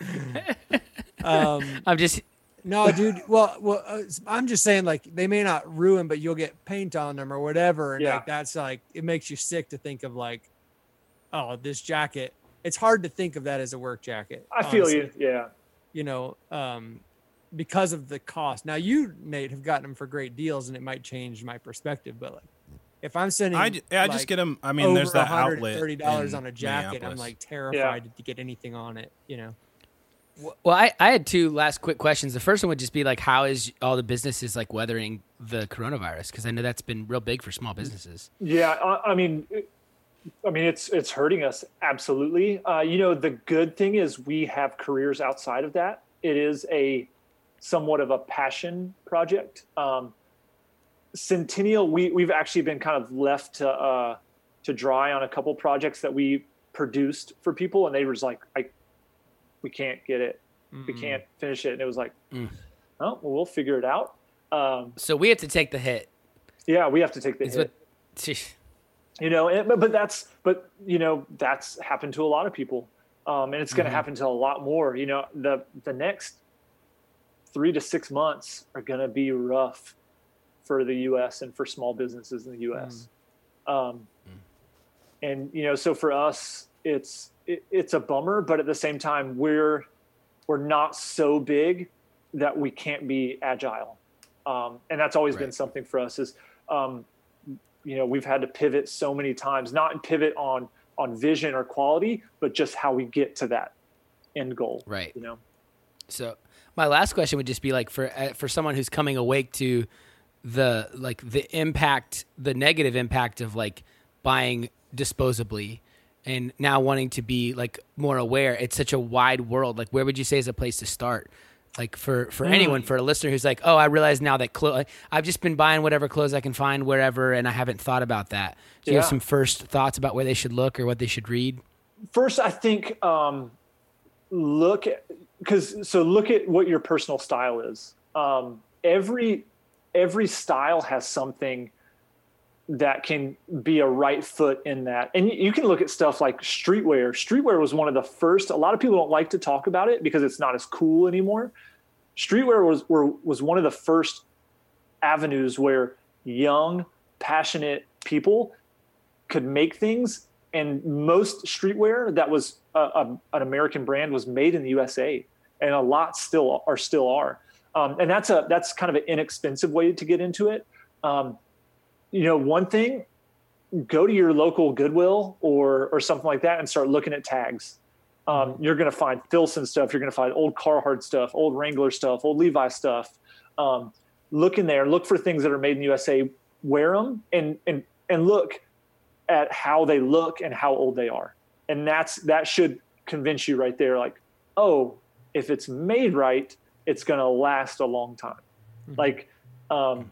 um I'm just no, dude. Well, well, uh, I'm just saying like they may not ruin, but you'll get paint on them or whatever, and Yeah. like that's like it makes you sick to think of like, oh, this jacket. It's hard to think of that as a work jacket. I feel you. Yeah. you know, um, because of the cost. Now you, Nate, have gotten them for great deals, and it might change my perspective. But like, if I'm sending, I, j- yeah, I just get them. I mean, there's that outlet. thirty dollars on a jacket, I'm like terrified to get anything on it. You know, well. I, I had two last quick questions. The first one would just be like, how is all the businesses like weathering the coronavirus? Because I know that's been real big for small businesses. Yeah. I, I mean, it- I mean, it's it's hurting us absolutely. Uh, you know, the good thing is we have careers outside of that. It is a somewhat of a passion project. Um, Centennial, we we've actually been kind of left to uh, to dry on a couple projects that we produced for people, and they was like, I, we can't get it, we Mm. can't finish it, and it was like, Mm. oh, well, we'll figure it out. Um, So we have to take the hit. yeah, we have to take the Is hit. what, you know and, but, but that's but you know that's happened to a lot of people um, and it's going to Mhm. happen to a lot more you know the the next three to six months are going to be rough for the us and for small businesses in the us um, and you know so for us it's it, it's a bummer but at the same time we're we're not so big that we can't be agile. Um, and that's always been something for us is um, you know we've had to pivot so many times not pivot on on vision or quality but just how we get to that end goal right. you know? So my last question would just be like for uh, for someone who's coming awake to the like the impact, the negative impact of like buying disposably and now wanting to be like more aware. It's such a wide world. Like where would you say is a place to start? Like for for anyone, for a listener who's like, "Oh, I realize now that clothes I've just been buying whatever clothes I can find wherever and I haven't thought about that." Do you have some first thoughts about where they should look or what they should read? first i think um, look at because so look at what your personal style is um, every every style has something that can be a right foot in that. And you can look at stuff like streetwear. Streetwear was one of the first. A lot of people don't like to talk about it because it's not as cool anymore. Streetwear was were, was one of the first avenues where young, passionate people could make things. And most streetwear that was a, a, an American brand was made in the USA, and a lot still are still are. Um, and that's a that's kind of an inexpensive way to get into it. Um, you know, one thing, go to your local Goodwill or or something like that and start looking at tags. Um, you're going to find Filson stuff. You're going to find old Carhartt stuff, old Wrangler stuff, old Levi stuff. Um, look in there, look for things that are made in the USA. Wear them and and and look at how they look and how old they are. And that's that should convince you right there. Like, oh, if it's made right, it's going to last a long time. Mm-hmm. Like, um,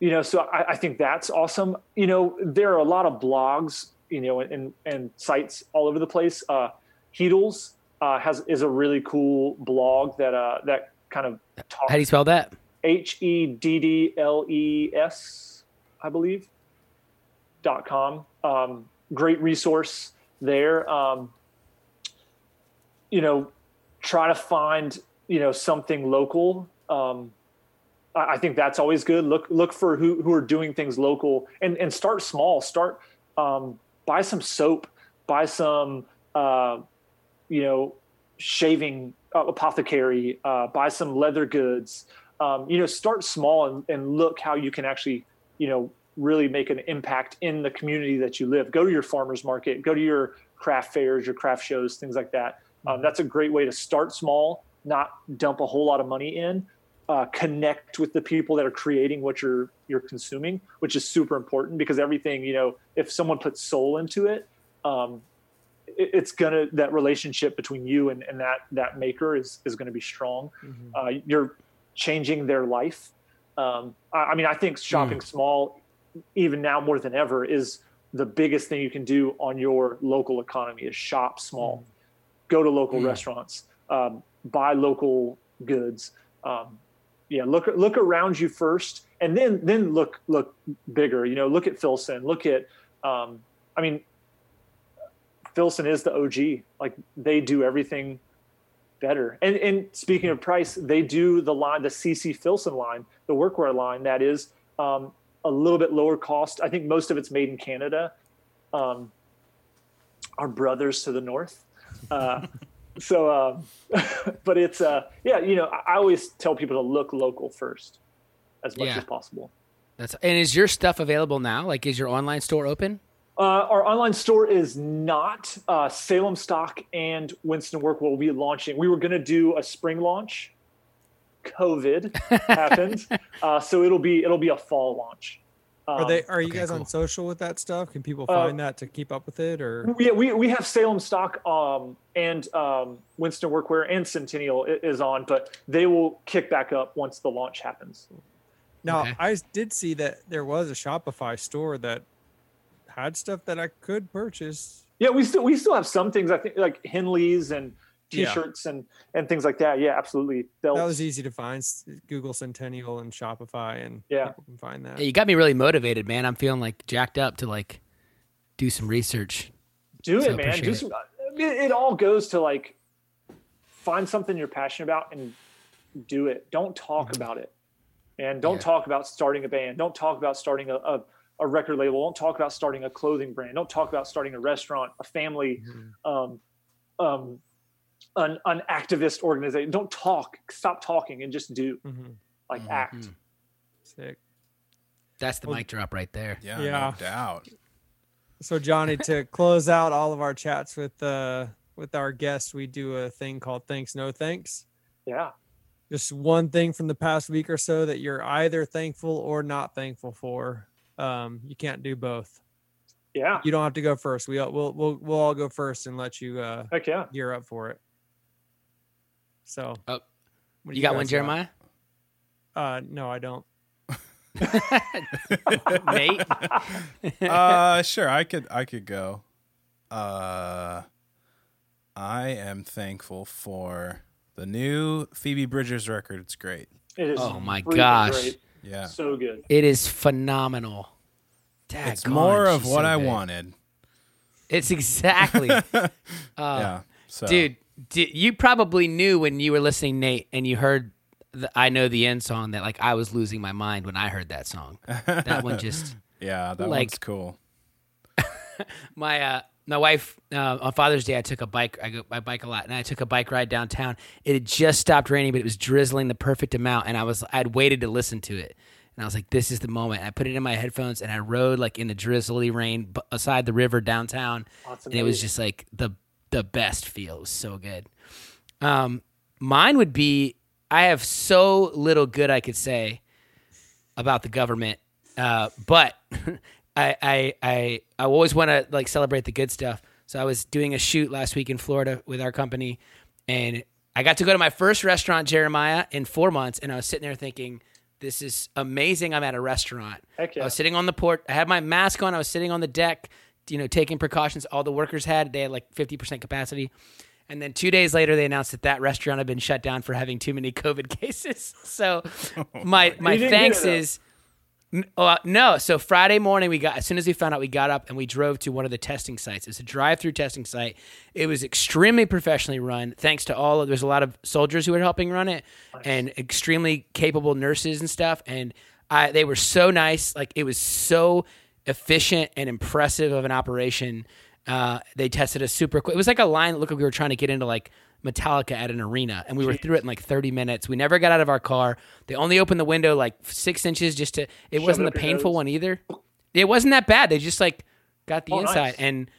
you know, so I, I, think that's awesome. You know, there are a lot of blogs, you know, and, and sites all over the place. Uh, Heddels uh, has is a really cool blog that uh, that kind of talks. How do you spell that? H E D D L E S, I believe. Dot com. Um, great resource there. Um, you know, try to find you know something local. Um, I think that's always good. Look look for who who are doing things local and and start small. Start um, buy some soap, buy some uh, you know shaving uh, apothecary, uh, buy some leather goods. Um, you know, start small and, and look how you can actually you know really make an impact in the community that you live. Go to your farmers market, go to your craft fairs, your craft shows, things like that. Um, that's a great way to start small, not dump a whole lot of money in, uh, connect with the people that are creating what you're you're consuming, which is super important because everything you know, if someone puts soul into it, um, it it's gonna that relationship between you and, and that that maker is is to be strong. Mm-hmm. Uh, you're changing their life. Um, I, I, mean, I think shopping mm. small, even now more than ever, is the biggest thing you can do on your local economy is shop small, mm. Go to local mm. restaurants, um, buy local goods. Um, yeah, look look around you first, and then then look look bigger. You know, look at Filson. Look at, um, I mean, Filson is the OG. Like they do everything better. And and speaking of price, they do the line, the CC Filson line, the workwear line that is um, a little bit lower cost. I think most of it's made in Canada. Um, our brothers to the north. Uh, so, uh, but it's uh, yeah, you know, I always tell people to look local first, as much yeah. as possible. That's and is your stuff available now? Like, is your online store open? Uh, our online store is not. Uh, Salem Stock and Winston Work will be launching. We were going to do a spring launch. COVID happened, uh, so it'll be it'll be a fall launch. Um, are they? Are you okay, guys cool. on social with that stuff? Can people uh, find uh, that to keep up with it? Or yeah, we we have Salem stock um, and um, Winston Workwear and Centennial is on, but they will kick back up once the launch happens. Now okay. I did see that there was a Shopify store that had stuff that I could purchase. Yeah, we still we still have some things. I think like Henleys and t-shirts yeah. and and things like that. Yeah, absolutely. Belts. That was easy to find. Google Centennial and Shopify, and yeah, people can find that. Hey, you got me really motivated, man. I'm feeling like jacked up to like do some research. Do so it, man. Do some. It. it all goes to like find something you're passionate about and do it. Don't talk mm-hmm. about it, and don't yeah. talk about starting a band. Don't talk about starting a, a a record label. Don't talk about starting a clothing brand. Don't talk about starting a restaurant, a family, mm-hmm. um, um, an, an activist organization. Don't talk. Stop talking and just do. Mm-hmm. Like mm-hmm. act. Sick. That's the well, mic drop right there. Yeah, yeah. no doubt. So Johnny, to close out all of our chats with uh with our guests, we do a thing called thanks, no thanks. Yeah. Just one thing from the past week or so that you're either thankful or not thankful for. Um, you can't do both. Yeah. You don't have to go first. We we'll we'll we'll all go first and let you uh Heck yeah. gear up for it. So, oh, you, you got one, Jeremiah? Uh, no, I don't. Nate, uh, sure, I could, I could go. Uh, I am thankful for the new Phoebe Bridgers record. It's great. It is. Oh my gosh! Great. Yeah, so good. It is phenomenal. It's Daggone, more of what so I wanted. It's exactly, yeah. So dude. Di- you probably knew when you were listening, Nate, and you heard the "I Know the End" song that like I was losing my mind when I heard that song. That one just yeah, that like- one's cool. my uh my wife uh, on Father's Day I took a bike I go I bike a lot and I took a bike ride downtown. It had just stopped raining but it was drizzling the perfect amount and I was I'd waited to listen to it. And I was like this is the moment. I put it in my headphones and I rode like in the drizzly rain b- beside the river downtown That's and it was just like the the best feel. It was so good. Um mine would be I have so little good I could say about the government. Uh, but I I I I always want to like celebrate the good stuff. So I was doing a shoot last week in Florida with our company, and I got to go to my first restaurant, Jeremiah, in four months, and I was sitting there thinking, "This is amazing! I'm at a restaurant." Yeah. I was sitting on the port. I had my mask on. I was sitting on the deck, you know, taking precautions. All the workers had. They had like 50% capacity. And then two days later, they announced that that restaurant had been shut down for having too many COVID cases. So my my You didn't get thanks is N- uh, no. So Friday morning, we got as soon as we found out, we got up and we drove to one of the testing sites. It's a drive-through testing site. It was extremely professionally run, thanks to all of. There's a lot of soldiers who were helping run it, and extremely capable nurses and stuff. And I, they were so nice. Like it was so efficient and impressive of an operation. Uh, they tested us super quick. It was like a line that looked like we were trying to get into like Metallica at an arena, and we were through it in like 30 minutes. We never got out of our car. They only opened the window like six inches just to. It wasn't the painful nose. one either. It wasn't that bad. They just like got the Oh, inside, nice. and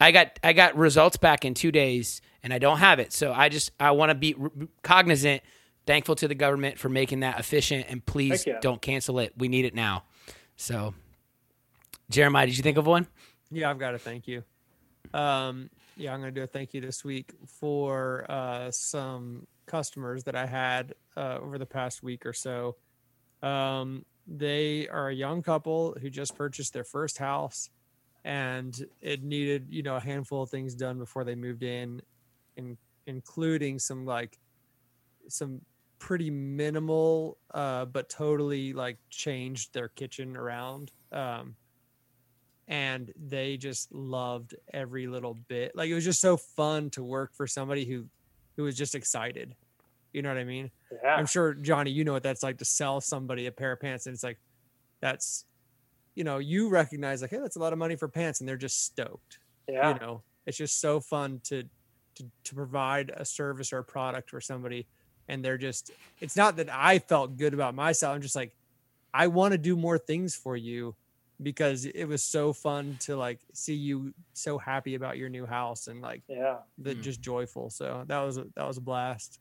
I got I got results back in two days, and I don't have it. So I just I want to be r- cognizant, thankful to the government for making that efficient, and please yeah. don't cancel it. We need it now. So, Jeremiah, did you think of one? Yeah, I've got to thank you. Um, yeah, I'm going to do a thank you this week for uh, some customers that I had uh, over the past week or so. Um, they are a young couple who just purchased their first house, and it needed you know a handful of things done before they moved in, in including some like some pretty minimal uh, but totally like changed their kitchen around. Um, and they just loved every little bit. Like it was just so fun to work for somebody who who was just excited. You know what I mean? Yeah. I'm sure Johnny, you know what that's like to sell somebody a pair of pants and it's like that's you know, you recognize like, hey, that's a lot of money for pants and they're just stoked. yeah. You know, it's just so fun to to to provide a service or a product for somebody and they're just it's not that I felt good about myself. I'm just like I want to do more things for you because it was so fun to like see you so happy about your new house and like yeah. the, Mm. just joyful. So that was a, that was a blast.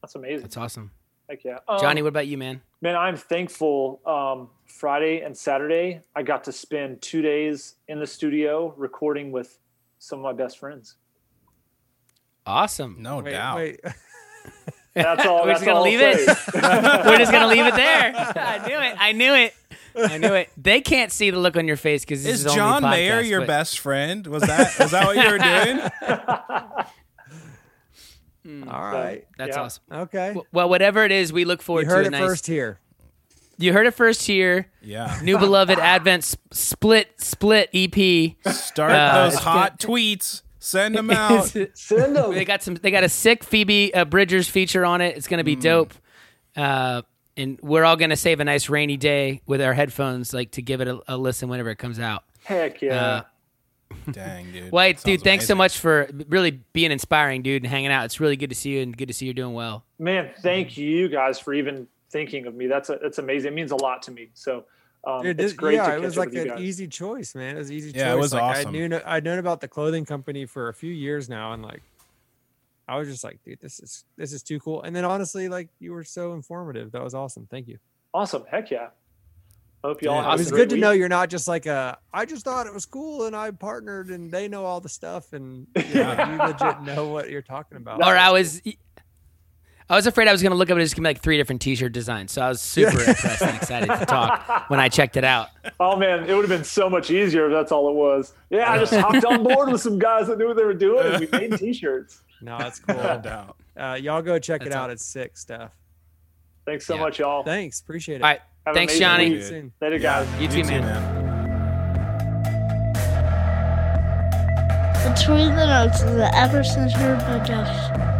That's amazing. That's awesome, Heck yeah. Um, Johnny. What about you, man? Man, I'm thankful. Um, Friday and Saturday, I got to spend two days in the studio recording with some of my best friends. Awesome. No wait, doubt. wait. That's all. We're that's just gonna all I'll leave it. We're just gonna leave it there. I knew it. I knew it. I knew it. They can't see the look on your face because this Is is, only John podcast, Mayer your but- best friend? Was that was that what you were doing? All right. That's Yeah. awesome. Okay. Well, whatever it is, we look You forward heard to it a nice. first here. You heard it first here. Yeah. New beloved Advent sp- split split EP. Start Uh, those it's hot tweets. Send them out. Send them. they got some. They got a sick Phoebe uh, Bridgers feature on it. It's gonna be dope. Uh, and we're all gonna save a nice rainy day with our headphones, like to give it a, a listen whenever it comes out. Heck yeah. Uh, Dang, dude. White, hey, Sounds dude, thanks so much for really being inspiring, dude, and hanging out. It's really good to see you and good to see you're doing well. Man, thank you guys for even thinking of me. That's a, that's amazing. It means a lot to me. So um, Dude, it's great yeah, to it catch was like an easy choice, man. It was an easy Yeah, it was like, awesome. I knew I'd known about the clothing company for a few years now, and like I was just like, dude, this is this is too cool. And then honestly, like you were so informative. That was awesome. Thank you. Awesome. Heck yeah. Hope you all Yeah, It was good to week. know you're not just like a. I just thought it was cool, and I partnered, and they know all the stuff, and you, know, you legit know what you're talking about. or I was, I was afraid I was going to look up and it's going to be like three different T-shirt designs. So I was super impressed and excited to talk when I checked it out. Oh man, it would have been so much easier if that's all it was. Yeah, I just hopped on board with some guys that knew what they were doing, and we made t-shirts. No, that's cool. no doubt. Uh, y'all go check that's it out. Up. It's sick stuff. Thanks so yeah. much, y'all. Thanks. Appreciate it. All right. Have Thanks, Johnny. Later, yeah. guys. You, too, you too man. man. The Notes is an Ever Since Center production.